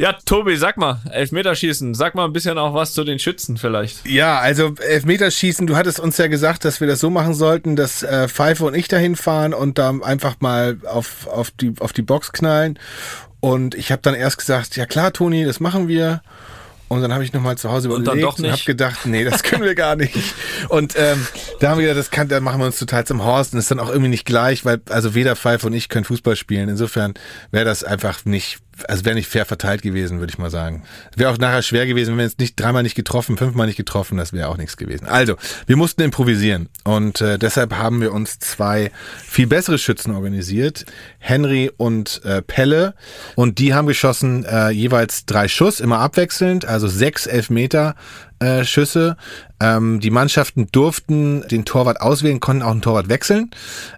Ja, Tobi, sag mal, Elfmeterschießen, sag mal ein bisschen auch was zu den Schützen vielleicht. Ja, also Elfmeterschießen, du hattest uns ja gesagt, dass wir das so machen sollten, dass äh, Pfeife und ich dahin fahren und da einfach mal auf, auf, die, auf die Box knallen. Und ich habe dann erst gesagt, ja klar, Toni, das machen wir. Und dann habe ich nochmal zu Hause Und überlegt dann doch und habe gedacht, nee, das können wir gar nicht. *laughs* Und ähm, da haben wir gedacht, das kann, da machen wir uns total zum Horst und ist dann auch irgendwie nicht gleich, weil also weder Pfeife und ich können Fußball spielen. Insofern wäre das einfach nicht, also wäre nicht fair verteilt gewesen, würde ich mal sagen. Wäre auch nachher schwer gewesen, wenn wir jetzt nicht dreimal nicht getroffen, fünfmal nicht getroffen, das wäre auch nichts gewesen. Also, wir mussten improvisieren und äh, deshalb haben wir uns zwei viel bessere Schützen organisiert, Henry und äh, Pelle und die haben geschossen äh, jeweils drei Schuss, immer abwechselnd, also sechs Elfmeter äh, Schüsse. Ähm, die Mannschaften durften den Torwart auswählen, konnten auch einen Torwart wechseln.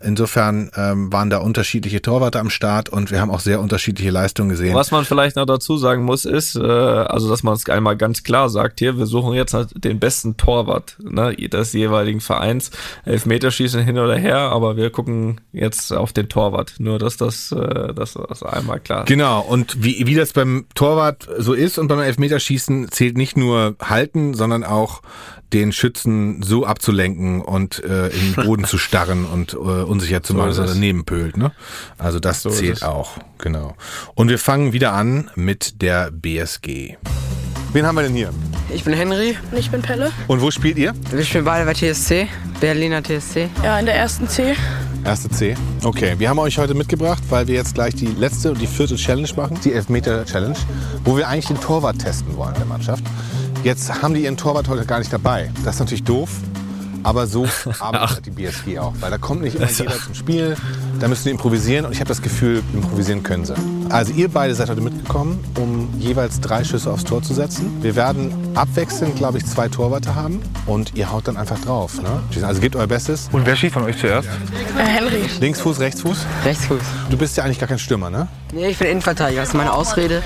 Insofern ähm, waren da unterschiedliche Torwarte am Start und wir haben auch sehr unterschiedliche Leistungen gesehen. Was man vielleicht noch dazu sagen muss, ist, äh, also dass man es einmal ganz klar sagt hier, wir suchen jetzt halt den besten Torwart ne, des jeweiligen Vereins. Elfmeterschießen hin oder her, aber wir gucken jetzt auf den Torwart. Nur dass das, äh, dass das einmal klar Genau, und wie, wie das beim Torwart so ist und beim Elfmeterschießen zählt nicht nur halten, sondern auch den Schützen so abzulenken und äh, in den Boden zu starren und äh, unsicher zu So machen, dass er daneben pölt. Ne? Also das So zählt auch, genau. Und wir fangen wieder an mit der BSG. Wen haben wir denn hier? Ich bin Henry. Und ich bin Pelle. Und wo spielt ihr? Wir spielen beide bei TSC, Berliner TSC. Ja, in der ersten C. Erste C. Okay, wir haben euch heute mitgebracht, weil wir jetzt gleich die letzte und die vierte Challenge machen, die Elfmeter-Challenge, wo wir eigentlich den Torwart testen wollen der Mannschaft. Jetzt haben die ihren Torwart heute gar nicht dabei. Das ist natürlich doof, aber so *laughs* arbeitet die BSG auch, weil da kommt nicht immer jeder zum Spiel, da müssen die improvisieren und ich habe das Gefühl, improvisieren können sie. Also ihr beide seid heute mitgekommen, um jeweils drei Schüsse aufs Tor zu setzen. Wir werden abwechselnd, glaube ich, zwei Torwarte haben und ihr haut dann einfach drauf. Ne? Also gebt euer Bestes. Und wer schießt von euch zuerst? Äh, Henry. Linksfuß, Rechtsfuß? Rechtsfuß. Du bist ja eigentlich gar kein Stürmer, ne? Nee, ich bin Innenverteidiger, das ist meine Ausrede.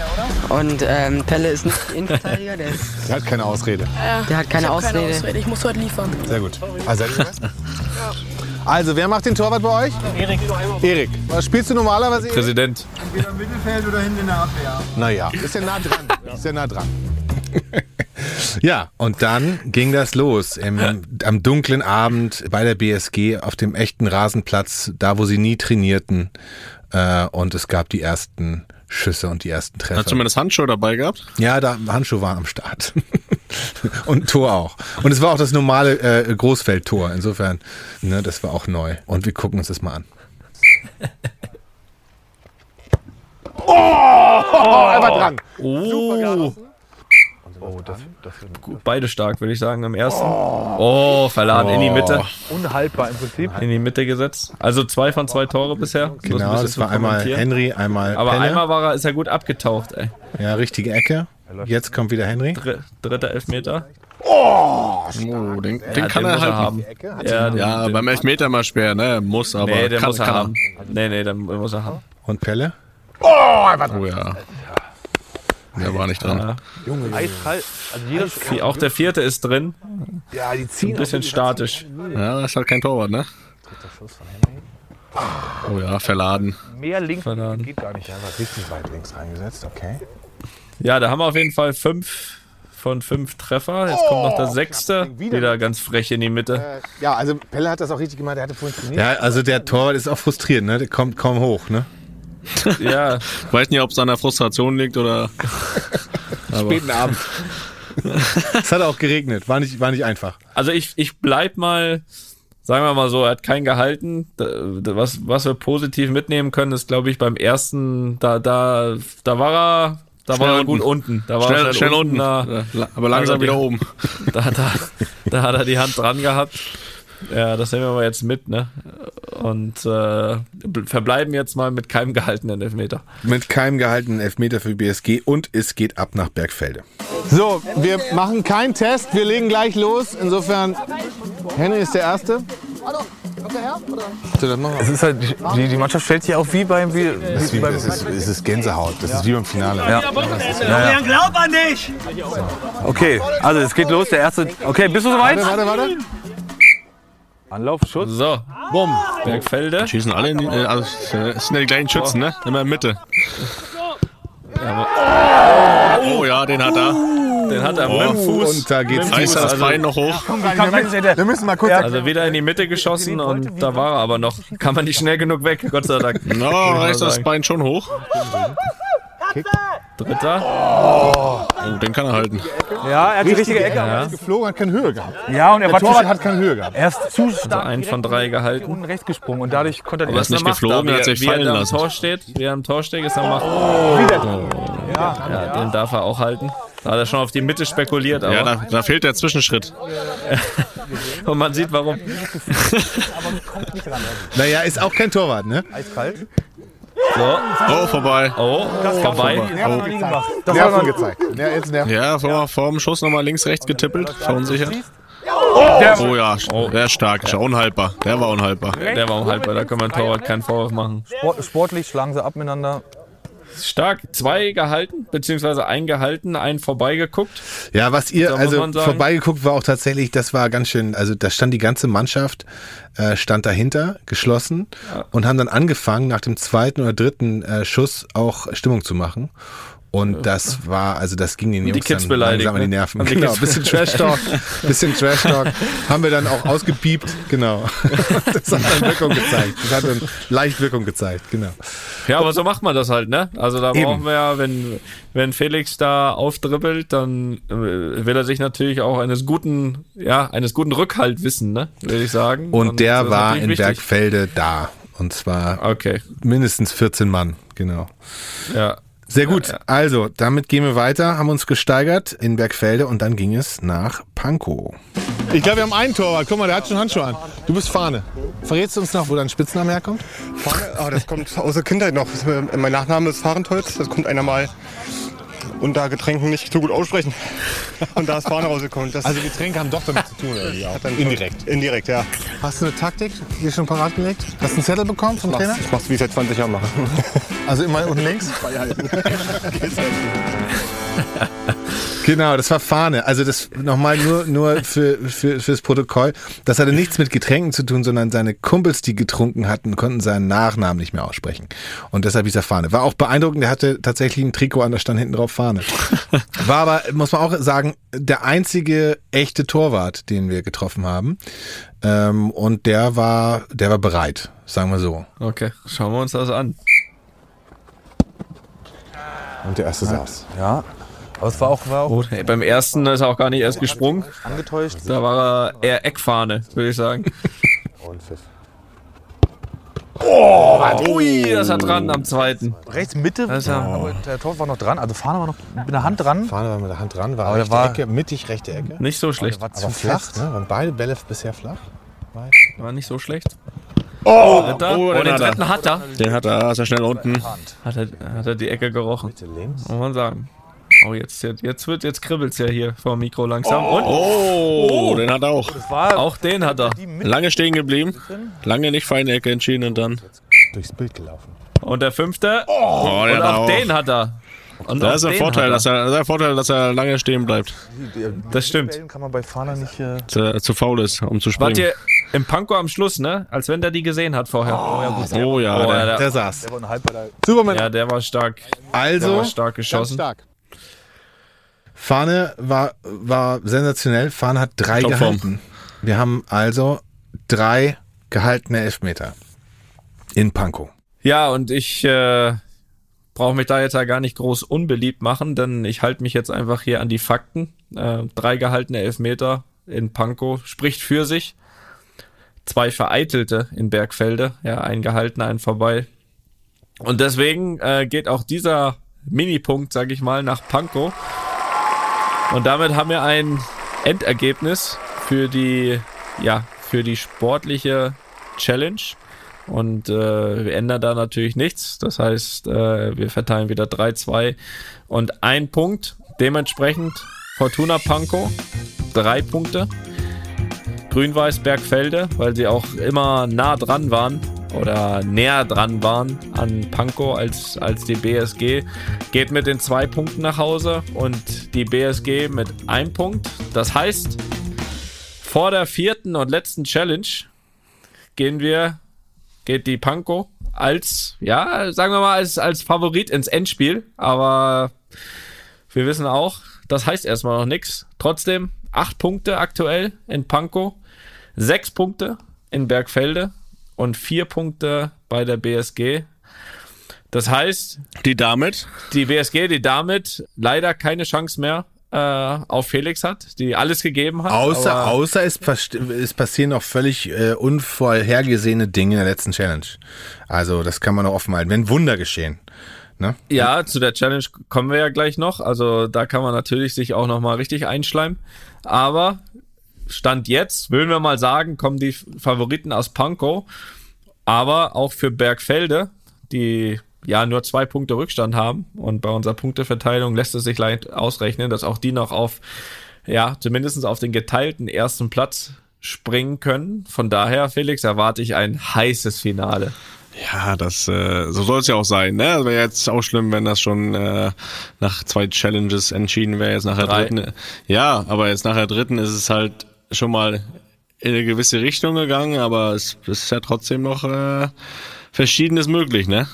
Und ähm, Pelle ist nicht Innenverteidiger, der, ist, Der hat keine Ausrede. Ja, der hat keine Ausrede. keine Ausrede. Ich muss heute liefern. Sehr gut. Also, also, wer macht den Torwart bei euch? Erik. Erik. Was spielst du normalerweise? Erik? Präsident. Entweder im Mittelfeld oder hinten in der Abwehr. Naja, ist ja nah dran. Ist ja nah dran. *laughs* Ja, und dann ging das los im, am dunklen Abend bei der BSG auf dem echten Rasenplatz, da wo sie nie trainierten. Äh, und es gab die ersten Schüsse und die ersten Treffer. Hast du zumindest Handschuhe dabei gehabt? Ja, da Handschuhe waren am Start. *laughs* und Tor auch. Und es war auch das normale äh, Großfeldtor. Insofern, ne, das war auch neu. Und wir gucken uns das mal an. Oh, er war dran. Oh. Oh, das, das Gut, Beide stark, würde ich sagen, im ersten. Oh, verladen in die Mitte. Unhaltbar im Prinzip. In die Mitte gesetzt. Also zwei von zwei Tore bisher. Genau, das zu war einmal. Henry, einmal Aber Pelle. einmal war er, ist er gut abgetaucht, ey. Ja, richtige Ecke. Jetzt kommt wieder Henry. Dr dritter Elfmeter. Oh, den, Ja, den kann den er halt haben. Ja, Ja, den- beim Elfmeter mal schwer, ne? Muss, aber nee, den kann, muss er kann haben. Nee, nee, den muss er haben. Und Pelle? Oh, er war dran. Oh ja. Der war nicht dran. Ja. Junge, eiskalt. Also jeder Auch der vierte ist drin. Ja, die Ein ziehen bisschen statisch. Ja, das ist halt kein Torwart, ne? Oh ja, verladen. mehr links Verladen. geht gar nicht. Ja, war richtig weit links reingesetzt, okay. Ja, da haben wir auf jeden Fall fünf von fünf Treffer. Jetzt kommt noch der sechste. Wieder ganz frech in die Mitte. Ja, also Pelle hat das auch richtig gemacht. Er hatte vorhin trainiert. Ja, also der Torwart ist auch frustriert, ne? Der kommt kaum hoch, ne? Ja. *laughs* Weiß nicht, ob es an der Frustration liegt oder. *laughs* Späten Abend. *laughs* es hat auch geregnet, war nicht, war nicht einfach. Also ich, ich bleib mal, sagen wir mal so, er hat keinen gehalten. Da- da- Was, was wir positiv mitnehmen können, ist, glaube ich, beim ersten, da, da, da war er, da Schnell war er gut unten. unten. Da war Schnell- er schnell unten. Da, Ja, aber langsam da- wieder oben. Da, da, da hat er die Hand dran gehabt. Ja, das nehmen wir mal jetzt mit, ne? Und äh, verbleiben jetzt mal mit keinem gehaltenen Elfmeter. Mit keinem gehaltenen Elfmeter für BSG und es geht ab nach Bergfelde. So, wir machen keinen Test. Wir legen gleich los. Insofern, Henry ist der Erste. Es ist halt, die, die Mannschaft stellt sich auf wie beim. Wie, Das ist, wie, beim das ist, es ist Gänsehaut. Das ist wie beim Finale. Ja. Ja, ja. glaub an dich! Okay, also es geht los. Der Erste. Okay, bist du soweit? Warte, warte, warte. Anlauf, Schuss. So, Bumm. Bergfelde. Schießen alle in die, äh, also, es sind ja die gleichen Schützen, ne? Immer in Mitte. Oh ja, den hat er. Den hat er Oh, mit dem Fuß. und da geht's mit Fuß, er das also, Bein noch hoch. Wir müssen mal kurz. also wieder in die Mitte geschossen und da war er aber noch. Kann man nicht schnell genug weg, Gott sei Dank. No, reißt er das Bein schon hoch. Dritter. Oh, den kann er halten. Ja, er hat die richtige Ecke. Ja. geflogen, hat keine Höhe gehabt. Ja, und er Der war Torwart hat keine Höhe gehabt. Er ist zu Also stark. einen von drei gehalten. unten rechts gesprungen und dadurch konnte er Aber ist er nicht macht, geflogen, er hat sich fallen lassen. Tor steht, wie er am Tor steht, ist er macht. Ja, den darf er auch halten. Da hat er schon auf die Mitte spekuliert, aber Ja, da, da fehlt der Zwischenschritt. *laughs* und man sieht warum. Naja, ist auch kein Torwart, ne? Eiskalt. So, Oh, vorbei. oh, vorbei. Das hat noch gezeigt. Ja, jetzt nervt. Ja, vor, vor dem Schuss nochmal links, rechts getippelt. Verunsichert. Der, Oh ja, der ist stark. Ist ja unhaltbar. Der war unhaltbar. Der war unhaltbar, da kann man Torwart keinen Vorwurf machen. Sport, sportlich schlagen sie ab miteinander. Stark, zwei gehalten, beziehungsweise ein gehalten, einen vorbeigeguckt. Ja, was ihr, Da also vorbeigeguckt war auch tatsächlich, das war ganz schön, also da stand die ganze Mannschaft, äh, stand dahinter, geschlossen und haben dann angefangen, nach dem zweiten oder dritten äh, Schuss auch Stimmung zu machen. Und das war, also das ging den Die Jungs Kids dann beleidigt, langsam an die ne? Nerven. Die Genau, Kids- bisschen *laughs* Trash-Talk, bisschen Trash-Talk *laughs* haben wir dann auch ausgepiept, genau. *laughs* Das hat dann Wirkung gezeigt. Das hat dann leicht Wirkung gezeigt, genau. Ja, aber so macht man das halt, ne? Also da Eben. brauchen wir ja, wenn, wenn Felix da aufdribbelt, dann äh, will er sich natürlich auch eines guten, ja, eines guten Rückhalt wissen, ne? Würde ich sagen. Und das der war in wichtig. Bergfelde da. Und zwar Okay, mindestens 14 Mann, genau. ja. Sehr gut. Also, damit gehen wir weiter, haben uns gesteigert in Bergfelde und dann ging es nach Pankow. Ich glaube, wir haben einen Torwart. Guck mal, der hat schon Handschuhe an. Du bist Fahne. Verrätst du uns noch, wo dein Spitzname herkommt? Oh, das kommt aus der Kindheit noch. Mein Nachname ist Fahrenholz. Das kommt einer mal unter Getränken nicht so gut aussprechen. Und da ist Fahne rausgekommen. Das Also Getränke haben doch damit zu tun, irgendwie auch. Indirekt. Indirekt, ja. Hast du eine Taktik hier schon parat gelegt? Hast du einen Zettel bekommen vom Trainer? Ich mach's wie ich seit 20 Jahren mache. Also immer unten links? *laughs* *laughs* Genau, das war Fahne. Also das nochmal nur, nur für, für, fürs Protokoll. Das hatte nichts mit Getränken zu tun, sondern seine Kumpels, die getrunken hatten, konnten seinen Nachnamen nicht mehr aussprechen. Und deshalb hieß er Fahne. War auch beeindruckend, der hatte tatsächlich ein Trikot an, da stand hinten drauf Fahne. *laughs* War aber, muss man auch sagen, der einzige echte Torwart, den wir getroffen haben. Ähm, und der war, der war bereit, sagen wir so. Okay, schauen wir uns das an. Und der erste saß. Ja. Aber es war auch, war auch Oh, hey, beim ersten ist er auch gar nicht erst gesprungen. angetäuscht. Da war er eher Eckfahne, würde ich sagen. *laughs* Und Pfiff. Oh, Ui, das hat dran am zweiten. Rechts Mitte, Das ja- aber der Tor war noch dran. Also Fahne war noch mit der Hand dran. Fahne war mit der Hand dran, war Aber rechte war- Ecke, mittig rechte Ecke. Nicht so schlecht. war Aber flach, ne? Waren beide Bälle bisher flach? War nicht so schlecht. Oh, oh, Oh, den, den hat dritten hat er. Den hat er, ist er schnell unten. Hat er, hat er die Ecke gerochen. Muss man sagen. Oh, jetzt, jetzt, jetzt wird, jetzt kribbelt's ja hier vor dem Mikro langsam. Und Oh, den hat er auch. auch den hat er. Lange stehen geblieben, lange nicht feine Ecke entschieden und dann. Durchs Bild gelaufen. Und der fünfte. Oh, und der hat er auch, auch. den hat er. Und Da ist ein Vorteil, hat dass er, das ist ein Vorteil, dass er lange stehen bleibt. Das stimmt. Kann man bei Fahne nicht. Äh er zu faul ist, um zu Wart springen. ihr im Panko am Schluss, ne? Als wenn der die gesehen hat vorher. Oh, ja, gut. Oh ja, Oh, der- der, Der saß. der war Halbballer. Superman. ja, der war stark. Der Also, war stark geschossen. stark. Fahne war, war sensationell. Fahne hat drei Topform. gehalten. Wir haben also drei gehaltene Elfmeter in Pankow. Ja, und ich äh, brauche mich da jetzt ja gar nicht groß unbeliebt machen, denn ich halte mich jetzt einfach hier an die Fakten. Äh, drei gehaltene Elfmeter in Pankow spricht für sich. Zwei vereitelte in Bergfelde, ja, ein gehalten, ein vorbei. Und deswegen äh, geht auch dieser Minipunkt, sag ich mal, nach Pankow. Und damit haben wir ein Endergebnis für die, ja, für die sportliche Challenge. Und äh, wir ändern da natürlich nichts. Das heißt, äh, wir verteilen wieder 3-2 und ein Punkt. Dementsprechend Fortuna Pankow, drei Punkte. Grün-Weiß Bergfelde, weil sie auch immer nah dran waren oder näher dran waren an Pankow als, als die BSG, geht mit den zwei Punkten nach Hause und die BSG mit einem Punkt. Das heißt, vor der vierten und letzten Challenge gehen wir, geht die Pankow als, ja, sagen wir mal, als, als Favorit ins Endspiel. Aber wir wissen auch, das heißt erstmal noch nichts. Trotzdem acht Punkte aktuell in Pankow, sechs Punkte in Bergfelde und vier Punkte bei der BSG. Das heißt, die damit, die BSG, die damit leider keine Chance mehr äh, auf Felix hat, die alles gegeben hat. Außer, außer es, es passieren noch völlig äh, unvorhergesehene Dinge in der letzten Challenge. Also das kann man noch offen halten. Wenn Wunder geschehen. Ne? Ja, zu der Challenge kommen wir ja gleich noch. Also da kann man natürlich sich auch noch mal richtig einschleimen. Aber Stand jetzt, würden wir mal sagen, kommen die Favoriten aus Pankow. Aber auch für Bergfelde, die ja nur zwei Punkte Rückstand haben. Und bei unserer Punkteverteilung lässt es sich leicht ausrechnen, dass auch die noch auf, ja, zumindest auf den geteilten ersten Platz springen können. Von daher, Felix, erwarte ich ein heißes Finale. Ja, das äh, so soll es ja auch sein. Ne? Wäre jetzt auch schlimm, wenn das schon äh, nach zwei Challenges entschieden wäre. Jetzt nach der Drei. dritten. Ja, aber jetzt nach der dritten ist es halt schon mal in eine gewisse Richtung gegangen, aber es ist ja trotzdem noch äh, Verschiedenes möglich, ne?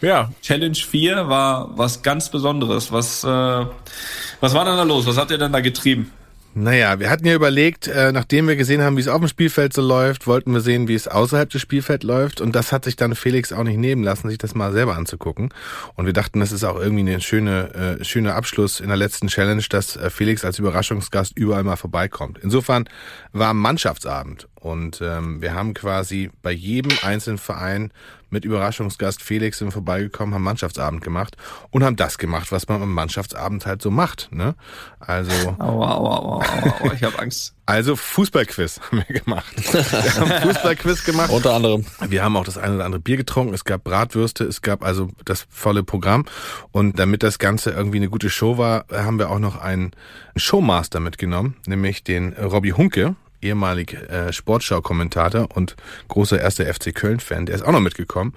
Ja, Challenge 4 war was ganz Besonderes. Was, äh, was war denn da los? Was habt ihr denn da getrieben? Naja, wir hatten ja überlegt, äh, nachdem wir gesehen haben, wie es auf dem Spielfeld so läuft, wollten wir sehen, wie es außerhalb des Spielfelds läuft. Und das hat sich dann Felix auch nicht nehmen lassen, sich das mal selber anzugucken. Und wir dachten, das ist auch irgendwie ein schöne, äh, schöner Abschluss in der letzten Challenge, dass äh, Felix als Überraschungsgast überall mal vorbeikommt. Insofern war Mannschaftsabend. Und ähm, wir haben quasi bei jedem einzelnen Verein mit Überraschungsgast Felix sind vorbeigekommen, haben Mannschaftsabend gemacht und haben das gemacht, was man am Mannschaftsabend halt so macht. Ne? Also Aua, aua, aua, aua, aua, ich habe Angst. *laughs* also Fußballquiz haben wir gemacht. *laughs* Wir haben Fußballquiz gemacht. Unter anderem. Wir haben auch das eine oder andere Bier getrunken. Es gab Bratwürste, es gab also das volle Programm. Und damit das Ganze irgendwie eine gute Show war, haben wir auch noch einen Showmaster mitgenommen, nämlich den Robbie Hunke. Ehemalig äh, Sportschau-Kommentator und großer erster FC Köln-Fan, der ist auch noch mitgekommen.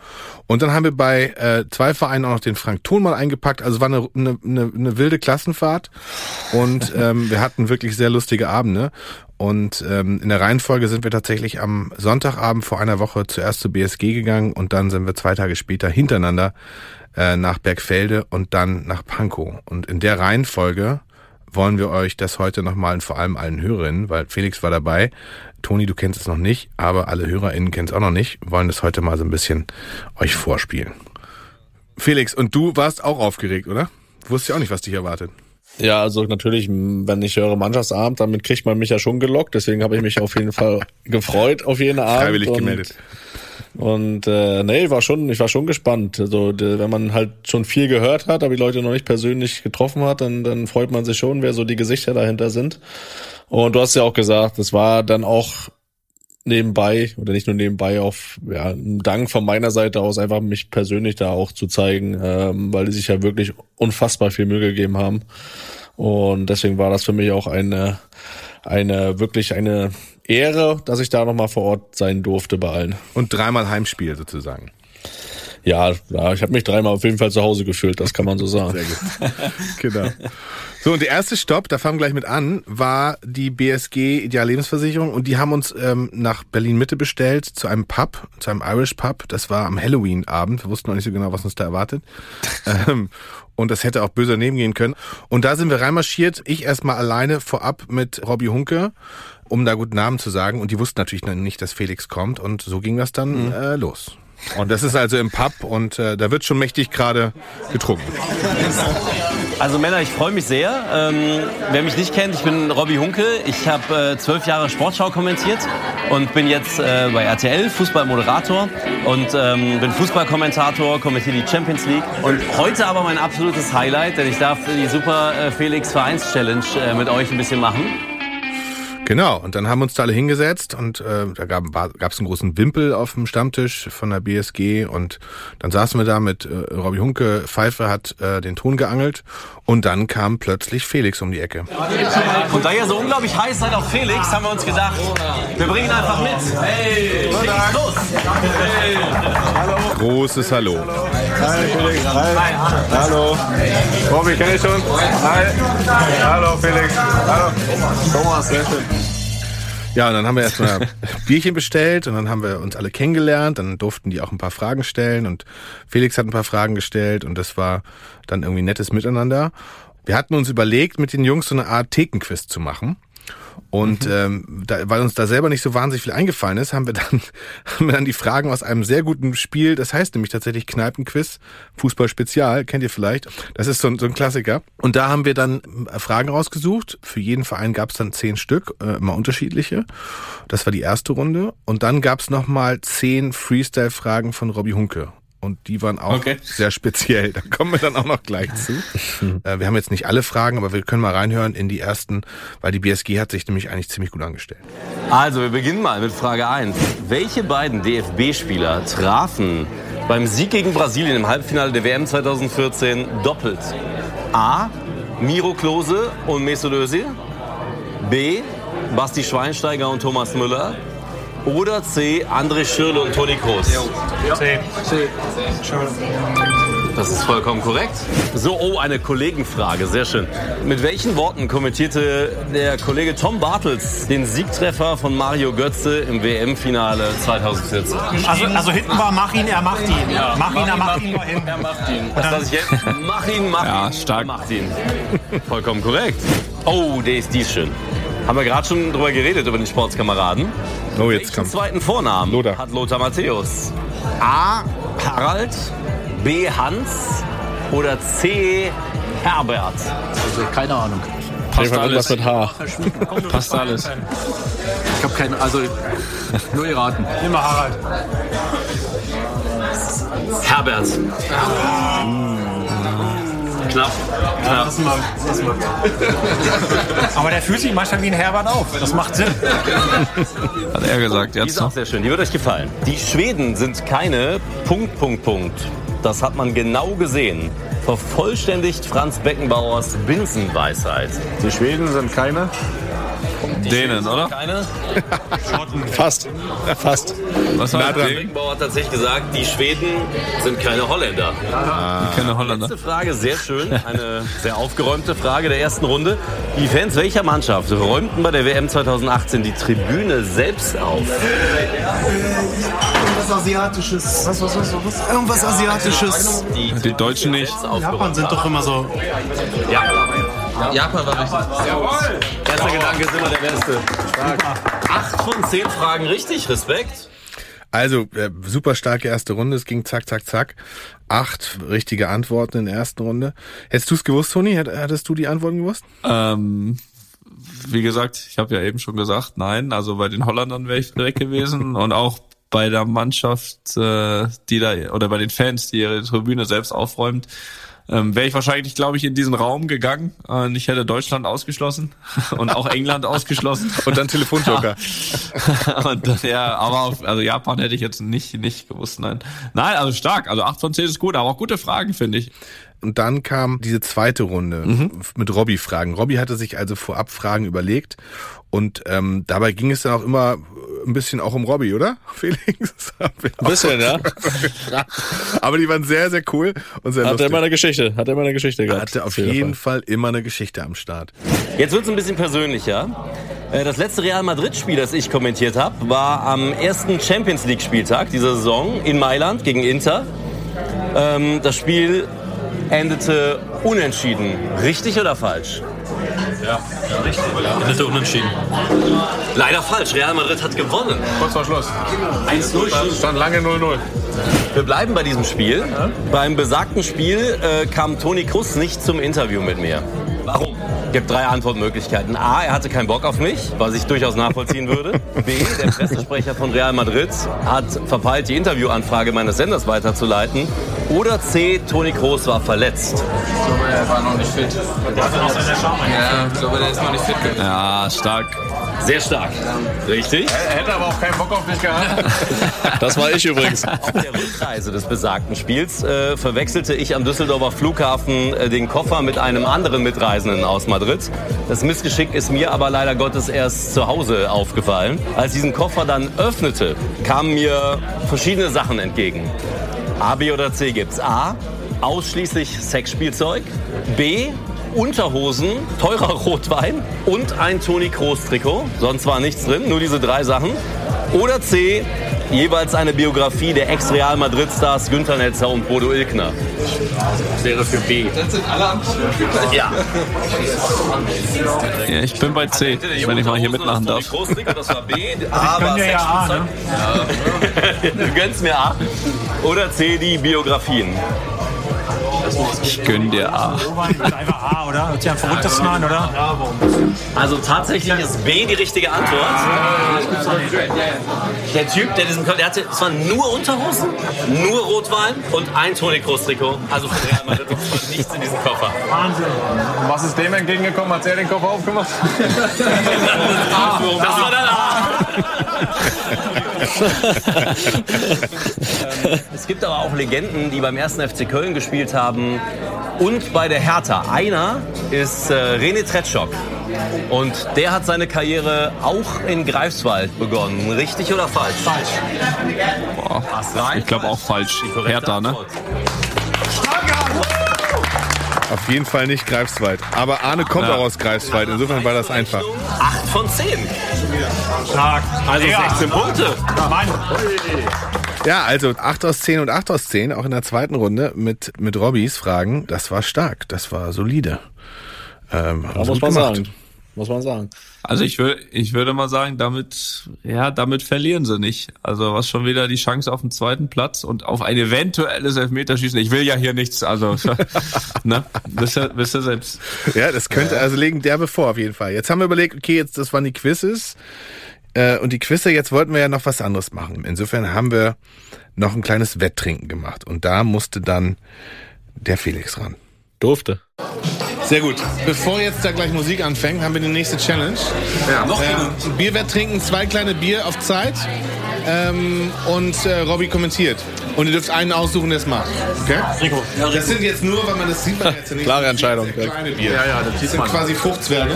Und dann haben wir bei äh, zwei Vereinen auch noch den Frank Thon mal eingepackt. Also war eine, eine, eine, eine wilde Klassenfahrt und *laughs* ähm, wir hatten wirklich sehr lustige Abende. Und ähm, in der Reihenfolge sind wir tatsächlich am Sonntagabend vor einer Woche zuerst zur BSG gegangen und dann sind wir zwei Tage später hintereinander äh, nach Bergfelde und dann nach Pankow. Und in der Reihenfolge wollen wir euch das heute nochmal und vor allem allen Hörerinnen, weil Felix war dabei. Toni, du kennst es noch nicht, aber alle HörerInnen kennen es auch noch nicht, wollen das heute mal so ein bisschen euch vorspielen. Felix, und du warst auch aufgeregt, oder? Wusstest ja auch nicht, was dich erwartet. Ja, also natürlich, wenn ich höre Mannschaftsabend, damit kriegt man mich ja schon gelockt. Deswegen habe ich mich auf jeden Fall *laughs* gefreut auf jeden Abend. Freiwillig gemeldet. Und äh, nee, war schon, ich war schon gespannt. Also wenn man halt schon viel gehört hat, aber die Leute noch nicht persönlich getroffen hat, dann, dann freut man sich schon, wer so die Gesichter dahinter sind. Und du hast ja auch gesagt, es war dann auch nebenbei oder nicht nur nebenbei auf ja, ein Dank von meiner Seite aus einfach mich persönlich da auch zu zeigen, ähm, weil die sich ja wirklich unfassbar viel Mühe gegeben haben und deswegen war das für mich auch eine eine wirklich eine Ehre, dass ich da nochmal vor Ort sein durfte bei allen. Und dreimal Heimspiel sozusagen. Ja, ja ich habe mich dreimal auf jeden Fall zu Hause gefühlt, das kann man so sagen. Sehr gut. *laughs* genau. So, und der erste Stopp, da fangen wir gleich mit an, war die BSG Ideal Lebensversicherung und die haben uns ähm, nach Berlin Mitte bestellt zu einem Pub, zu einem Irish Pub. Das war am Halloween-Abend. Wir wussten noch nicht so genau, was uns da erwartet. *laughs* ähm, und das hätte auch böse daneben gehen können. Und da sind wir reinmarschiert. Ich erstmal alleine vorab mit Robbie Hunke, um da guten Namen zu sagen. Und die wussten natürlich noch nicht, dass Felix kommt. Und so ging das dann äh, los. Und das ist also im Pub und äh, da wird schon mächtig gerade getrunken. Also Männer, ich freue mich sehr. Ähm, wer mich nicht kennt, ich bin Robby Hunke. Ich habe äh, zwölf Jahre Sportschau kommentiert und bin jetzt äh, bei RTL Fußballmoderator und ähm, bin Fußballkommentator, kommentiere die Champions League. Und heute aber mein absolutes Highlight, denn ich darf die Super äh, Felix Vereins Challenge äh, mit euch ein bisschen machen. Genau, und dann haben wir uns da alle hingesetzt und äh, da gab es einen großen Wimpel auf dem Stammtisch von der BSG und dann saßen wir da mit äh, Robby Hunke, Pfeife hat äh, den Ton geangelt und dann kam plötzlich Felix um die Ecke. Und da ihr so unglaublich heiß seid auf Felix, haben wir uns gedacht, wir bringen ihn einfach mit. Hey, los! Hey. Großes Hallo. Hi Felix, hi. Hallo. Robby, kenn ich schon? Hi. Hallo Felix. Hallo. Thomas, sehr schön. Ja, und dann haben wir erstmal *laughs* Bierchen bestellt und dann haben wir uns alle kennengelernt. Dann durften die auch ein paar Fragen stellen und Felix hat ein paar Fragen gestellt und das war dann irgendwie nettes Miteinander. Wir hatten uns überlegt, mit den Jungs so eine Art Thekenquiz zu machen. Und ähm, da, weil uns da selber nicht so wahnsinnig viel eingefallen ist, haben wir dann *laughs* haben wir dann die Fragen aus einem sehr guten Spiel, das heißt nämlich tatsächlich Kneipenquiz, Fußball Spezial, kennt ihr vielleicht. Das ist so, ein- so ein Klassiker. Und da haben wir dann äh, Fragen rausgesucht. Für jeden Verein gab es dann zehn Stück, äh, immer unterschiedliche. Das war die erste Runde. Und dann gab es nochmal zehn Freestyle-Fragen von Robbie Hunke. Und die waren auch Okay. sehr speziell. Da kommen wir dann auch noch gleich zu. *laughs* Äh, wir haben jetzt nicht alle Fragen, aber wir können mal reinhören in die ersten, weil die BSG hat sich nämlich eigentlich ziemlich gut angestellt. Also, wir beginnen mal mit Frage 1. Welche beiden DFB-Spieler trafen beim Sieg gegen Brasilien im Halbfinale der WM 2014 doppelt? A. Miro Klose und Mesut Özil. B. Basti Schweinsteiger und Thomas Müller. Oder C. André Schürrle und Toni Kroos. C. C. Das ist vollkommen korrekt. So, oh, eine Kollegenfrage, sehr schön. Mit welchen Worten kommentierte der Kollege Tom Bartels den Siegtreffer von Mario Götze im WM-Finale 2014? Also, also hinten war mach ihn, er macht ihn. mach ihn, er macht ihn. Er macht ihn. Das lasse ich jetzt. Mach ihn, mach Ja, ihn. stark. Macht ihn. Vollkommen korrekt. Oh, der ist dies schön. Haben wir gerade schon drüber geredet, über den Sportskameraden. Oh, jetzt Welchen kommt's. zweiten Vornamen hat Lothar Matthäus? A. Harald, B. Hans oder C. Herbert? Also keine Ahnung. Passt alles. mit H. Passt alles. Ich habe keine, also nur geraten. Immer Harald. Herbert. Knapp. Knapp. Lass mal, lass mal. Aber der fühlt sich manchmal wie ein Herbert auf. Das macht Sinn. Hat er gesagt, jetzt. Die ist auch sehr schön, die wird euch gefallen. Die Schweden sind keine Punkt, Punkt, Punkt. Das hat man genau gesehen. Vervollständigt Franz Beckenbauers Binsenweisheit. Die Schweden sind keine. Dänen, oder? Keine. *laughs* Fast. Fast. Was war dran. Beckenbauer hat tatsächlich gesagt, die Schweden sind keine Holländer. Ah. Keine Holländer. Letzte Frage, sehr schön. Eine sehr aufgeräumte Frage der ersten Runde. Die Fans welcher Mannschaft räumten bei der WM 2018 die Tribüne selbst auf? Irgendwas Asiatisches. Was, was, was, was? Irgendwas Asiatisches. Die Deutschen nicht. Japan sind doch immer so. Ja. Japan war richtig. Jawohl! Erster Gedanke ist immer der beste. Acht von zehn Fragen richtig. Respekt. Also, äh, super starke erste Runde. Es ging zack, zack, zack. Acht richtige Antworten in der ersten Runde. Hättest du es gewusst, Toni? Hätt- Hattest du die Antworten gewusst? Ähm, wie gesagt, ich habe ja eben schon gesagt, nein. Also bei den Holländern wäre ich weg gewesen und auch bei der Mannschaft, äh, die da oder bei den Fans, die ihre Tribüne selbst aufräumt, ähm, wäre ich wahrscheinlich, glaube ich, in diesen Raum gegangen. Und ich hätte Deutschland ausgeschlossen *laughs* und auch England *laughs* ausgeschlossen. Und dann Telefonjoker. und dann, ja, aber auf, also Japan hätte ich jetzt nicht nicht gewusst, nein. Nein, also stark. Also 8 von 10 ist gut, aber auch gute Fragen, finde ich. Und dann kam diese zweite Runde mit Robby-Fragen. Robby hatte sich also vorab Fragen überlegt und ähm, dabei ging es dann auch immer ein bisschen auch um Robby, oder? *laughs* Felix? Ein bisschen, ja. Aber die waren sehr, sehr cool und sehr Hat er lustig. immer eine Geschichte. Hat er immer eine Geschichte gehabt. Hatte auf jeden Fall immer eine Geschichte am Start. Jetzt wird es ein bisschen persönlicher. Äh, Das letzte Real Madrid-Spiel, das ich kommentiert habe, war am ersten Champions League-Spieltag dieser Saison in Mailand gegen Inter. Ähm, Das Spiel endete unentschieden. Richtig oder falsch? Ja, richtig. Endete unentschieden. Leider falsch. Real Madrid hat gewonnen. Kurz vor Schluss. 1-0 Stand lange 0-0. Wir bleiben bei diesem Spiel. Beim besagten Spiel äh, kam Toni Kroos nicht zum Interview mit mir. Gibt drei Antwortmöglichkeiten. A, er hatte keinen Bock auf mich, was ich durchaus nachvollziehen würde. B, der Pressesprecher von Real Madrid hat verpeilt, die Interviewanfrage meines Senders weiterzuleiten. Oder C, Toni Kroos war verletzt. Er war noch nicht fit. Er hatte noch seine Charme. Ja, ich glaube, der ist noch nicht fit gewesen. Ja, stark. Sehr stark. Richtig? Er hätte aber auch keinen Bock auf dich gehabt. *laughs* Das war ich übrigens. Auf der Rückreise des besagten Spiels äh, verwechselte ich am Düsseldorfer Flughafen äh, den Koffer mit einem anderen Mitreisenden aus Madrid. Das Missgeschick ist mir aber leider Gottes erst zu Hause aufgefallen. Als ich diesen Koffer dann öffnete, kamen mir verschiedene Sachen entgegen. A, B oder C gibt's. A, ausschließlich Sexspielzeug. B, Unterhosen, teurer Rotwein und ein Toni Kroos Trikot. Sonst war nichts drin, nur diese drei Sachen. Oder C, jeweils eine Biografie der Ex-Real Madrid-Stars Günther Netzer und Bodo Ilkner. Das wäre für B. Das sind alle Ja. Ja, ich bin bei C, wenn ich mal hier mitmachen darf. Das war B. ich A gönn war dir ja A, ne? *laughs* Du gönnst mir A. Oder C, die Biografien. Ich gönn dir A. Einfach A, oder? Hört sich am verrücktesten an, oder? Also tatsächlich ist B die richtige Antwort. Der Typ, der diesen der hatte, es waren nur Unterhosen, nur Rotwein und ein Toni Kroos Trikot. Also von Real Madrid ist nichts in diesem Koffer. Wahnsinn. Was ist dem entgegengekommen, als er den Koffer aufgemacht hat? *laughs* Das war dann A. *laughs* *laughs* Ähm, es gibt aber auch Legenden, die beim 1. FC Köln gespielt haben und bei der Hertha. Einer ist äh, René Tretschok. Und der hat seine Karriere auch in Greifswald begonnen. Richtig oder falsch? Falsch. Boah, ich glaube auch falsch. Hertha, ne? Auf jeden Fall nicht Greifswald. Aber Arne kommt Ja. auch aus Greifswald. Insofern war das einfach. 8 von 10. Stark. Also Ja. 16 Punkte. Mann. Ja, also 8 aus 10 und 8 aus 10, auch in der zweiten Runde mit, mit Robbys Fragen. Das war stark, das war solide. Ähm, haben sie muss gut man gemacht. sagen. Muss man sagen. Also ich würde, ich würde mal sagen, damit, ja, damit verlieren sie nicht. Also was schon wieder die Chance auf den zweiten Platz und auf ein eventuelles Elfmeterschießen. Ich will ja hier nichts, also, *laughs* ne, wisst ihr, wisst ihr selbst. Ja, das könnte, also legen der bevor auf jeden Fall. Jetzt haben wir überlegt, okay, jetzt, das waren die Quizzes. Äh, und die Quizze, jetzt wollten wir ja noch was anderes machen. Insofern haben wir noch ein kleines Wetttrinken gemacht. Und da musste dann der Felix ran. Durfte. Sehr gut. Bevor jetzt da gleich Musik anfängt, haben wir die nächste Challenge. Ja. Noch ähm, Bierwett trinken, zwei kleine Bier auf Zeit. Ähm, und äh, Robby kommentiert. Und ihr dürft einen aussuchen, der es macht. Okay? Rico. Das sind jetzt nur, weil man das sieht man jetzt *laughs* nicht. Klare Entscheidung. Kleine Bier. Ja, ja, das das sind man. quasi Fruchtzwerge.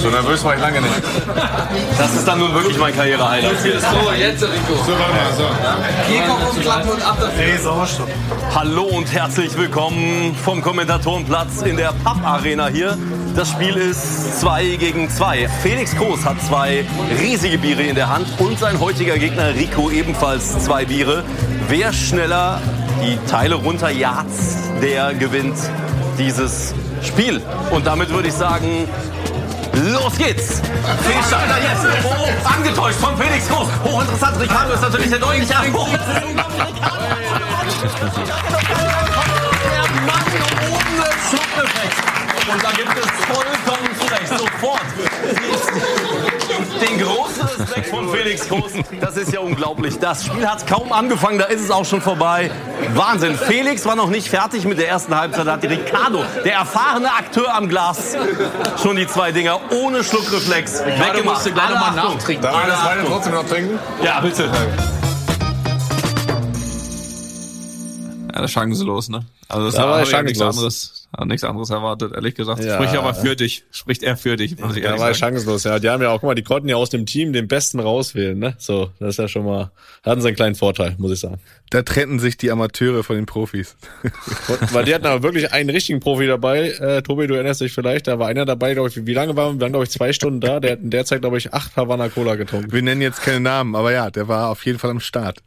So nervös war ich lange nicht. Das ist dann nun wirklich mein Karriere-Highlight. So, jetzt Rico. So, warte mal, so. Hier kommt umklappen und ab dafür. Ey, Sauerstoff. Hallo und herzlich willkommen vom Kommentatorenplatz in der Papp-Arena hier. Das Spiel ist 2 gegen 2. Felix Groß hat zwei riesige Biere in der Hand und sein heutiger Gegner Rico ebenfalls zwei Biere. Wer schneller die Teile runterjagt, der gewinnt dieses Spiel. Und damit würde ich sagen, Los geht's! Fehlsteiner jetzt! Oh, angetäuscht von Felix Groß. Hochinteressant. Ricardo ist natürlich der deutliche Hoch. Und da gibt es vollkommen zu Recht sofort den großen Respekt von Felix Groß. Das ist ja unglaublich. Das Spiel hat kaum angefangen, da ist es auch schon vorbei. Wahnsinn. Felix war noch nicht fertig mit der ersten Halbzeit. Da hat Ricardo, der erfahrene Akteur am Glas, schon die zwei Dinger ohne Schluckreflex weggemacht. musste gleich Alle noch mal Achtung. nachtrinken. Darf ich das Wein Achtung. trotzdem noch trinken? Ja, bitte. Ja, das ist chancenlos, ne? Also das Da war habe er ich ja nichts anderes, habe nichts anderes erwartet, ehrlich gesagt. Ja. Spricht aber für dich. Spricht er für dich, muss ich Ja, ehrlich war ja sagen. chancenlos, ja. Die haben ja auch, guck mal, die konnten ja aus dem Team den Besten rauswählen, ne? So, das ist ja schon mal, hatten sie einen kleinen Vorteil, muss ich sagen. Da trennten sich die Amateure von den Profis. Weil die hatten aber wirklich einen richtigen Profi dabei. Äh, Tobi, du erinnerst dich vielleicht, da war einer dabei, glaube ich, wie lange waren wir? Wir waren, glaube ich, zwei Stunden da. Der hat in der Zeit, glaube ich, acht Havana Cola getrunken. Wir nennen jetzt keine Namen, aber ja, der war auf jeden Fall am Start.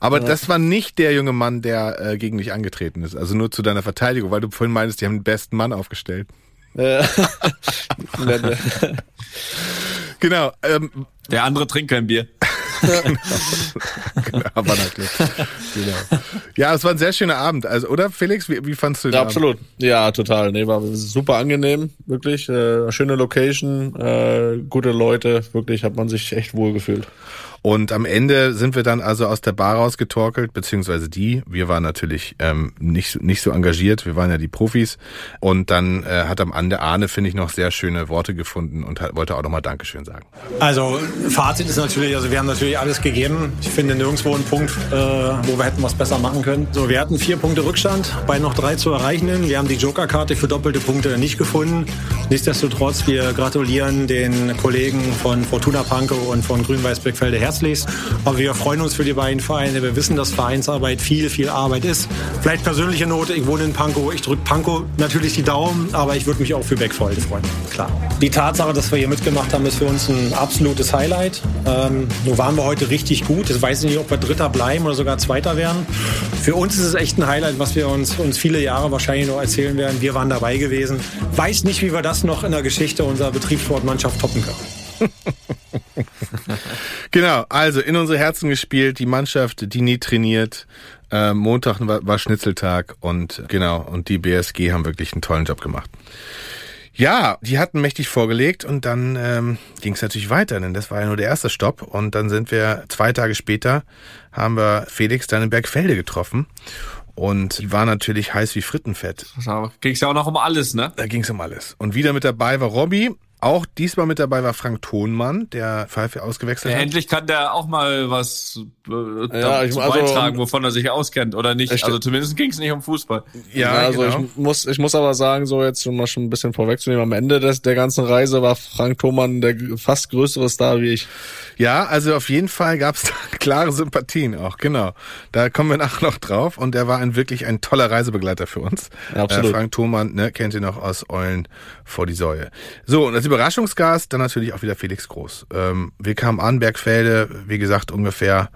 Aber Ja. das war nicht der junge Mann, der äh, gegen dich angetreten ist. Also nur zu deiner Verteidigung, weil du vorhin meintest, die haben den besten Mann aufgestellt. Äh, *laughs* Genau. Ähm, Der andere trinkt kein Bier. *laughs* genau, Havana Club. genau. Ja, es war ein sehr schöner Abend. Also, oder Felix, wie, wie fandst du den Ja, Abend? absolut. Ja, total. Nee, war super angenehm, wirklich. Äh, schöne Location, äh, gute Leute, wirklich hat man sich echt wohl gefühlt. Und am Ende sind wir dann also aus der Bar rausgetorkelt, beziehungsweise die. Wir waren natürlich ähm, nicht, nicht so engagiert, wir waren ja die Profis. Und dann äh, hat am Ende Arne, finde ich, noch sehr schöne Worte gefunden und hat, wollte auch nochmal Dankeschön sagen. Also Fazit ist natürlich, also wir haben natürlich alles gegeben. Ich finde nirgendwo einen Punkt, äh, wo wir hätten was besser machen können. So, wir hatten vier Punkte Rückstand, bei noch drei zu erreichenden. Wir haben die Jokerkarte für doppelte Punkte nicht gefunden. Nichtsdestotrotz, wir gratulieren den Kollegen von Fortuna Pankow und von Grün-Weiß Herzlichst. Aber wir freuen uns für die beiden Vereine. Wir wissen, dass Vereinsarbeit viel, viel Arbeit ist. Vielleicht persönliche Note, ich wohne in Pankow. Ich drücke Pankow natürlich die Daumen, aber ich würde mich auch für Beckfelde freuen. Klar. Die Tatsache, dass wir hier mitgemacht haben, ist für uns ein absolutes Highlight. Ähm, nur waren wir heute richtig gut. Ich weiß nicht, ob wir Dritter bleiben oder sogar Zweiter werden. Für uns ist es echt ein Highlight, was wir uns, uns viele Jahre wahrscheinlich noch erzählen werden. Wir waren dabei gewesen. Weiß nicht, wie wir das noch in der Geschichte unserer Betriebssportmannschaft toppen können. *laughs* Genau, also in unsere Herzen gespielt, die Mannschaft, die nie trainiert. Äh, Montag war, war Schnitzeltag und genau, und die BSG haben wirklich einen tollen Job gemacht. Ja, die hatten mächtig vorgelegt und dann ähm, ging es natürlich weiter, denn das war ja nur der erste Stopp. Und dann sind wir zwei Tage später, haben wir Felix dann in Bergfelde getroffen. Und die war natürlich heiß wie Frittenfett. Da ging es ja auch noch um alles, ne? Da ging es um alles. Und wieder mit dabei war Robby. Auch diesmal mit dabei war Frank Thonmann, der Pfeife ausgewechselt Ja, hat. endlich kann der auch mal was äh, Ja, ich- also- beitragen, wovon er sich auskennt oder nicht. Ich- Also zumindest ging es nicht um Fußball. Ja, also genau. ich muss, ich muss aber sagen, so jetzt schon mal schon ein bisschen vorwegzunehmen, am Ende des, der ganzen Reise war Frank Thomann der fast größere Star wie ich. Ja, also auf jeden Fall gab es *laughs* klare Sympathien auch, genau. Da kommen wir nachher noch drauf. Und er war ein wirklich ein toller Reisebegleiter für uns. Ja, absolut. Äh, Frank Thomann, ne, kennt ihr noch aus Eulen vor die Säue. So, und als Überraschungsgast dann natürlich auch wieder Felix Groß. Ähm, wir kamen an, Bergfelde, wie gesagt, ungefähr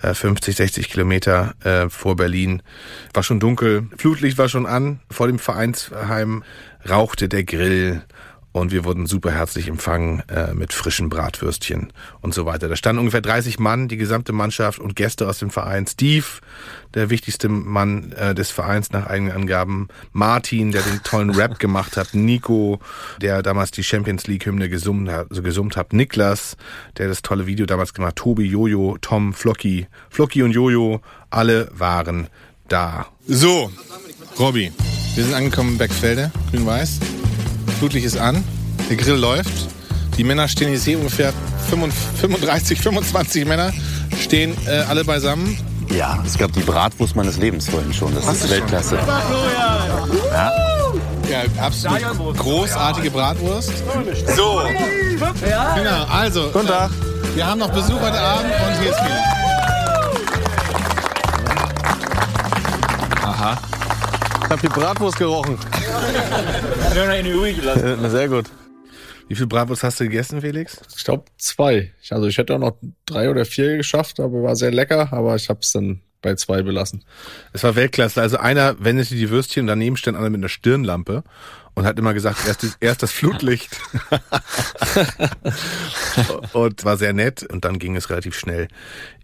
äh, 50, 60 Kilometer äh, vor Berlin. War schon dunkel, Flutlicht war schon an. Vor dem Vereinsheim rauchte der Grill. Und wir wurden super herzlich empfangen äh, mit frischen Bratwürstchen und so weiter. Da standen ungefähr 30 Mann, die gesamte Mannschaft und Gäste aus dem Verein. Steve, der wichtigste Mann äh, des Vereins nach eigenen Angaben. Martin, der den tollen Rap *laughs* gemacht hat. Nico, der damals die Champions League Hymne gesummt hat. So gesummt hat. Niklas, der das tolle Video damals gemacht hat. Tobi, Jojo, Tom, Flocky. Flocky und Jojo, alle waren da. So, Robby, wir sind angekommen in Beckfelde, grün-weiß. Flutlicht ist an, der Grill läuft. Die Männer stehen, ich sehe ungefähr 35, 25 Männer Stehen äh, alle beisammen? Ja, es gab die Bratwurst meines Lebens vorhin schon. Das Hast ist du schon? Weltklasse. Ja. Ja, absolut großartige Bratwurst. So. Genau, also. Guten Tag. Wir haben noch Besuch heute Abend und hier ist Felix. Aha. Ich *laughs* hab die Bratwurst gerochen. Äh, Sehr gut. Wie viel Bratwurst hast du gegessen, Felix? Ich glaube zwei. Ich- Also ich hätte auch noch drei oder vier geschafft, aber war sehr lecker, aber ich habe es dann bei zwei belassen. Es war Weltklasse. Also einer wendete die Würstchen und daneben stand einer mit einer Stirnlampe und hat immer gesagt, erst, das- erst das Flutlicht. *laughs* und war sehr nett. Und dann ging es relativ schnell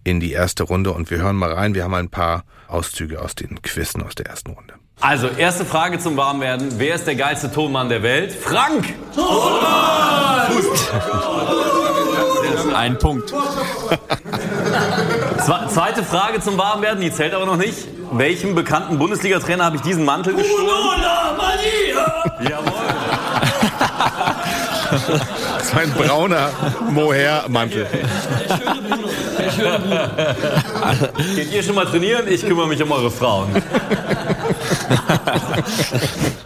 in die erste Runde. Und wir hören mal rein. Wir haben ein paar Auszüge aus den Quizzen aus der ersten Runde. Also, erste Frage zum Warmwerden. Wer ist der geilste Tonmann der Welt? Frank! Ein Punkt. *laughs* Zwe zweite Frage zum Warmwerden, die zählt aber noch nicht. Welchem bekannten Bundesliga-Trainer habe ich diesen Mantel gestohlen? Jawohl. *laughs* *laughs* Das war ein brauner Mohair-Mantel. Geht ihr schon mal trainieren? Ich kümmere mich um eure Frauen.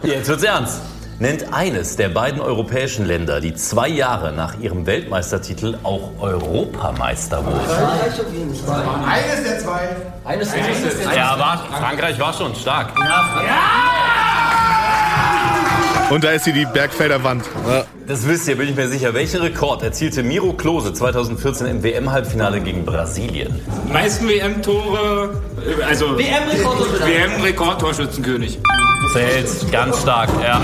Jetzt wird's ernst. Nennt eines der beiden europäischen Länder, die zwei Jahre nach ihrem Weltmeistertitel auch Europameister wurden. Eines der zwei. Eines der zwei. Ja, war, Frankreich war schon stark. Und da ist hier die Bergfelder Wand. Das wisst ihr, bin ich mir sicher. Welchen Rekord erzielte Miro Klose 2014 im WM-Halbfinale gegen Brasilien? Meisten WM-Tore, also WM-Rekordtorschützenkönig. WM-Rekordtorschützenkönig. Zählt ganz stark, ja.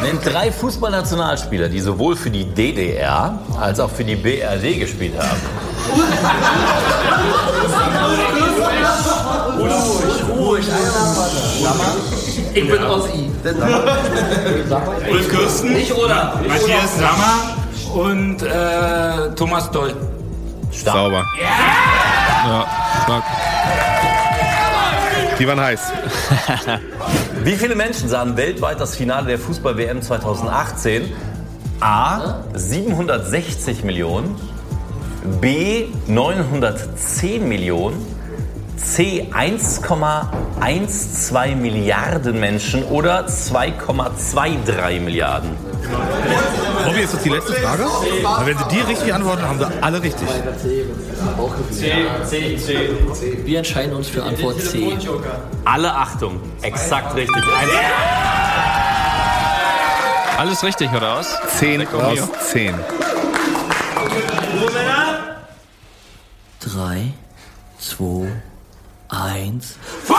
Nennt drei Fußballnationalspieler, die sowohl für die DDR als auch für die BRD gespielt haben. *laughs* Ruhig, ruhig. Ich bin Ossi. Ulf Kirsten, Nicht oder. Matthias Sammer und äh, Thomas Doll. Sauber. Ja, stark. Die waren heiß. *laughs* Wie viele Menschen sahen weltweit das Finale der Fußball-WM 2018? A. 760 Millionen. B. 910 Millionen. C. 1,12 Milliarden Menschen oder 2,23 Milliarden. Robby, ist das die letzte Frage? Weil wenn Sie die richtig antworten, haben Sie alle richtig. C, C, C. Wir entscheiden uns für Antwort C. Alle Achtung, exakt richtig. Alles richtig, oder was? 10 Lecco aus mio. 10. Drei, zwei, eins. Uh,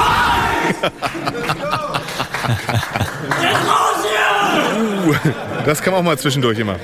*laughs* das kann man auch mal zwischendurch immer.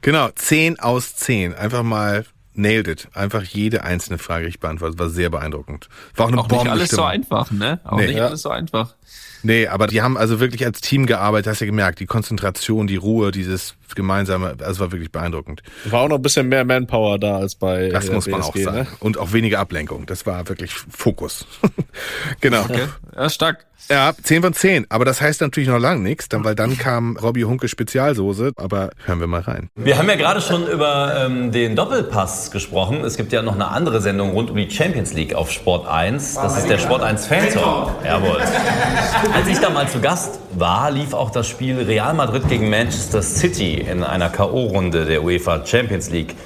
Genau, 10 aus 10. Einfach mal nailed it. Einfach jede einzelne Frage richtig beantwortet. War sehr beeindruckend. War auch eine Auch nicht alles so einfach, ne? Auch Nee. nicht Ja. alles so einfach. Nee, aber die haben also wirklich als Team gearbeitet, hast du ja gemerkt. Die Konzentration, die Ruhe, dieses gemeinsame, also war wirklich beeindruckend. War auch noch ein bisschen mehr Manpower da als bei Das äh, muss man auch BSG, sagen. Ne? Und auch weniger Ablenkung. Das war wirklich Fokus. *laughs* genau. Okay. Ja, stark. Ja, 10 von 10. Aber das heißt natürlich noch lange nichts, dann, weil dann kam Robbie Hunke Spezialsoße. Aber hören wir mal rein. Wir haben ja gerade schon über ähm, den Doppelpass gesprochen. Es gibt ja noch eine andere Sendung rund um die Champions League auf Sport 1. Das ist der Sport 1 Fan Talk. Jawohl. *laughs* Als ich da mal zu Gast war, lief auch das Spiel Real Madrid gegen Manchester City in einer K.O.-Runde der UEFA Champions League.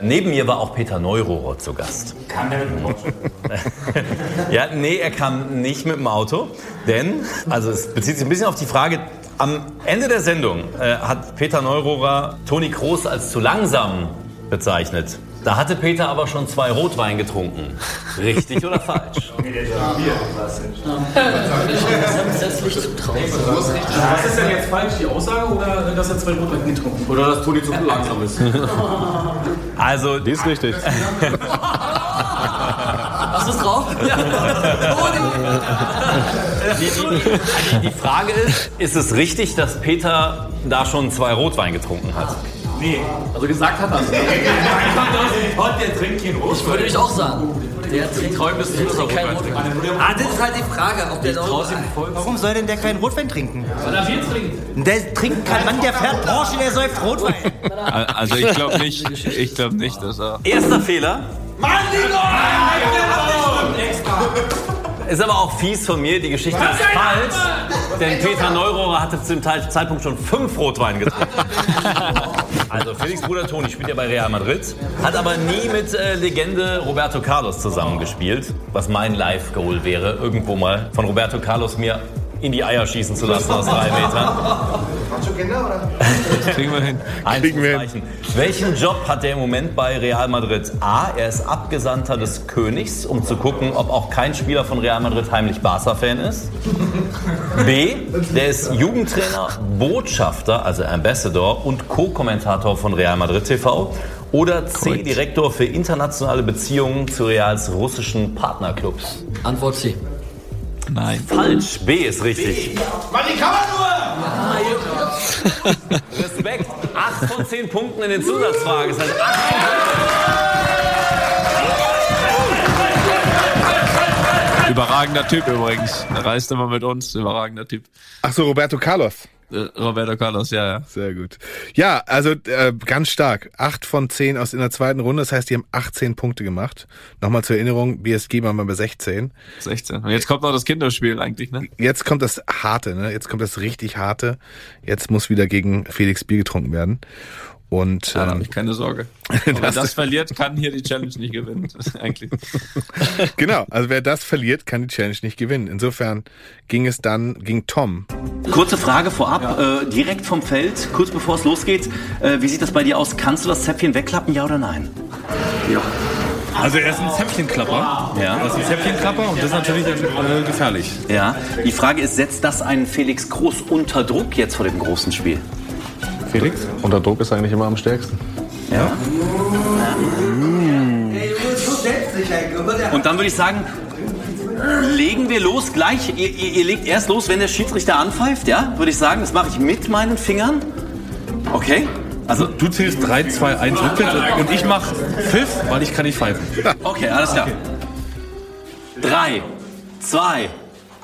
Neben mir war auch Peter Neurohrer zu Gast. Kann der mit dem Auto? *laughs* Ja, nee, er kam nicht mit dem Auto, denn, also es bezieht sich ein bisschen auf die Frage, am Ende der Sendung äh, hat Peter Neurohrer Toni Kroos als zu langsam bezeichnet. Da hatte Peter aber schon zwei Rotwein getrunken. Richtig oder falsch? *laughs* Was ist denn jetzt falsch, die Aussage oder dass er zwei Rotwein getrunken hat? Oder dass Toni zu langsam ist. *laughs* Also, Die ist richtig. *laughs* Was ist drauf? die, die, die Frage ist, ist es richtig, dass Peter da schon zwei Rotwein getrunken hat? Nee. Also gesagt hat *laughs* das. Und der trinkt keinen Ich würde ich auch sagen. Der trinkt du, dass er keinen Rotwein Rotwein. trinkt. Ah, das ist halt die Frage, ob der noch... Warum soll denn der keinen Rotwein trinken? Weil er Bier trinkt. Der trinkt kein Mann, der fährt Porsche, der säuft Rotwein. Also ich glaube nicht, ich glaube nicht, dass er. Erster Fehler. Mann, Nico! Extra. Ist aber auch fies von mir, die Geschichte ist falsch. Denn Peter Neurohrer hatte zu dem Zeitpunkt schon fünf Rotwein getrunken. *laughs* Also Felix Bruder Toni spielt ja bei Real Madrid, hat aber nie mit äh, Legende Roberto Carlos zusammengespielt, was mein Live-Goal wäre, irgendwo mal von Roberto Carlos mir in die Eier schießen zu lassen aus drei Metern. Kinder oder? Kriegen wir hin. Eins muss reichen. Welchen Job hat er im Moment bei Real Madrid? A, er ist Abgesandter des Königs, um zu gucken, ob auch kein Spieler von Real Madrid heimlich Barca-Fan ist. B, der ist Jugendtrainer, Botschafter, also Ambassador und Co-Kommentator von Real Madrid TV. Oder C, Direktor für internationale Beziehungen zu Reals russischen Partnerclubs. Antwort C. Nein. Falsch. B ist richtig. Mann, die kann man nur! *laughs* Respekt. 8 von 10 Punkten in den Zusatzfragen. Das heißt 18 Überragender Typ übrigens. Er reist immer mit uns. Überragender Typ. Ach so, Roberto Carlos. Äh, Roberto Carlos, ja, ja. Sehr gut. Ja, also äh, ganz stark. Acht von zehn aus in der zweiten Runde. Das heißt, die haben 18 Punkte gemacht. Nochmal zur Erinnerung, BSG waren wir bei 16. 16. Und jetzt kommt noch das Kinderspiel eigentlich, ne? Jetzt kommt das harte, ne? Jetzt kommt das richtig harte. Jetzt muss wieder gegen Felix Bier getrunken werden. Und Ja, da ähm, habe ich keine Sorge. *laughs* Wer Das- das verliert, kann hier die Challenge nicht gewinnen. eigentlich. *laughs* genau, also wer das verliert, kann die Challenge nicht gewinnen. Insofern ging es dann, ging Tom. Kurze Frage vorab, äh, direkt vom Feld, kurz bevor es losgeht. Äh, wie sieht das bei dir aus? Kannst du das Zäpfchen wegklappen, ja oder nein? Ja. Also er ist ein Zäpfchenklapper. Ja. Er ist ein Zäpfchenklapper und das ist natürlich äh, gefährlich. Ja. Die Frage ist, setzt das einen Felix Groß unter Druck jetzt vor dem großen Spiel? Felix? Unter Druck ist eigentlich immer am stärksten. Ja. Und dann würde ich sagen, legen wir los gleich. Ihr, ihr, ihr legt erst los, wenn der Schiedsrichter anpfeift, ja? Würde ich sagen, das mache ich mit meinen Fingern. Okay? Also du zählst 3, 2, 1 rückwärts und ich mach Pfiff, weil ich kann nicht pfeifen. Okay, alles klar. Drei, zwei,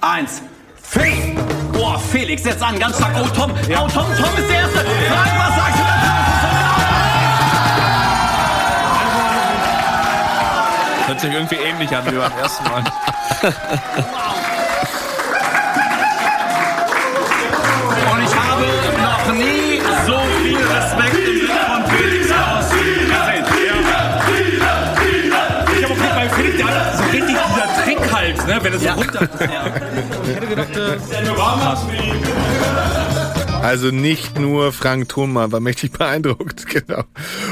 eins. Pfiff! Boah, Felix, jetzt an, ganz stark. Oh, Tom, oh, Tom, Tom ist der Erste. Frank, was sagst du Hört sich irgendwie ähnlich an wie beim ersten Mal. Und *laughs* *laughs* ne, wenn es so runter... Ich hätte gedacht, äh, krass. Also nicht nur Frank Thunmann war mächtig *laughs* beeindruckt, genau.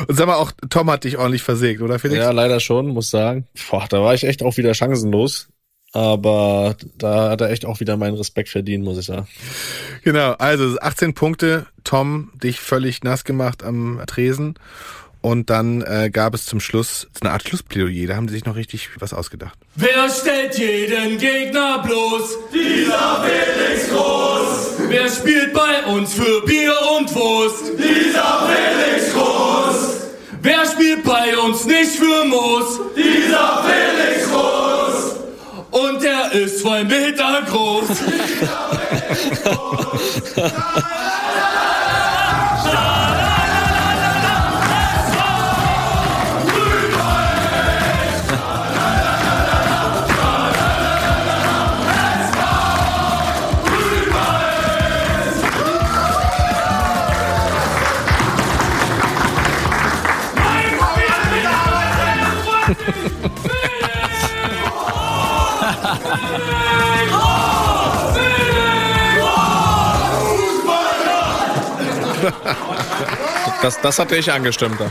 Und sag mal, auch Tom hat dich ordentlich versägt, oder Felix? Ja, leider schon, muss sagen. Boah, da war ich echt auch wieder chancenlos. Aber da hat er echt auch wieder meinen Respekt verdient, muss ich sagen. Genau, also 18 Punkte, Tom, dich völlig nass gemacht am Tresen. Und dann äh, gab es zum Schluss eine Art Schlussplädoyer, da haben sie sich noch richtig was ausgedacht. Wer stellt jeden Gegner bloß? Dieser Felix Groß. Wer spielt bei uns für Bier und Wurst? Dieser Felix Groß. Wer spielt bei uns nicht für Moos? Dieser Felix Groß. Und er ist zwei Meter groß. *laughs* *laughs* *laughs* Das, das hatte ich angestimmt. *laughs*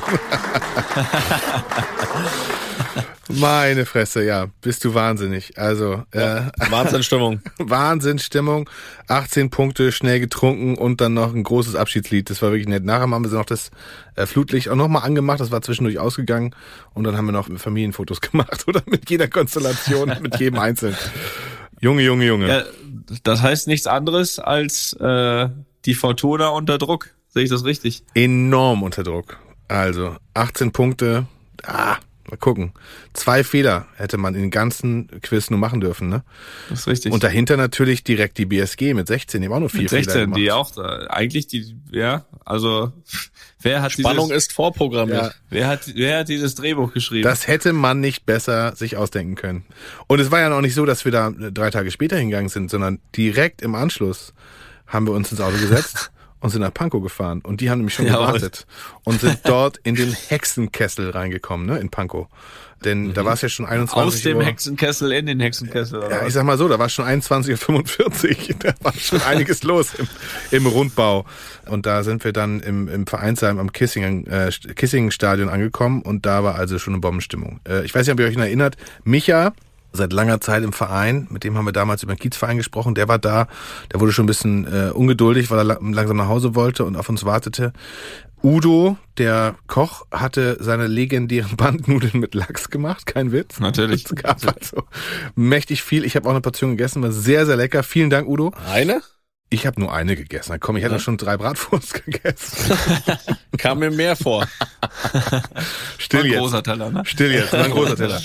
Meine Fresse, ja, bist du wahnsinnig. Also äh, Wahnsinnsstimmung. *laughs* Wahnsinnsstimmung. 18 Punkte, schnell getrunken und dann noch ein großes Abschiedslied. Das war wirklich nett. Nachher haben wir noch das äh, Flutlicht auch nochmal angemacht. Das war zwischendurch ausgegangen. Und dann haben wir noch Familienfotos gemacht, oder? Mit jeder Konstellation, mit jedem Einzelnen. Junge, Junge, Junge. Ja, das heißt nichts anderes als äh, die Fortuna unter Druck. Sehe ich das richtig? Enorm unter Druck. Also 18 Punkte. Ah, mal gucken. Zwei Fehler hätte man in den ganzen Quiz nur machen dürfen, ne? Das ist richtig. Und dahinter natürlich direkt die BSG mit 16, die haben auch nur vier Mit Fehler 16, gemacht. die auch da, eigentlich die, ja, also *laughs* wer hat Spannung dieses, ist vorprogrammiert. Ja. wer hat, wer hat dieses Drehbuch geschrieben? Das hätte man nicht besser sich ausdenken können. Und es war ja noch nicht so, dass wir da drei Tage später hingegangen sind, sondern direkt im Anschluss haben wir uns ins Auto gesetzt *laughs* und sind nach Pankow gefahren. Und die haben nämlich schon gewartet und sind *laughs* dort in den Hexenkessel reingekommen, ne, in Pankow. Denn da war es ja schon 21 Aus dem Uhr. Hexenkessel in den Hexenkessel. Oder Ja, was? ich sag mal so, da war schon 21.45 Uhr. *laughs* Da war schon einiges los im, im Rundbau. Und da sind wir dann im, im Vereinsheim am Kissingen, äh, Kissingen-Stadion angekommen und da war also schon eine Bombenstimmung. Äh, ich weiß nicht, ob ihr euch noch erinnert, Micha, seit langer Zeit im Verein, mit dem haben wir damals über den Kiezverein gesprochen, der war da, der wurde schon ein bisschen äh, ungeduldig, weil er la langsam nach Hause wollte und auf uns wartete. Udo, der Koch, hatte seine legendären *laughs* Bandnudeln mit Lachs gemacht, kein Witz. Natürlich. Es gab also mächtig viel. Ich habe auch eine Portion gegessen, war sehr, sehr lecker. Vielen Dank, Udo. Eine? Ich habe nur eine gegessen. Na Komm, ich hatte Ja. schon drei Bratwurst *laughs* gegessen. *laughs* Kam mir mehr vor. *laughs* Still War ein jetzt. großer Teller, ne? Still jetzt, war ein großer Teller.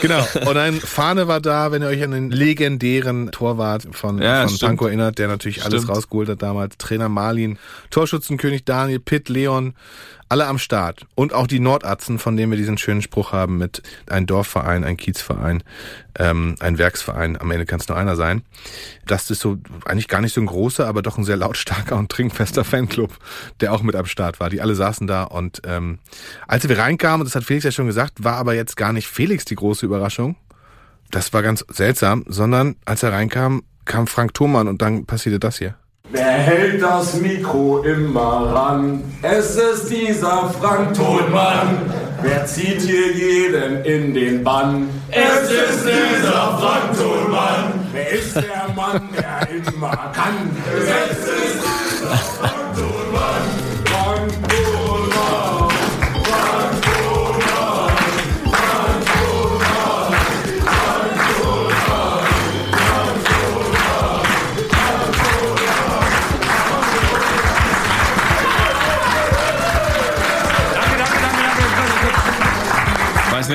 Genau. Und ein Fahne war da, wenn ihr euch an den legendären Torwart von, Ja, von. Pankow erinnert, der natürlich alles Stimmt. rausgeholt hat damals. Trainer Marlin, Torschützenkönig Daniel, Pitt, Leon, alle am Start. Und auch die Nordatzen, von denen wir diesen schönen Spruch haben mit ein Dorfverein, ein Kiezverein, ähm, ein Werksverein. Am Ende kann es nur einer sein. Das ist so eigentlich gar nicht so ein großer, aber doch ein sehr lautstarker und trinkfester Fanclub, der auch mit am Start war. Die alle saßen da und ähm, als wir reinkamen, das hat Felix ja schon gesagt, war aber jetzt gar nicht Felix die große Überraschung. Das war ganz seltsam, sondern als er reinkam, kam Frank Thomann und dann passierte das hier. Wer hält das Mikro immer ran? Es ist dieser Frank Thonmann. Wer zieht hier jeden in den Bann? Es ist dieser Frank Thonmann. Wer ist der Mann, der immer kann? Es ist dieser Frank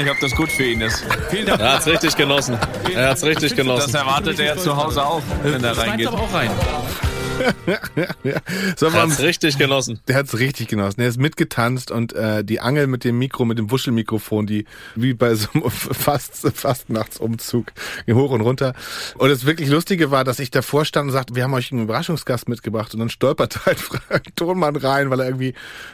nicht, ob das gut für ihn ist. Vielen Dank. Er hat's richtig genossen. Er hat's richtig genossen. Das erwartet er zu Hause auch, wenn er reingeht. auch rein. Ja. so, Er hat's richtig genossen. Der hat's richtig genossen. Er ist mitgetanzt und äh, die Angel mit dem Mikro, mit dem Wuschelmikrofon, die wie bei so einem *laughs* Fast, Fastnachtsumzug hoch und runter. Und das wirklich Lustige war, dass ich davor stand und sagte, wir haben euch einen Überraschungsgast mitgebracht und dann stolperte *laughs* halt Frank Tonmann rein, weil er irgendwie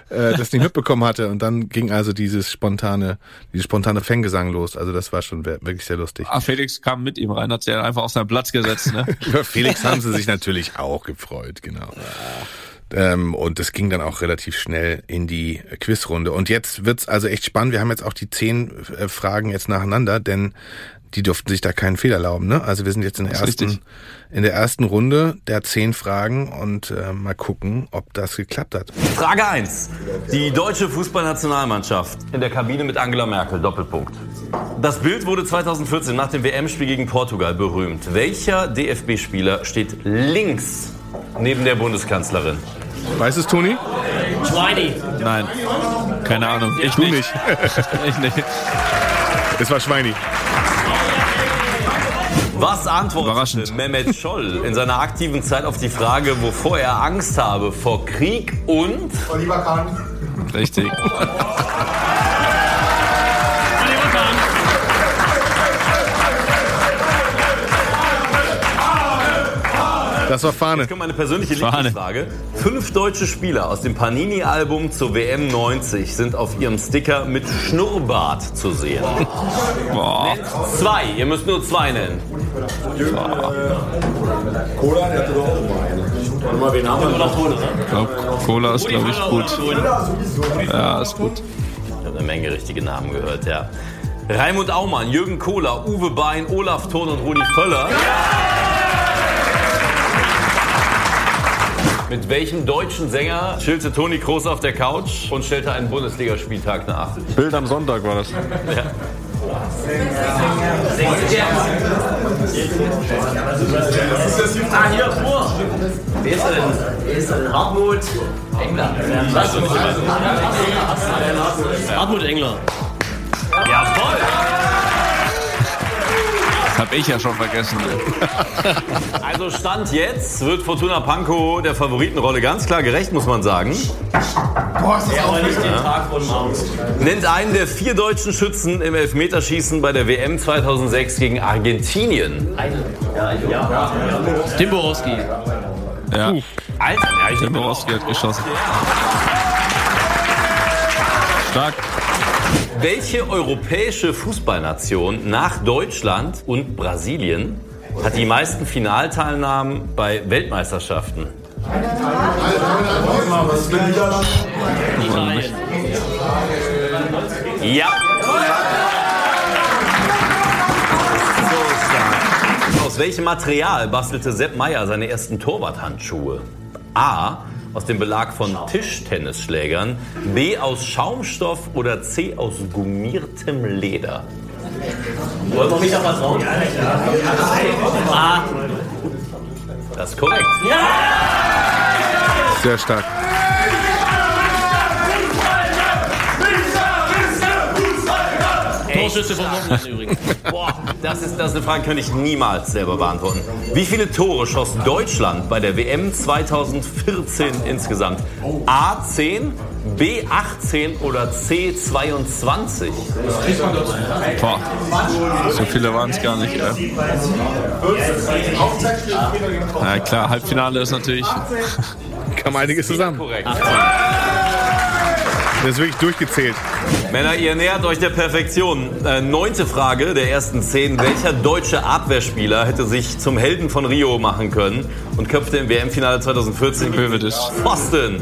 äh, das nicht mitbekommen hatte. Und dann ging also dieses spontane, dieses spontane Fanggesang los. Also das war schon wirklich sehr lustig. Ah, Felix kam mit ihm rein, hat sich einfach auf seinen Platz gesetzt. Ne? *laughs* Über Felix haben sie sich natürlich auch gefreut, genau. Ähm, und das ging dann auch relativ schnell in die Quizrunde. Und jetzt wird's also echt spannend. Wir haben jetzt auch die zehn äh, Fragen jetzt nacheinander, denn die durften sich da keinen Fehler erlauben. Ne? Also wir sind jetzt in der ersten, richtig. in der ersten Runde der zehn Fragen und äh, mal gucken, ob das geklappt hat. Frage 1. Die deutsche Fußballnationalmannschaft in der Kabine mit Angela Merkel. Doppelpunkt. Das Bild wurde 2014 nach dem WM-Spiel gegen Portugal berühmt. Welcher DFB-Spieler steht links neben der Bundeskanzlerin? Weißt du es, Toni? Schweini. Nein. Keine Ahnung. Ich Du nicht. nicht. *laughs* ich nicht. Es war Schweini. Was antwortete Mehmet Scholl in seiner aktiven Zeit auf die Frage, wovor er Angst habe? Vor Krieg und... Oliver Kahn. Richtig. *laughs* Das war Fahne. Jetzt kommt meine persönliche. Lieblingsfrage. Fünf deutsche Spieler aus dem Panini-Album zur WM 90 sind auf ihrem Sticker mit Schnurrbart zu sehen. Boah. Nennt zwei, ihr müsst nur zwei nennen. Cola, der hatte doch auch mal eine. Warte mal, wen haben wir noch? Ich glaube, Cola ist, glaube ich, gut. Ja, ist gut. Ich habe eine Menge richtige Namen gehört, ja. Raimund Aumann, Jürgen Kohler, Uwe Bein, Olaf Thon und Rudi Völler. Mit welchem deutschen Sänger chillte Toni Kroos auf der Couch und stellte einen Bundesligaspieltag nach? Bild am Sonntag war das. Ja. Ah, hier, vor. Wer ist er denn? Wer ist denn? Hartmut Engler. Hartmut Engler. Jawohl. Hab ich ja schon vergessen. *laughs* Also Stand jetzt wird Fortuna Pankow der Favoritenrolle ganz klar gerecht, muss man sagen. Boah, ist das Ja, aufregend. den Tag von Nennt einen der vier deutschen Schützen im Elfmeterschießen bei der WM 2006 gegen Argentinien. Tim Borowski. Ja. Alter, ja, ich Tim Borowski hat geschossen. Stark. Welche europäische Fußballnation nach Deutschland und Brasilien hat die meisten Finalteilnahmen bei Weltmeisterschaften? Ja. Aus welchem Material bastelte Sepp Meier seine ersten Torwarthandschuhe? A. Aus dem Belag von Tischtennisschlägern. B. Aus Schaumstoff oder C. Aus gummiertem Leder. Wollen wir mich noch was raus? A. Das ist korrekt. Sehr stark. Torschüsse von Wochenende übrigens. Boah, das ist, das ist eine Frage, die könnte ich niemals selber beantworten. Wie viele Tore schoss Deutschland bei der WM 2014 insgesamt? A 10, B 18 oder C 22? Boah. So viele waren es gar nicht. Ja. Na klar, Halbfinale ist natürlich. *laughs* Kam einiges zusammen. Korrekt. Das ist wirklich durchgezählt. Männer, ihr nähert euch der Perfektion. Äh, neunte Frage der ersten zehn. Welcher deutsche Abwehrspieler hätte sich zum Helden von Rio machen können und köpfte im WM-Finale 2014 Hövedes. Pfosten?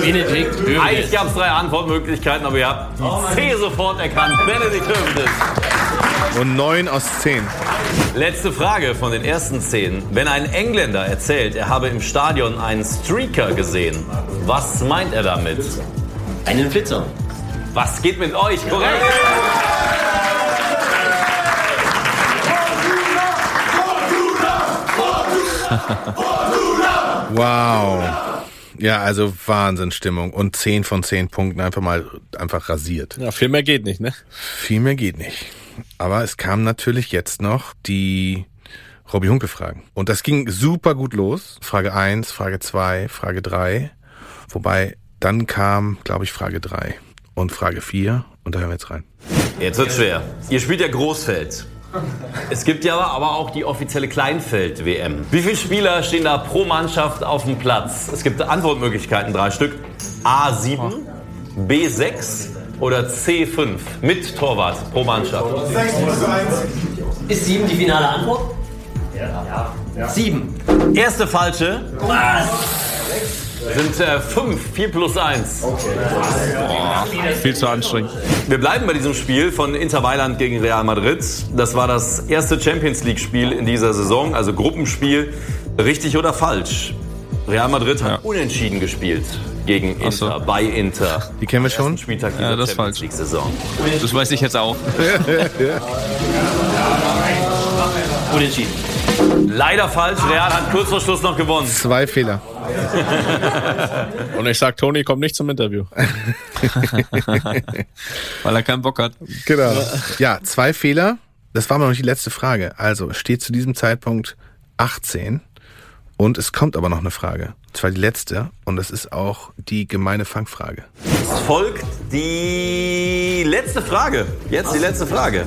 Benedikt Hövedes. Eigentlich gab es drei Antwortmöglichkeiten, aber ihr habt die C sofort erkannt. Benedikt Hövedes. Und 9 aus 10. Letzte Frage von den ersten zehn. Wenn ein Engländer erzählt, er habe im Stadion einen Streaker gesehen, was meint er damit? Einen Flitzer. Was geht mit euch? Korrekt. Wow. Ja, also Wahnsinnsstimmung. Und 10 von 10 Punkten einfach mal einfach rasiert. Ja, viel mehr geht nicht, ne? Viel mehr geht nicht. Aber es kam natürlich jetzt noch die Robby Hunke Fragen. Und das ging super gut los. Frage 1, Frage 2, Frage 3. Wobei dann kam, glaube ich, Frage 3 und Frage 4. Und da hören wir jetzt rein. Jetzt wird's schwer. Ihr spielt ja Großfeld. Es gibt ja aber auch die offizielle Kleinfeld-WM. Wie viele Spieler stehen da pro Mannschaft auf dem Platz? Es gibt Antwortmöglichkeiten, drei Stück. A7, B6 oder C5 mit Torwart pro Mannschaft. Ist sieben die finale Antwort? Sieben. Erste falsche. Sind äh, fünf, vier plus eins. Boah, viel zu anstrengend. Wir bleiben bei diesem Spiel von Inter Mailand gegen Real Madrid. Das war das erste Champions League Spiel in dieser Saison, also Gruppenspiel. Richtig oder falsch? Real Madrid hat unentschieden gespielt gegen Inter, bei Inter. Die kennen wir schon? Spieltag Ja, dieser das ist Champions falsch. League Saison. Das weiß ich jetzt auch. *laughs* Unentschieden. Leider falsch. Real hat kurz vor Schluss noch gewonnen. Zwei Fehler. *laughs* Und ich sag, Toni kommt nicht zum Interview. *laughs* Weil er keinen Bock hat. Genau. Ja, zwei Fehler. Das war aber noch nicht die letzte Frage. Also es steht zu diesem Zeitpunkt 18 und es kommt aber noch eine Frage. Zwar die letzte und es ist auch die gemeine Fangfrage. Es folgt die letzte Frage. Jetzt die letzte Frage.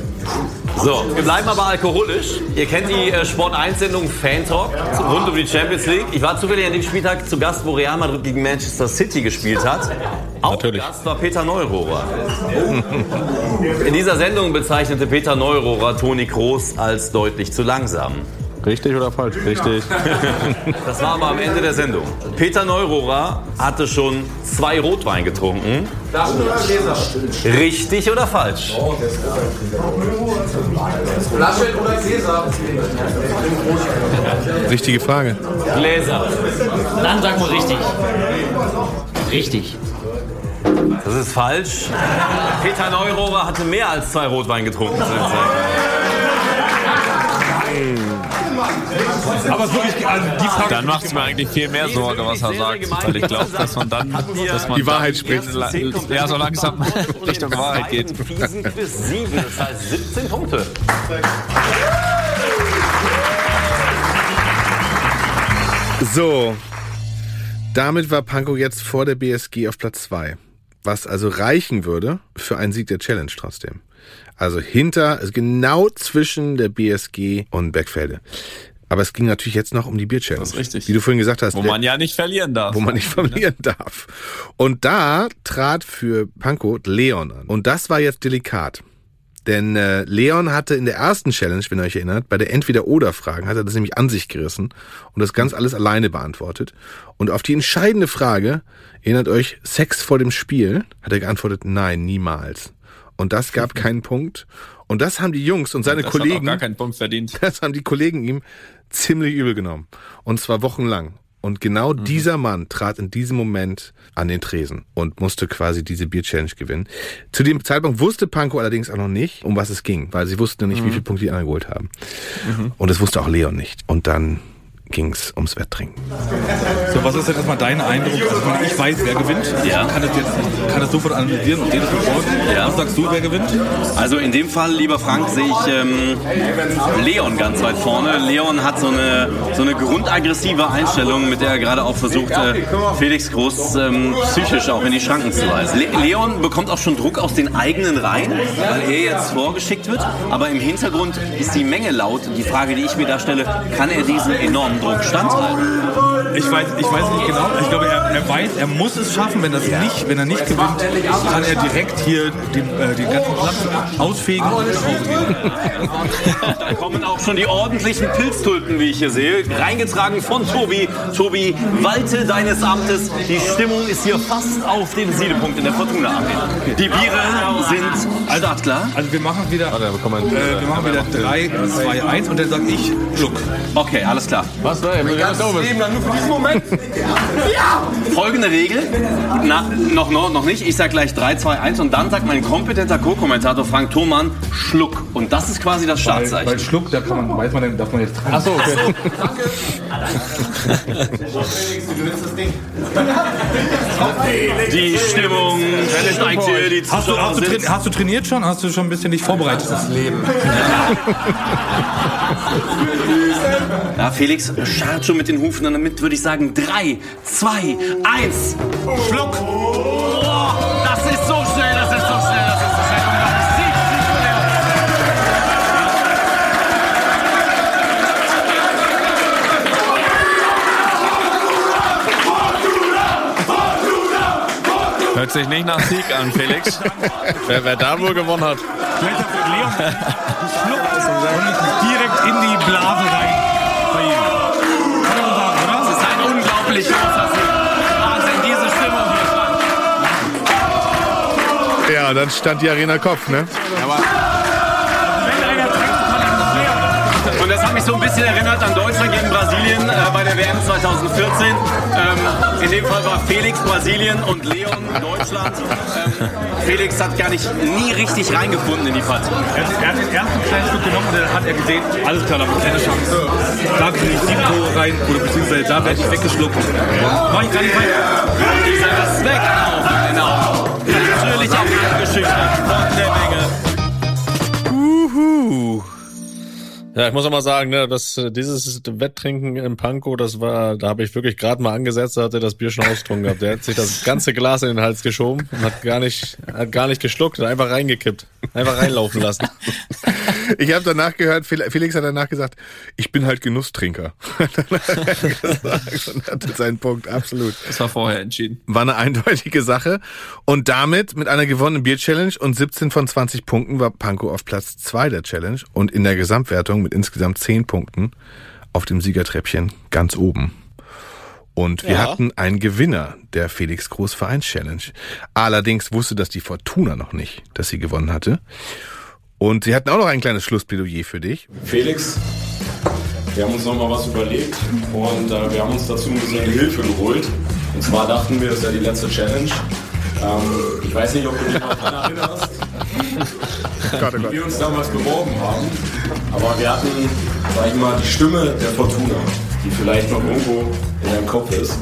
So, wir bleiben aber alkoholisch. Ihr kennt die äh, Sport 1 Sendung Fan Talk rund um die Champions League. Ich war zufällig an dem Spieltag zu Gast, wo Real Madrid gegen Manchester City gespielt hat. Auch Gast war Peter Neurohrer. In dieser Sendung bezeichnete Peter Neurohrer Toni Kroos als deutlich zu langsam. Richtig oder falsch? Richtig. *laughs* Das war aber am Ende der Sendung. Peter Neurohrer hatte schon zwei Rotwein getrunken. Richtig oder falsch? Flasche oder Gläser? Richtige Frage. Gläser. Dann sag mal richtig. Richtig. Das ist falsch. Peter Neurohrer hatte mehr als zwei Rotwein getrunken. der *laughs* Zeit. Aber wirklich, also die Frage. Dann macht es mir eigentlich viel mehr Sorge, was er sagt. Weil ich glaube, dass man dann dass man Die Wahrheit dann spricht. Ja, so langsam *laughs* Richtung Wahrheit geht. Fiesen Quiz 7, das heißt 17 Punkte. So, damit war Pankow jetzt vor der BSG auf Platz 2. Was also reichen würde für einen Sieg der Challenge trotzdem. Also hinter, also genau zwischen der BSG und Bergfelde. Aber es ging natürlich jetzt noch um die Bier-Challenge. Das ist richtig. Wie du vorhin gesagt hast. Wo man ja nicht verlieren darf. wo man nicht verlieren darf. Und da trat für Pankow Leon an. Und das war jetzt delikat. Denn äh, Leon hatte in der ersten Challenge, wenn ihr euch erinnert, bei der Entweder-Oder-Fragen, hat er das nämlich an sich gerissen und das ganz alles alleine beantwortet. Und auf die entscheidende Frage, erinnert euch, Sex vor dem Spiel, hat er geantwortet, nein, niemals. Und das gab keinen Punkt. Und das haben die Jungs und seine das Hat auch Kollegen, gar keinen Punkt verdient. *laughs* das haben die Kollegen ihm ziemlich übel genommen. Und zwar wochenlang. Und genau Mhm. dieser Mann trat in diesem Moment an den Tresen und musste quasi diese Bier-Challenge gewinnen. Zu dem Zeitpunkt wusste Panko allerdings auch noch nicht, um was es ging, weil sie wussten nicht, wie Mhm. viele Punkte die anderen geholt haben. Und das wusste auch Leon nicht. Und dann ging's ums Wetttrinken. So, was ist denn erstmal dein Eindruck? Also, ich weiß, wer gewinnt. Ja. Ich kann das jetzt kann das sofort analysieren und dir das sofort. Ja. Was sagst du, wer gewinnt? Also in dem Fall, lieber Frank, sehe ich ähm, Leon ganz weit vorne. Leon hat so eine, so eine grundaggressive Einstellung, mit der er gerade auch versucht, äh, Felix Groß ähm, psychisch auch in die Schranken zu weisen. Le Leon bekommt auch schon Druck aus den eigenen Reihen, weil er jetzt vorgeschickt wird. Aber im Hintergrund ist die Menge laut. Die Frage, die ich mir da stelle, kann er diesen enormen Druck standhalten? Ich weiß, ich weiß nicht genau. Ich glaube, er, er weiß, er muss es schaffen. Wenn, das nicht, wenn er nicht gewinnt, kann er direkt hier den, äh, den ganzen Platz ausfegen und nach Hause gehen. *laughs* Da kommen auch schon die ordentlichen Pilztulpen, wie ich hier sehe, reingetragen von Tobi. Tobi, walte deines Amtes. Die Stimmung ist hier fast auf dem Siedepunkt in der Fortuna Arena. Die Biere sind startklar. Also wir machen wieder, äh, wir machen wieder 3, 2, 1 und dann sag ich Schluck. Okay, alles klar. Was, ne? Mein ganzes Leben lang nur für diesen Moment. *laughs* Folgende Regel, Na, noch, noch, noch nicht, ich sag gleich 3, 2, 1 und dann sagt mein kompetenter Co-Kommentator Frank Thomann Schluck. Und das ist quasi das Weil, Startzeichen. weil Schluck, da kann man, weiß man, dann darf man jetzt trinken. Ach so, okay. *laughs* Die Stimmung steigt hier, die Hast du, hast, du hast du trainiert schon? Hast du schon ein bisschen dich vorbereitet? Das Leben. Ja, Felix scharrt schon mit den Hufen und damit würde ich sagen 3, 2, 1. Schluck! Oh, das ist so schnell, das ist so schnell, das ist so schnell. Hört sich nicht nach Sieg an, Felix. wer, wer da wohl gewonnen hat. Vielleicht hat Leon geschluckt und direkt in die Blase rein. Großer Sieg. Wahnsinn, diese Stimmung hier. Ja, dann stand die Arena Kopf, ne? Und mich so ein bisschen erinnert an Deutschland gegen Brasilien äh, bei der WM 2014. Ähm, in dem Fall war Felix Brasilien und Leon Deutschland. Ähm, Felix hat gar nicht nie richtig reingefunden in die Partie. Er hat, er hat den ersten kleinen Stück genommen und dann hat er gesehen, alles klar, da habe ich keine Chance. Da kriege ich sieben Tore rein oder beziehungsweise da werde ich weggeschluckt. Mach ich gar nicht weiter. Dieser Respekt auch, genau. Natürlich auch geschüchtert von der Menge. Uhu. Ja, ich muss auch mal sagen, ne, dass äh, dieses Wetttrinken im Pankow, das war, da habe ich wirklich gerade mal angesetzt, da hat er das Bier schon ausgetrunken gehabt. Der hat sich das ganze Glas in den Hals geschoben und hat gar nicht, hat gar nicht geschluckt, hat einfach reingekippt, einfach reinlaufen lassen. Ich habe danach gehört, Fel- Felix hat danach gesagt, ich bin halt Genusstrinker. *laughs* Hat er gesagt und hatte seinen Punkt, absolut. Das war vorher entschieden. War eine eindeutige Sache. Und damit, mit einer gewonnenen Bier-Challenge und 17 von 20 Punkten, war Pankow auf Platz 2 der Challenge und in der Gesamtwertung mit insgesamt 10 Punkten auf dem Siegertreppchen ganz oben. Und wir Ja. hatten einen Gewinner der Felix Groß Vereins Challenge. Allerdings wusste das die Fortuna noch nicht, dass sie gewonnen hatte. Und sie hatten auch noch ein kleines Schlussplädoyer für dich. Felix, wir haben uns noch mal was überlegt und äh, wir haben uns dazu ein bisschen Hilfe geholt. Und zwar dachten wir, das ist ja die letzte Challenge. Ähm, ich weiß nicht, ob du dich noch daran erinnerst, *laughs* wie wir uns damals beworben haben. Aber wir hatten, sag ich mal, die Stimme der Fortuna, die vielleicht noch irgendwo in deinem Kopf ist.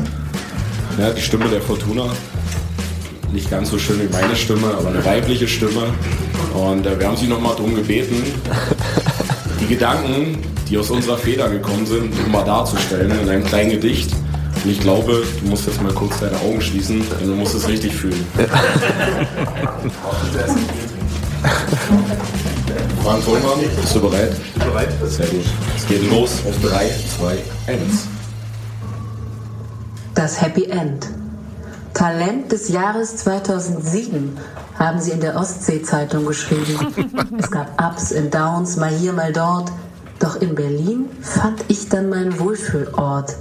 Ja, die Stimme der Fortuna. Nicht ganz so schön wie meine Stimme, aber eine weibliche Stimme. Und äh, wir haben sie nochmal darum gebeten, die Gedanken, die aus unserer Feder gekommen sind, nochmal darzustellen in einem kleinen Gedicht. Und ich glaube, du musst jetzt mal kurz deine Augen schließen, denn du musst es richtig fühlen. Frank Vollmann, bist du bereit? Ich bin bereit. Sehr gut. Es geht los auf 3, 2, 1. Das Happy End. Talent des Jahres 2007 haben sie in der Ostsee-Zeitung geschrieben. es gab Ups und Downs, mal hier, mal dort. Doch in Berlin fand ich dann meinen Wohlfühlort.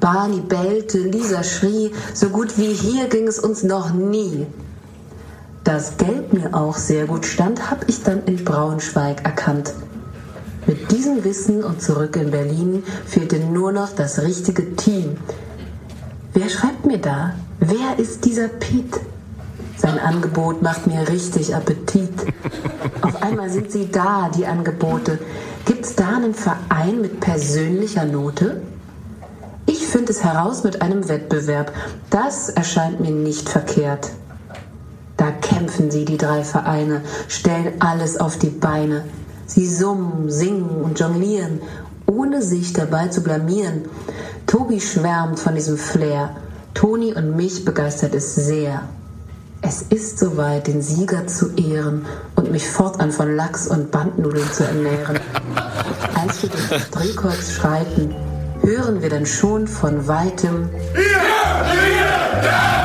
Barney bellte, Lisa schrie, so gut wie hier ging es uns noch nie. Dass Geld mir auch sehr gut stand, hab ich dann in Braunschweig erkannt. Mit diesem Wissen und zurück in Berlin fehlte nur noch das richtige Team. Wer schreibt mir da? Wer ist dieser Pete? Sein Angebot macht mir richtig Appetit. Auf einmal sind sie da, die Angebote. Gibt's da einen Verein mit persönlicher Note? Ich finde es heraus mit einem Wettbewerb. Das erscheint mir nicht verkehrt. Da kämpfen sie, die drei Vereine, stellen alles auf die Beine. Sie summen, singen und jonglieren, ohne sich dabei zu blamieren. Tobi schwärmt von diesem Flair. Toni und mich begeistert es sehr. Es ist soweit, den Sieger zu ehren und mich fortan von Lachs und Bandnudeln zu ernähren. Als wir durch das Drehkreuz schreiten, hören wir dann schon von weitem Hier! Hier der!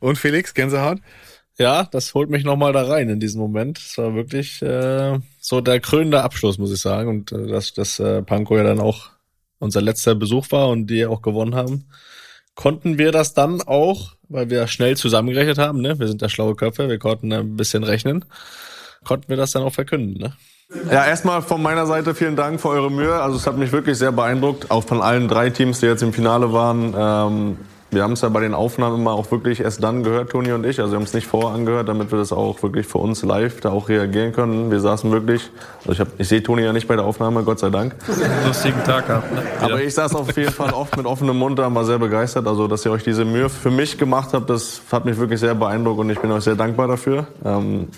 Und Felix, Gänsehaut? Ja, das holt mich nochmal da rein in diesen Moment. Es war wirklich äh, so der krönende Abschluss, muss ich sagen. Und äh, dass, dass äh, Panko ja dann auch unser letzter Besuch war und die auch gewonnen haben, konnten wir das dann auch, weil wir schnell zusammengerechnet haben, ne? Wir sind ja schlaue Köpfe, wir konnten ein bisschen rechnen, konnten wir das dann auch verkünden, ne? Ja, erstmal von meiner Seite vielen Dank für eure Mühe. Also es hat mich wirklich sehr beeindruckt, auch von allen drei Teams, die jetzt im Finale waren. Ähm, wir haben es ja bei den Aufnahmen immer auch wirklich erst dann gehört, Toni und ich. Also wir haben es nicht vorher angehört, damit wir das auch wirklich für uns live da auch reagieren können. Wir saßen wirklich, also ich, hab, ich sehe Toni ja nicht bei der Aufnahme, Gott sei Dank. Lustigen Tag gehabt. Ne? Aber ich saß auf jeden Fall oft mit offenem Mund da, war sehr begeistert. Also, dass ihr euch diese Mühe für mich gemacht habt, das hat mich wirklich sehr beeindruckt und ich bin euch sehr dankbar dafür. Ähm,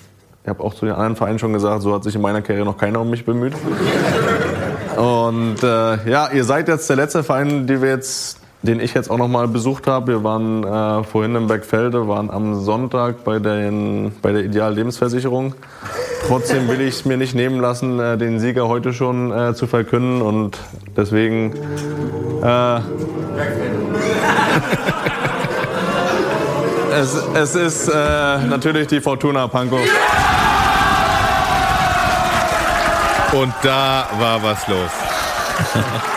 ich habe auch zu den anderen Vereinen schon gesagt, so hat sich in meiner Karriere noch keiner um mich bemüht. Und äh, ja, ihr seid jetzt der letzte Verein, die wir jetzt, den ich jetzt auch noch mal besucht habe. Wir waren äh, vorhin im Bergfelde, waren am Sonntag bei, den, bei der Ideal Lebensversicherung. Trotzdem will ich es mir nicht nehmen lassen, äh, den Sieger heute schon äh, zu verkünden und deswegen äh, *laughs* es, es ist äh, natürlich die Fortuna Pankow. Und da war was los. *laughs*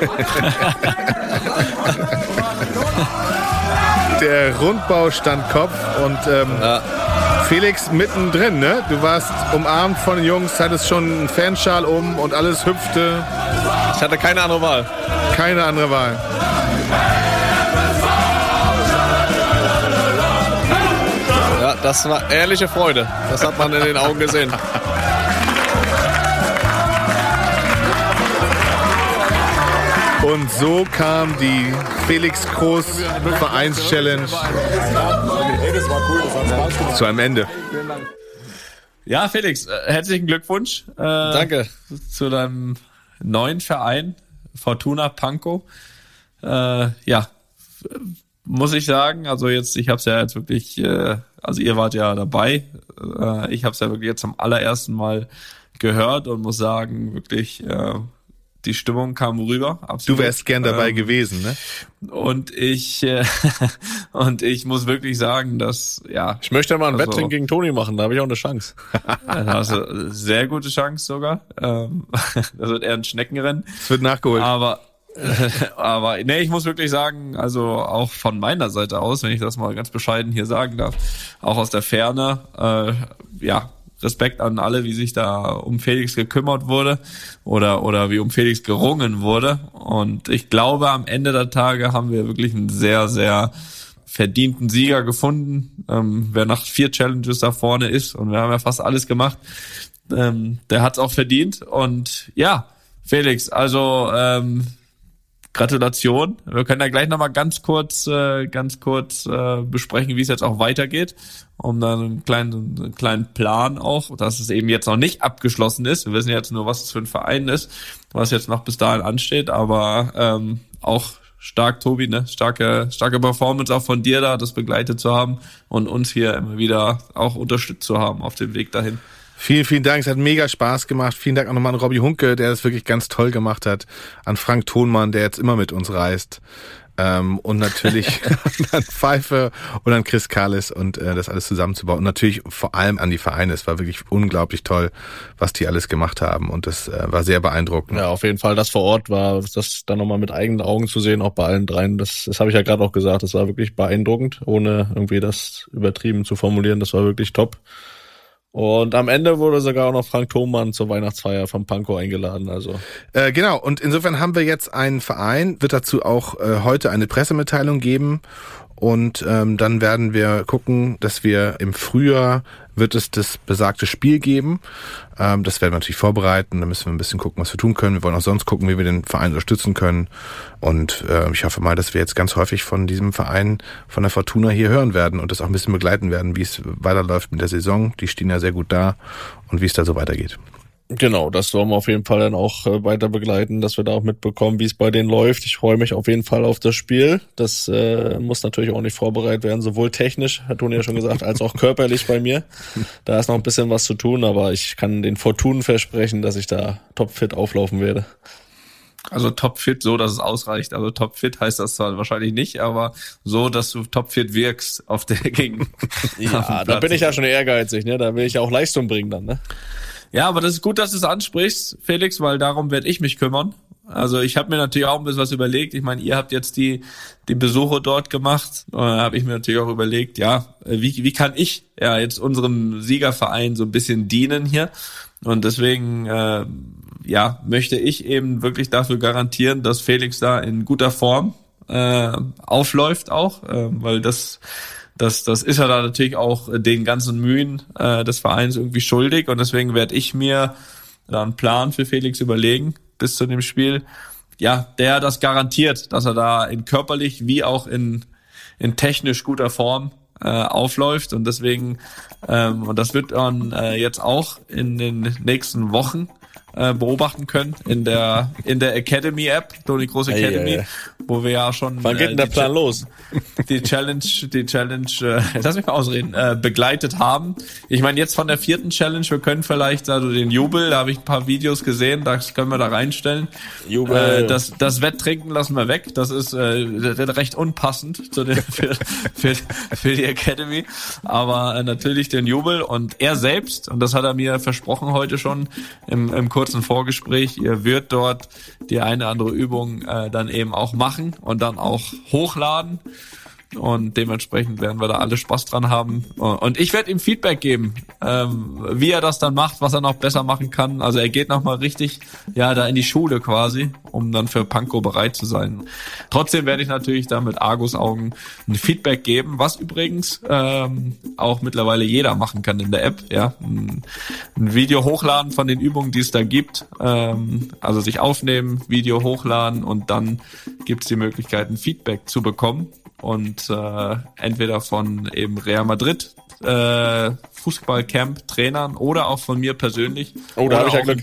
*laughs* Der Rundbau stand Kopf und ähm, Felix mittendrin, ne? Du warst umarmt von den Jungs, hattest schon einen Fanschal um und alles hüpfte. Ich hatte keine andere Wahl. Keine andere Wahl. Ja, das war ehrliche Freude. Das hat man in den Augen gesehen. Und so kam die Felix Groß Vereins-Challenge zu einem Ende. Ja, Felix, äh, herzlichen Glückwunsch. Äh, Danke. Zu deinem neuen Verein, Fortuna Pankow. Äh, ja, muss ich sagen, also jetzt, ich habe es ja jetzt wirklich, äh, also ihr wart ja dabei. Äh, ich habe es ja wirklich jetzt zum allerersten Mal gehört und muss sagen, wirklich äh, die Stimmung kam rüber. Absolut. Du wärst gern dabei Ähm, gewesen, ne? Und ich äh, *laughs* und ich muss wirklich sagen, dass ja. Ich möchte mal ein also- Wettrennen gegen Toni machen, da habe ich auch eine Chance. *laughs* Eine sehr gute Chance sogar. Ähm, *laughs* das wird eher ein Schneckenrennen. Es wird nachgeholt. Aber aber nee, ich muss wirklich sagen, also auch von meiner Seite aus, wenn ich das mal ganz bescheiden hier sagen darf, auch aus der Ferne, äh, ja, Respekt an alle, wie sich da um Felix gekümmert wurde oder oder wie um Felix gerungen wurde. Und ich glaube, am Ende der Tage haben wir wirklich einen sehr sehr verdienten Sieger gefunden. Ähm, wer nach vier Challenges da vorne ist und wir haben ja fast alles gemacht, ähm, der hat's auch verdient. Und ja, Felix, also ähm, Gratulation. Wir können ja gleich nochmal ganz kurz, äh, ganz kurz äh, besprechen, wie es jetzt auch weitergeht, um dann einen kleinen, einen kleinen Plan auch, dass es eben jetzt noch nicht abgeschlossen ist. Wir wissen jetzt nur, was es für ein Verein ist, was jetzt noch bis dahin ansteht, aber ähm, auch stark, Tobi, ne? Starke, starke Performance auch von dir da, das begleitet zu haben und uns hier immer wieder auch unterstützt zu haben auf dem Weg dahin. Vielen, vielen Dank. Es hat mega Spaß gemacht. Vielen Dank auch nochmal an Robby Hunke, der das wirklich ganz toll gemacht hat. An Frank Thonmann, der jetzt immer mit uns reist. Ähm, und natürlich *laughs* *laughs* an Pfeife und an Chris Kallis und äh, das alles zusammenzubauen. Und natürlich vor allem an die Vereine. Es war wirklich unglaublich toll, was die alles gemacht haben. Und das äh, war sehr beeindruckend. Ja, auf jeden Fall, das vor Ort war, das dann nochmal mit eigenen Augen zu sehen, auch bei allen dreien, das, das habe ich ja gerade auch gesagt, das war wirklich beeindruckend, ohne irgendwie das übertrieben zu formulieren, das war wirklich top. Und am Ende wurde sogar auch noch Frank Thomann zur Weihnachtsfeier vom Pankow eingeladen, also. Äh, genau, und insofern haben wir jetzt einen Verein, wird dazu auch äh, heute eine Pressemitteilung geben. Und ähm, dann werden wir gucken, dass wir im Frühjahr wird es das besagte Spiel geben. Ähm, das werden wir natürlich vorbereiten. Da müssen wir ein bisschen gucken, was wir tun können. Wir wollen auch sonst gucken, wie wir den Verein unterstützen können. Und äh, ich hoffe mal, dass wir jetzt ganz häufig von diesem Verein, von der Fortuna hier hören werden und das auch ein bisschen begleiten werden, wie es weiterläuft mit der Saison. Die stehen ja sehr gut da und wie es da so weitergeht. Genau, das wollen wir auf jeden Fall dann auch äh, weiter begleiten, dass wir da auch mitbekommen, wie es bei denen läuft. Ich freue mich auf jeden Fall auf das Spiel. Das äh, muss natürlich auch nicht vorbereitet werden, sowohl technisch, hat Toni ja schon gesagt, als auch körperlich bei mir. Da ist noch ein bisschen was zu tun, aber ich kann den Fortunen versprechen, dass ich da topfit auflaufen werde. Also topfit, so dass es ausreicht. Also topfit heißt das zwar wahrscheinlich nicht, aber so, dass du topfit wirkst auf der gegen. *laughs* Ja, da bin ich ja schon ehrgeizig, ne? Da will ich ja auch Leistung bringen dann, ne? Ja, aber das ist gut, dass du es ansprichst, Felix, weil darum werde ich mich kümmern. Also ich habe mir natürlich auch ein bisschen was überlegt. Ich meine, ihr habt jetzt die die Besuche dort gemacht. Da habe ich mir natürlich auch überlegt, ja, wie wie kann ich ja jetzt unserem Siegerverein so ein bisschen dienen hier? Und deswegen äh, ja möchte ich eben wirklich dafür garantieren, dass Felix da in guter Form äh, aufläuft auch, äh, weil das das, das ist er da natürlich auch den ganzen Mühen äh, des Vereins irgendwie schuldig. Und deswegen werde ich mir da einen Plan für Felix überlegen bis zu dem Spiel, ja, der das garantiert, dass er da in körperlich wie auch in, in technisch guter Form äh, aufläuft. Und deswegen ähm, und das wird man äh, jetzt auch in den nächsten Wochen äh, beobachten können in der in der Academy App, Tony Groß Ei, Academy, ei, ei. wo wir ja schon Wann geht denn der die Plan Cha- los? *laughs* die Challenge, die Challenge, äh, lass mich mal ausreden, äh, begleitet haben. Ich meine, jetzt von der vierten Challenge, wir können vielleicht also den Jubel, da habe ich ein paar Videos gesehen, das können wir da reinstellen. Jubel. Äh, das, das Wetttrinken lassen wir weg, das ist äh, recht unpassend zu den, *laughs* für, für, für die Academy. Aber äh, natürlich den Jubel und er selbst, und das hat er mir versprochen heute schon im, im kurzen Vorgespräch, er wird dort die eine andere Übung äh, dann eben auch machen und dann auch hochladen. Und dementsprechend werden wir da alle Spaß dran haben. Und ich werde ihm Feedback geben, ähm, wie er das dann macht, was er noch besser machen kann. Also er geht nochmal richtig, ja, da in die Schule quasi, um dann für Panko bereit zu sein. Trotzdem werde ich natürlich da mit Argus-Augen ein Feedback geben, was übrigens ähm, auch mittlerweile jeder machen kann in der App. Ja, ein, ein Video hochladen von den Übungen, die es da gibt. Ähm, also sich aufnehmen, Video hochladen und dann gibt es die Möglichkeit, ein Feedback zu bekommen und äh, entweder von eben Real Madrid äh, Fußballcamp-Trainern oder auch von mir persönlich. Oh, da Oder habe ich ja auch Glück.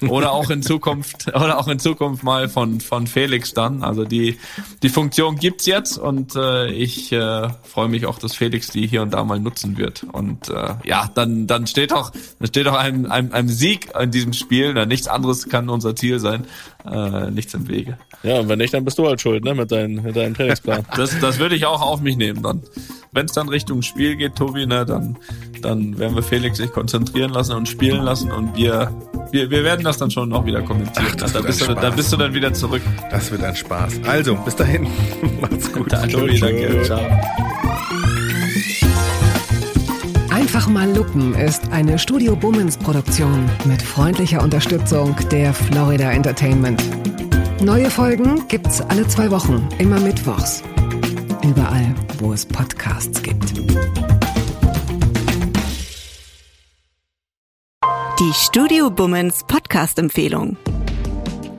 in- Oder auch in Zukunft, *laughs* oder auch in Zukunft mal von, von Felix dann. Also die, die Funktion gibt's jetzt und äh, ich äh, freue mich auch, dass Felix die hier und da mal nutzen wird. Und äh, ja, dann, dann steht auch, dann steht auch ein, ein, ein Sieg in diesem Spiel. Na, nichts anderes kann unser Ziel sein. Äh, nichts im Wege. Ja, und wenn nicht, dann bist du halt schuld, ne, mit, deinem mit deinem Trainingsplan. Das, das würde ich auch auf mich nehmen dann. Wenn es dann Richtung Spiel geht, Tobi, ne, dann, dann werden wir Felix sich konzentrieren lassen und spielen lassen und wir, wir, wir werden das dann schon noch wieder kommentieren. Ach, das da, bist du, da bist du dann wieder zurück. Das wird ein Spaß. Also, bis dahin. *laughs* Macht's gut. Tobi, danke. Ciao. Einfach mal lupen ist eine Studio Bummens Produktion mit freundlicher Unterstützung der Florida Entertainment. Neue Folgen gibt's alle zwei Wochen, immer mittwochs. Überall, wo es Podcasts gibt. Die Studio Bummens Podcast-Empfehlung.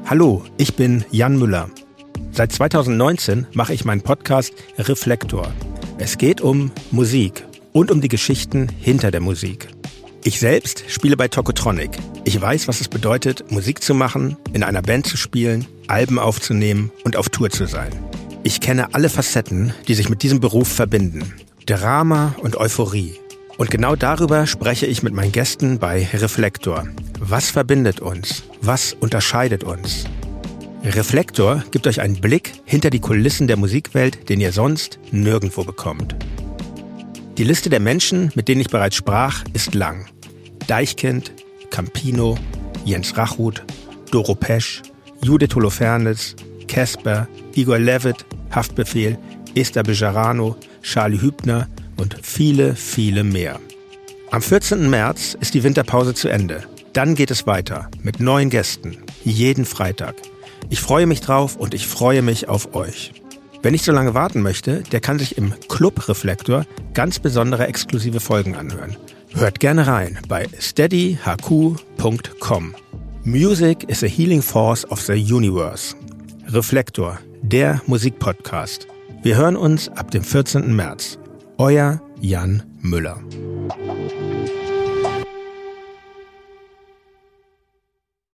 Hallo, ich bin Jan Müller. Seit 2019 mache ich meinen Podcast Reflektor. Es geht um Musik und um die Geschichten hinter der Musik. Ich selbst spiele bei Tokotronic. Ich weiß, was es bedeutet, Musik zu machen, in einer Band zu spielen, Alben aufzunehmen und auf Tour zu sein. Ich kenne alle Facetten, die sich mit diesem Beruf verbinden. Drama und Euphorie. Und genau darüber spreche ich mit meinen Gästen bei Reflektor. Was verbindet uns? Was unterscheidet uns? Reflektor gibt euch einen Blick hinter die Kulissen der Musikwelt, den ihr sonst nirgendwo bekommt. Die Liste der Menschen, mit denen ich bereits sprach, ist lang. Deichkind, Campino, Jens Rachut, Doro Pesch, Judith Holofernes, Casper, Igor Levitt, Haftbefehl, Esther Bejarano, Charlie Hübner und viele, viele mehr. Am 14. März ist die Winterpause zu Ende. Dann geht es weiter mit neuen Gästen, jeden Freitag. Ich freue mich drauf und ich freue mich auf euch. Wer nicht so lange warten möchte, der kann sich im Club Reflektor ganz besondere exklusive Folgen anhören. Hört gerne rein bei steadyhq.com. Music is a healing force of the universe. Reflektor, der Musikpodcast. Wir hören uns ab dem 14. März. Euer Jan Müller.